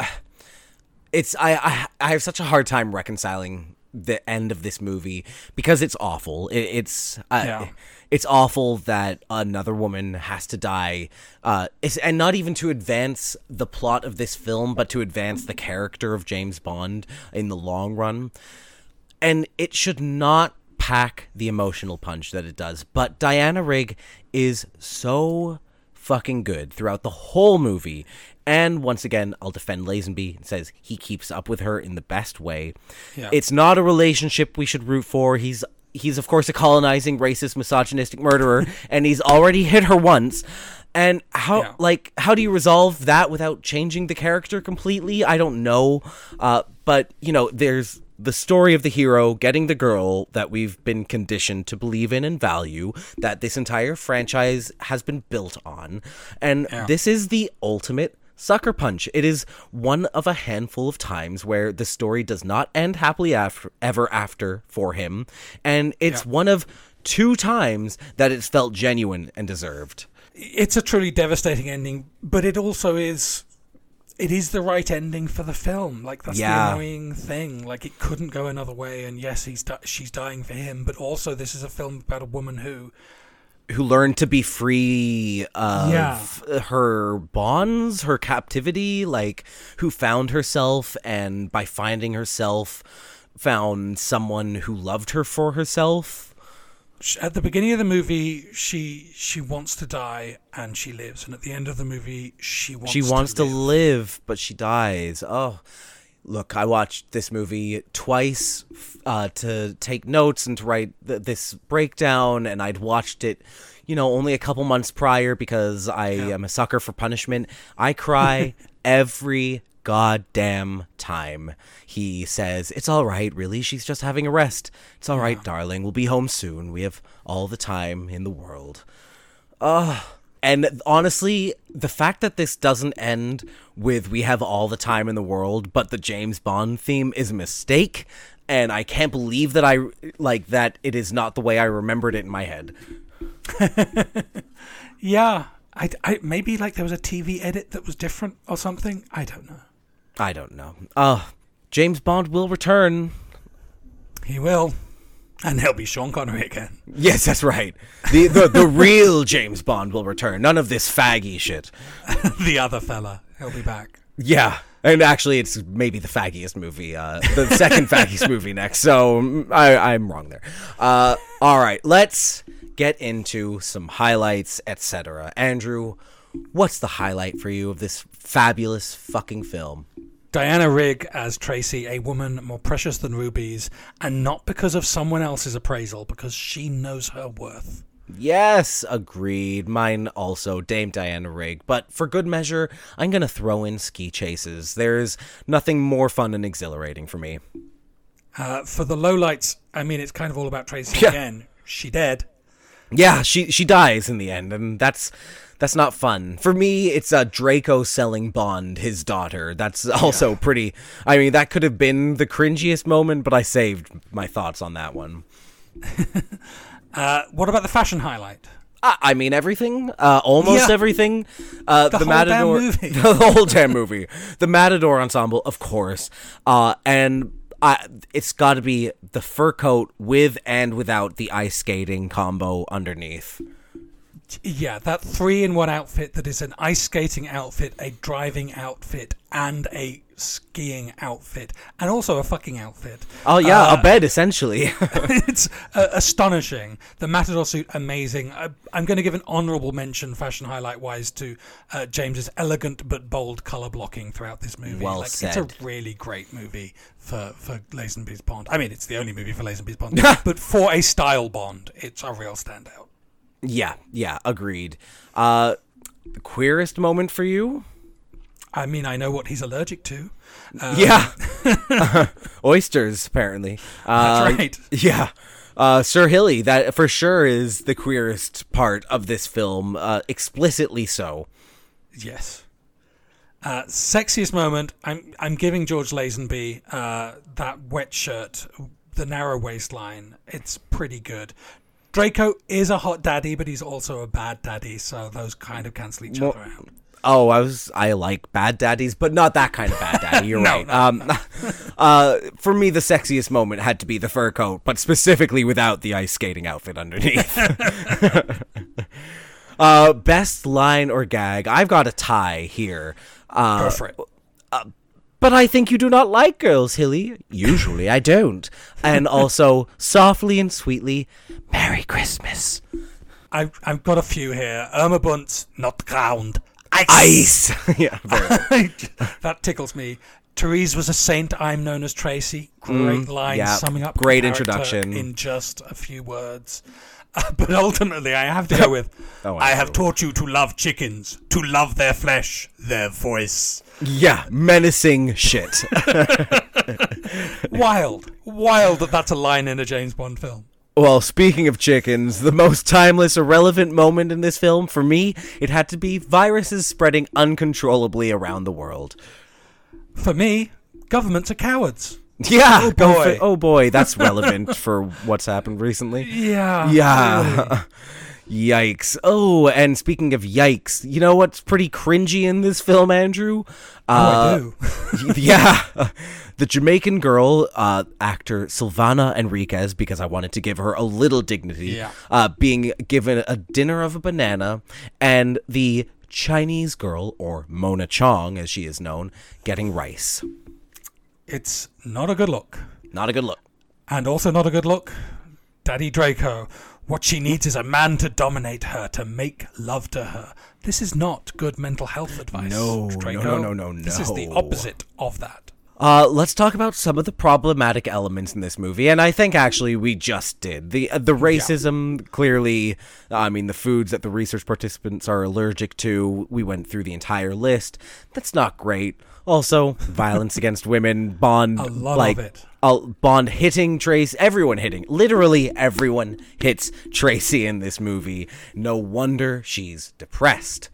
Speaker 1: it's I I, I have such a hard time reconciling the end of this movie because it's awful. It, it's uh,
Speaker 2: Yeah.
Speaker 1: It's awful that another woman has to die, uh, and not even to advance the plot of this film, but to advance the character of James Bond in the long run. And it should not pack the emotional punch that it does. But Diana Rigg is so fucking good throughout the whole movie. And once again, I'll defend Lazenby and says he keeps up with her in the best way.
Speaker 2: Yeah.
Speaker 1: It's not a relationship we should root for. He's he's of course a colonizing, racist, misogynistic murderer, [laughs] and he's already hit her once. And how
Speaker 2: Yeah.
Speaker 1: like how do you resolve that without changing the character completely? I don't know. Uh, but you know, there's the story of the hero getting the girl that we've been conditioned to believe in and value that this entire franchise has been built on. And this is the ultimate sucker punch. It is one of a handful of times where the story does not end happily after, ever after for him. And it's
Speaker 2: Yeah.
Speaker 1: one of two times that it's felt genuine and deserved.
Speaker 2: It's a truly devastating ending, but it also is. It is the right ending for the film. Like that's
Speaker 1: Yeah.
Speaker 2: the annoying thing. Like it couldn't go another way. And yes, he's di- she's dying for him, but also this is a film about a woman who
Speaker 1: who learned to be free of
Speaker 2: Yeah.
Speaker 1: her bonds, her captivity, like who found herself and by finding herself found someone who loved her for herself.
Speaker 2: at the beginning of the movie she she wants to die and she lives and at the end of the movie she wants
Speaker 1: she wants to
Speaker 2: live.
Speaker 1: live, but she dies. Oh, look, I watched this movie twice uh, to take notes and to write th- this breakdown, and I'd watched it, you know, only a couple months prior because I am a sucker for punishment. I cry [laughs] every goddamn time he says, It's all right, really. She's just having a rest. It's all right, darling. We'll be home soon. We have all the time in the world. And honestly, the fact that this doesn't end with we have all the time in the world, but the James Bond theme is a mistake, and I can't believe that I like that it is not the way I remembered it in my head. [laughs]
Speaker 2: yeah I, I maybe like there was a tv edit that was different or something i don't know
Speaker 1: I don't know. Uh James Bond will return.
Speaker 2: he will and he'll be sean connery again
Speaker 1: Yes, that's right. The the, the real James Bond will return. None of this faggy shit. [laughs]
Speaker 2: the other fella he'll be back
Speaker 1: Yeah. And actually, it's maybe the faggiest movie, uh, the second [laughs] faggiest movie next. So mm, I, I'm wrong there. Uh, all right, let's get into some highlights, etc. Andrew, what's the highlight for you of this fabulous fucking film?
Speaker 2: Diana Rigg as Tracy, a woman more precious than rubies, and not because of someone else's appraisal, because she knows her worth.
Speaker 1: Yes, agreed. Mine also, Dame Diana Rigg. But for good measure, I'm gonna throw in ski chases. There's nothing more fun and exhilarating for me.
Speaker 2: Uh, for the lowlights, I mean, it's kind of all about Tracy
Speaker 1: Yeah.
Speaker 2: again. She dead.
Speaker 1: Yeah, she she dies in the end, and that's that's not fun. For me, it's uh, Draco selling Bond his daughter. That's also pretty. I mean, that could have been the cringiest moment, but I saved my thoughts on that one. [laughs]
Speaker 2: Uh, what about the fashion highlight?
Speaker 1: I, I mean, everything, uh, almost
Speaker 2: Yeah.
Speaker 1: everything. Uh, the,
Speaker 2: whole damn
Speaker 1: Matador,
Speaker 2: movie. [laughs]
Speaker 1: the whole damn movie, the Matador ensemble, of course, uh, and. I, it's got to be the fur coat with and without the ice skating combo underneath.
Speaker 2: Yeah, that three in one outfit that is an ice skating outfit, a driving outfit, and a skiing outfit and also a fucking outfit.
Speaker 1: Oh yeah,
Speaker 2: Uh,
Speaker 1: a bed essentially. [laughs] [laughs]
Speaker 2: it's uh, astonishing. The Matador suit, amazing. I, I'm going to give an honourable mention, fashion highlight wise, to uh, James's elegant but bold colour blocking throughout this movie.
Speaker 1: Well
Speaker 2: like,
Speaker 1: said.
Speaker 2: It's a really great movie for for Lazenby's Bond. I mean, it's the only movie for Lazenby's Bond, [laughs] but for a style Bond, it's a real standout.
Speaker 1: Yeah, yeah, agreed. Uh, the queerest moment for you?
Speaker 2: I mean, I know what he's allergic to. Uh,
Speaker 1: yeah, [laughs] oysters apparently. [laughs] Uh,
Speaker 2: That's right.
Speaker 1: Yeah. Uh, Sir Hilly, that for sure is the queerest part of this film, uh, explicitly so.
Speaker 2: Yes. Uh, sexiest moment. I'm I'm giving George Lazenby uh, that wet shirt, the narrow waistline. It's pretty good. Draco is a hot daddy, but he's also a bad daddy, so those kind of cancel each
Speaker 1: Well-
Speaker 2: other out.
Speaker 1: Oh, I was I like bad daddies, but not that kind of bad daddy. You're [laughs]
Speaker 2: No,
Speaker 1: right.
Speaker 2: no,
Speaker 1: um, [laughs] uh, for me, the sexiest moment had to be the fur coat, but specifically without the ice skating outfit underneath. [laughs] uh, best line or gag? I've got a tie here. Uh,
Speaker 2: Go for it.
Speaker 1: But I think you do not like girls, Hilly. Usually I don't. And also, softly and sweetly, Merry Christmas.
Speaker 2: I've I've got a few here. Irma Bunt, not ground. Ice.
Speaker 1: Ice. [laughs] yeah, very [laughs]
Speaker 2: that tickles me. Therese was a saint. I'm known as Tracy. Great line,
Speaker 1: Mm, yeah,
Speaker 2: summing up.
Speaker 1: great introduction.
Speaker 2: in just a few words. Uh, [laughs] but ultimately, I have to go with.
Speaker 1: Oh, I
Speaker 2: I have taught you to love chickens, to love their flesh, their voice.
Speaker 1: Yeah, menacing shit. [laughs]
Speaker 2: Wild, wild that that's a line in a James Bond film.
Speaker 1: Well, speaking of chickens, the most timeless, irrelevant moment in this film, for me, it had to be viruses spreading uncontrollably around the world.
Speaker 2: For me, governments are cowards.
Speaker 1: Yeah,
Speaker 2: Oh,
Speaker 1: go
Speaker 2: boy.
Speaker 1: oh boy, that's [laughs] relevant for what's happened recently.
Speaker 2: Yeah.
Speaker 1: Yeah. [laughs] Yikes. Oh, and speaking of yikes, you know what's pretty cringy in this film, Andrew?
Speaker 2: Oh,
Speaker 1: Uh,
Speaker 2: I do. [laughs]
Speaker 1: yeah. The Jamaican girl, uh, actor Sylvana Henriques, because I wanted to give her a little dignity,
Speaker 2: Yeah.
Speaker 1: uh, being given a dinner of a banana, and the Chinese girl, or Mona Chong as she is known, getting rice.
Speaker 2: It's not a good look.
Speaker 1: Not a good look.
Speaker 2: And also not a good look. Daddy Draco. What she needs is a man to dominate her, to make love to her. This is not good mental health advice.
Speaker 1: No, no,
Speaker 2: Draco.
Speaker 1: no, no, no,
Speaker 2: This is the opposite of that.
Speaker 1: Uh, let's talk about some of the problematic elements in this movie, and I think actually we just did the uh, the racism. Clearly, I mean the foods that the research participants are allergic to. We went through the entire list. That's not great. Also, violence against women. Bond,
Speaker 2: A lot
Speaker 1: like
Speaker 2: of it.
Speaker 1: uh, Bond hitting Trace. Everyone hitting. Literally everyone hits Tracy in this movie. No wonder she's depressed.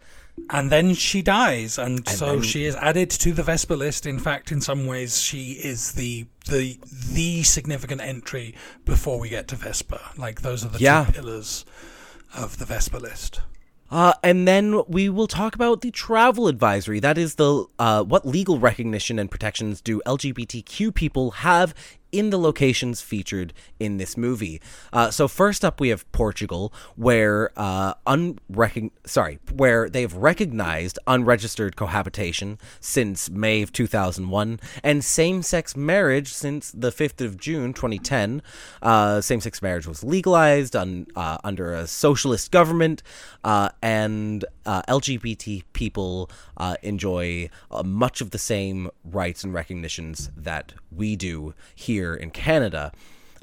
Speaker 2: And then she dies, and, so
Speaker 1: then-
Speaker 2: she is added to the Vesper list. In fact, in some ways, she is the the the significant entry before we get to Vesper. Like those are the
Speaker 1: Yeah.
Speaker 2: two pillars of the Vesper list.
Speaker 1: Uh, and then we will talk about the travel advisory. That is the uh, what legal recognition and protections do LGBTQ people have in the locations featured in this movie. Uh, so first up, we have Portugal, where uh, unrecog- sorry, where they've recognized unregistered cohabitation since May of 2001 and same-sex marriage since the 5th of June 2010. Uh, same-sex marriage was legalized un- uh, under a socialist government, uh, and uh, LGBT people uh, enjoy uh, much of the same rights and recognitions that we do here in Canada.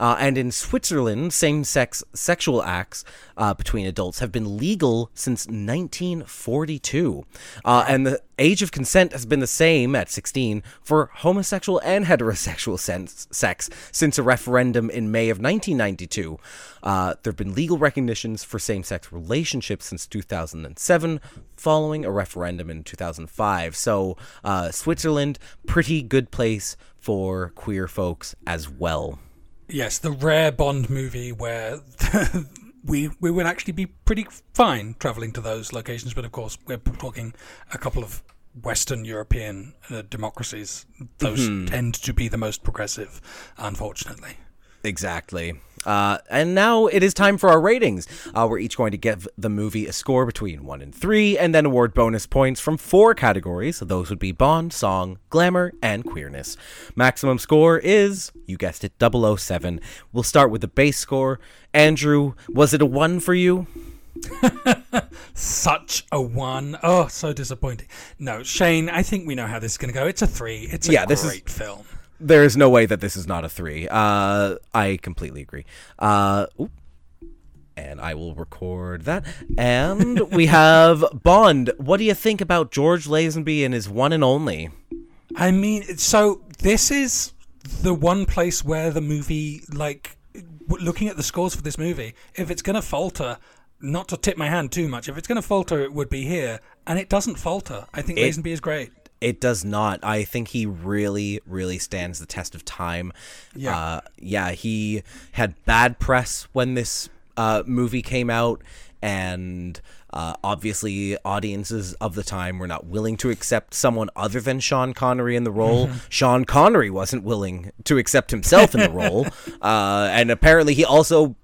Speaker 1: Uh, and in Switzerland, same sex sexual acts uh, between adults have been legal since 1942. Uh, and the age of consent has been the same at 16 for homosexual and heterosexual sense, sex since a referendum in May of 1992. Uh, there have been legal recognitions for same sex relationships since 2007, following a referendum in 2005. So, uh, Switzerland, pretty good place for queer folks as well.
Speaker 2: Yes, the rare Bond movie where [laughs] we we would actually be pretty fine traveling to those locations, but of course we're talking a couple of Western European uh, democracies. Those tend to be the most progressive, unfortunately.
Speaker 1: Exactly. Uh, and now it is time for our ratings. Uh, we're each going to give the movie a score between 1 and 3, and then award bonus points from four categories. Those would be Bond, Song, Glamour, and Queerness. Maximum score is, you guessed it, 007. We'll start with the base score. Andrew, was it a 1 for you? [laughs]
Speaker 2: Such a one. Oh, so disappointing. No, Shane, I think we know how this is going to go. It's a three. It's a
Speaker 1: Yeah, this is-
Speaker 2: great film.
Speaker 1: There is no way that this is not a 3. Uh, I completely agree. Uh, and I will record that. And [laughs] we have Bond. What do you think about George Lazenby and his one and only?
Speaker 2: I mean, so this is the one place where the movie, like, looking at the scores for this movie, if it's going to falter, not to tip my hand too much, if it's going to falter, it would be here. And it doesn't falter. I think
Speaker 1: It-
Speaker 2: Lazenby is great.
Speaker 1: It does not. I think he really, really stands the test of time.
Speaker 2: Yeah.
Speaker 1: Uh, yeah, he had bad press when this uh, movie came out, and uh, obviously, audiences of the time were not willing to accept someone other than Sean Connery in the role. Sean Connery wasn't willing to accept himself in the role, [laughs] uh, and apparently, he also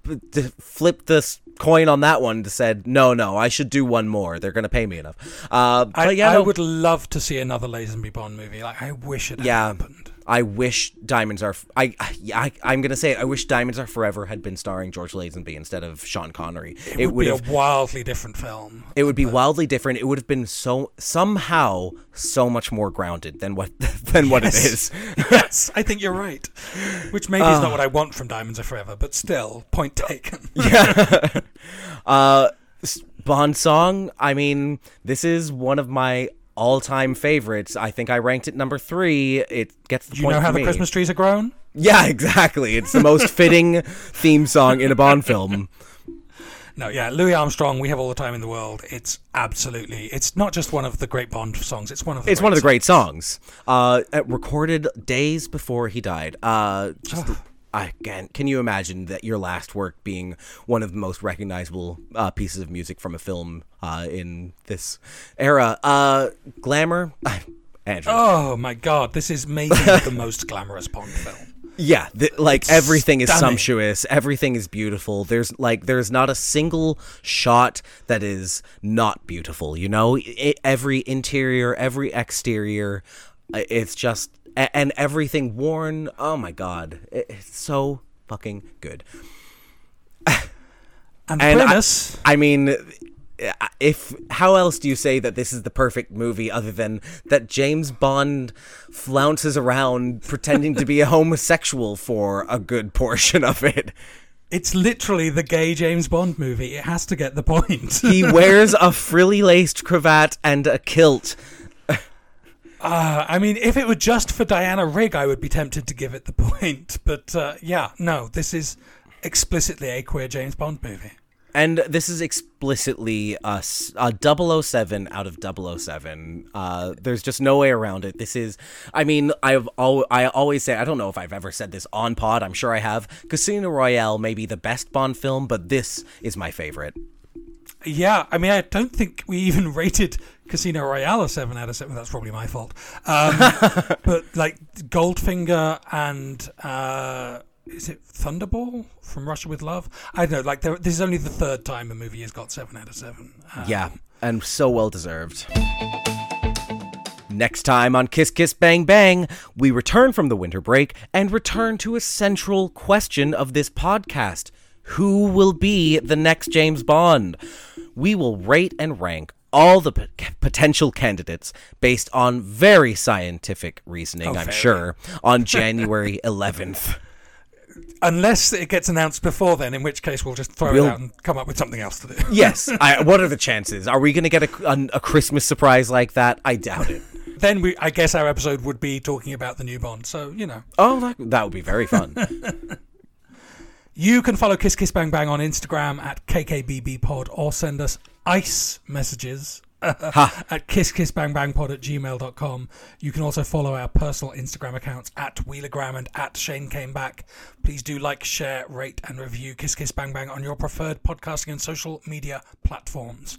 Speaker 1: flipped this coin on that one to said, "No, no, I should do one more. They're going to pay me enough." Uh,
Speaker 2: I,
Speaker 1: yeah,
Speaker 2: I
Speaker 1: no,
Speaker 2: would love to see another Lazenby Bond movie. Like, I wish it
Speaker 1: Yeah.
Speaker 2: happened.
Speaker 1: I wish Diamonds Are. I. I. I'm gonna say it. I wish Diamonds Are Forever had been starring George Lazenby instead of Sean Connery. It,
Speaker 2: It
Speaker 1: would
Speaker 2: be
Speaker 1: have.
Speaker 2: a wildly different film.
Speaker 1: It would be wildly different. It would have been so somehow so much more grounded than what [laughs] than what it is. [laughs]
Speaker 2: yes, I think you're right. Which maybe is not what I want from Diamonds Are Forever, but still, point taken. [laughs]
Speaker 1: Yeah. Uh, Bond song. I mean, this is one of my all-time favorites. I think I ranked it number three. It gets the
Speaker 2: you
Speaker 1: point
Speaker 2: know how the
Speaker 1: me.
Speaker 2: Christmas trees are grown?
Speaker 1: Yeah, [laughs] exactly. It's the most fitting theme song in a Bond film.
Speaker 2: No, yeah, Louis Armstrong. We have all the time in the world. It's absolutely. It's not just one of the great Bond songs. It's one of. The
Speaker 1: It's one of the
Speaker 2: great
Speaker 1: great songs. Uh, uh, recorded days before he died. Uh, just I again, can you imagine that your last work being one of the most recognizable uh, pieces of music from a film uh, in this era? Uh, glamour, [laughs] Andrew.
Speaker 2: Oh my God! This is maybe [laughs] the most glamorous Bond film.
Speaker 1: Yeah, like everything is sumptuous, everything is beautiful. There's like there's not a single shot that is not beautiful. You know, I every interior, every exterior, uh, it's just a- and everything worn. Oh my god, it, it's so fucking good. [sighs]
Speaker 2: And,
Speaker 1: And I- I mean, if how else do you say that this is the perfect movie other than that James Bond flounces around pretending to be a [laughs] homosexual for a good portion of it?
Speaker 2: It's literally the gay James Bond movie. It has to get the point.
Speaker 1: He [laughs] wears a frilly laced cravat and a kilt.
Speaker 2: Uh, I mean, if it were just for Diana Rigg, I would be tempted to give it the [laughs] point. But uh, yeah, no, this is explicitly a queer James Bond movie.
Speaker 1: And this is explicitly a 007 out of 007. Uh, there's just no way around it. This is, I mean, I've al- I always say, I don't know if I've ever said this on pod, I'm sure I have. Casino Royale may be the best Bond film, but this is my favorite.
Speaker 2: Yeah, I mean, I don't think we even [laughs] rated Casino Royale a seven out of seven. That's probably my fault. Um, [laughs] but like Goldfinger and uh, is it Thunderball from Russia with Love? I don't know. Like, there, this is only the third time a movie has got seven out of seven. Uh,
Speaker 1: Yeah, and so well deserved. Next time on Kiss Kiss Bang Bang, we return from the winter break and return to a central question of this podcast Who will be the next James Bond? We will rate and rank all the p- potential candidates based on very scientific reasoning, oh, I'm
Speaker 2: very.
Speaker 1: sure, on [laughs] January 11th.
Speaker 2: Unless it gets announced before then, in which case we'll just throw
Speaker 1: We'll-
Speaker 2: it out and come up with something else to do. [laughs]
Speaker 1: Yes, [laughs] I, what are the chances? Are we going to get a, a, a Christmas surprise like that? I doubt it.
Speaker 2: then we, I guess, our episode would be talking about the new Bond. So you know,
Speaker 1: Oh, that, that would be very fun.
Speaker 2: You can follow Kiss Kiss Bang Bang on Instagram at KKBBpod or send us ice messages [laughs] at kisskissbangbangpod at gmail.com. You can also follow our personal Instagram accounts at Wheelergram and at Shane Came Back. Please do like, share, rate, and review Kiss Kiss Bang Bang on your preferred podcasting and social media platforms.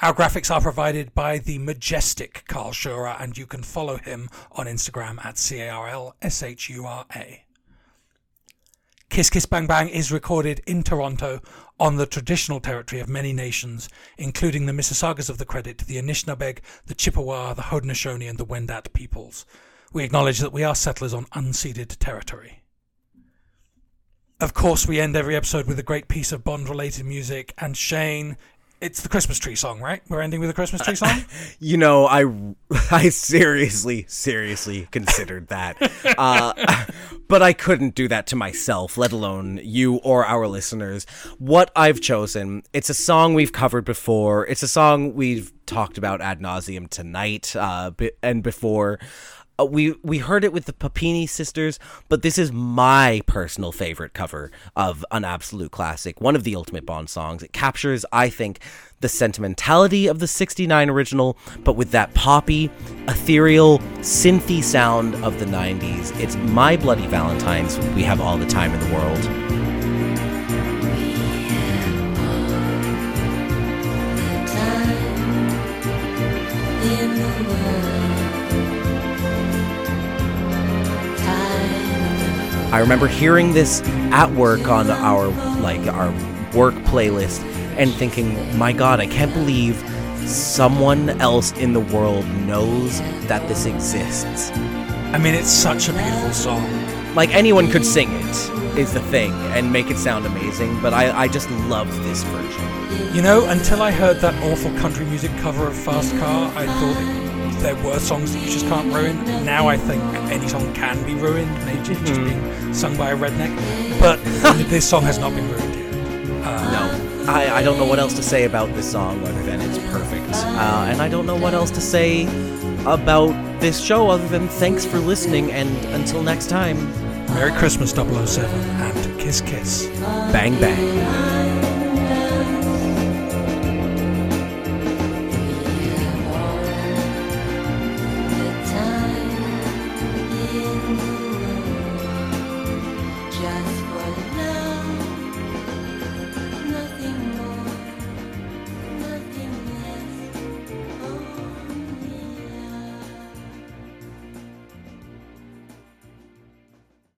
Speaker 2: Our graphics are provided by the majestic Carl Shura, and you can follow him on Instagram at C A R L S H U R A. Kiss Kiss Bang Bang is recorded in Toronto on the traditional territory of many nations, including the Mississaugas of the Credit, the Anishinaabeg, the Chippewa, the Haudenosaunee, and the Wendat peoples. We acknowledge that we are settlers on unceded territory. Of course, we end every episode with a great piece of Bond related music, and Shane, it's the Christmas tree song, right? We're ending with a Christmas tree song? [laughs]
Speaker 1: You know, I [laughs] I seriously, seriously considered that, [laughs] uh, but I couldn't do that to myself, let alone you or our listeners. What I've chosen, it's a song we've covered before. It's a song we've talked about ad nauseum tonight uh, and before. Uh, we we heard it with the Puppini sisters, but this is my personal favorite cover of an absolute classic, one of the ultimate Bond songs. It captures, I think, the sentimentality of the 69 original, but with that poppy, ethereal, synthy sound of the 90s. It's My Bloody Valentine's. We have all the time in the world. I remember hearing this at work on our like our work playlist and thinking, "My god, I can't believe someone else in the world knows that this exists."
Speaker 2: I mean, it's such a beautiful song.
Speaker 1: Like anyone could sing it is the thing and make it sound amazing, but I I just love this version.
Speaker 2: You know, until I heard that awful country music cover of Fast Car, I thought there were songs that you just can't ruin. Now I think any song can be ruined, maybe just being sung by a redneck. But [laughs] this song has not been ruined yet.
Speaker 1: No, I, I don't know what else to say about this song other than it's perfect. Uh, and I don't know what else to say about this show other than thanks for listening and until next time,
Speaker 2: Merry Christmas 007 and Kiss Kiss.
Speaker 1: bang bang.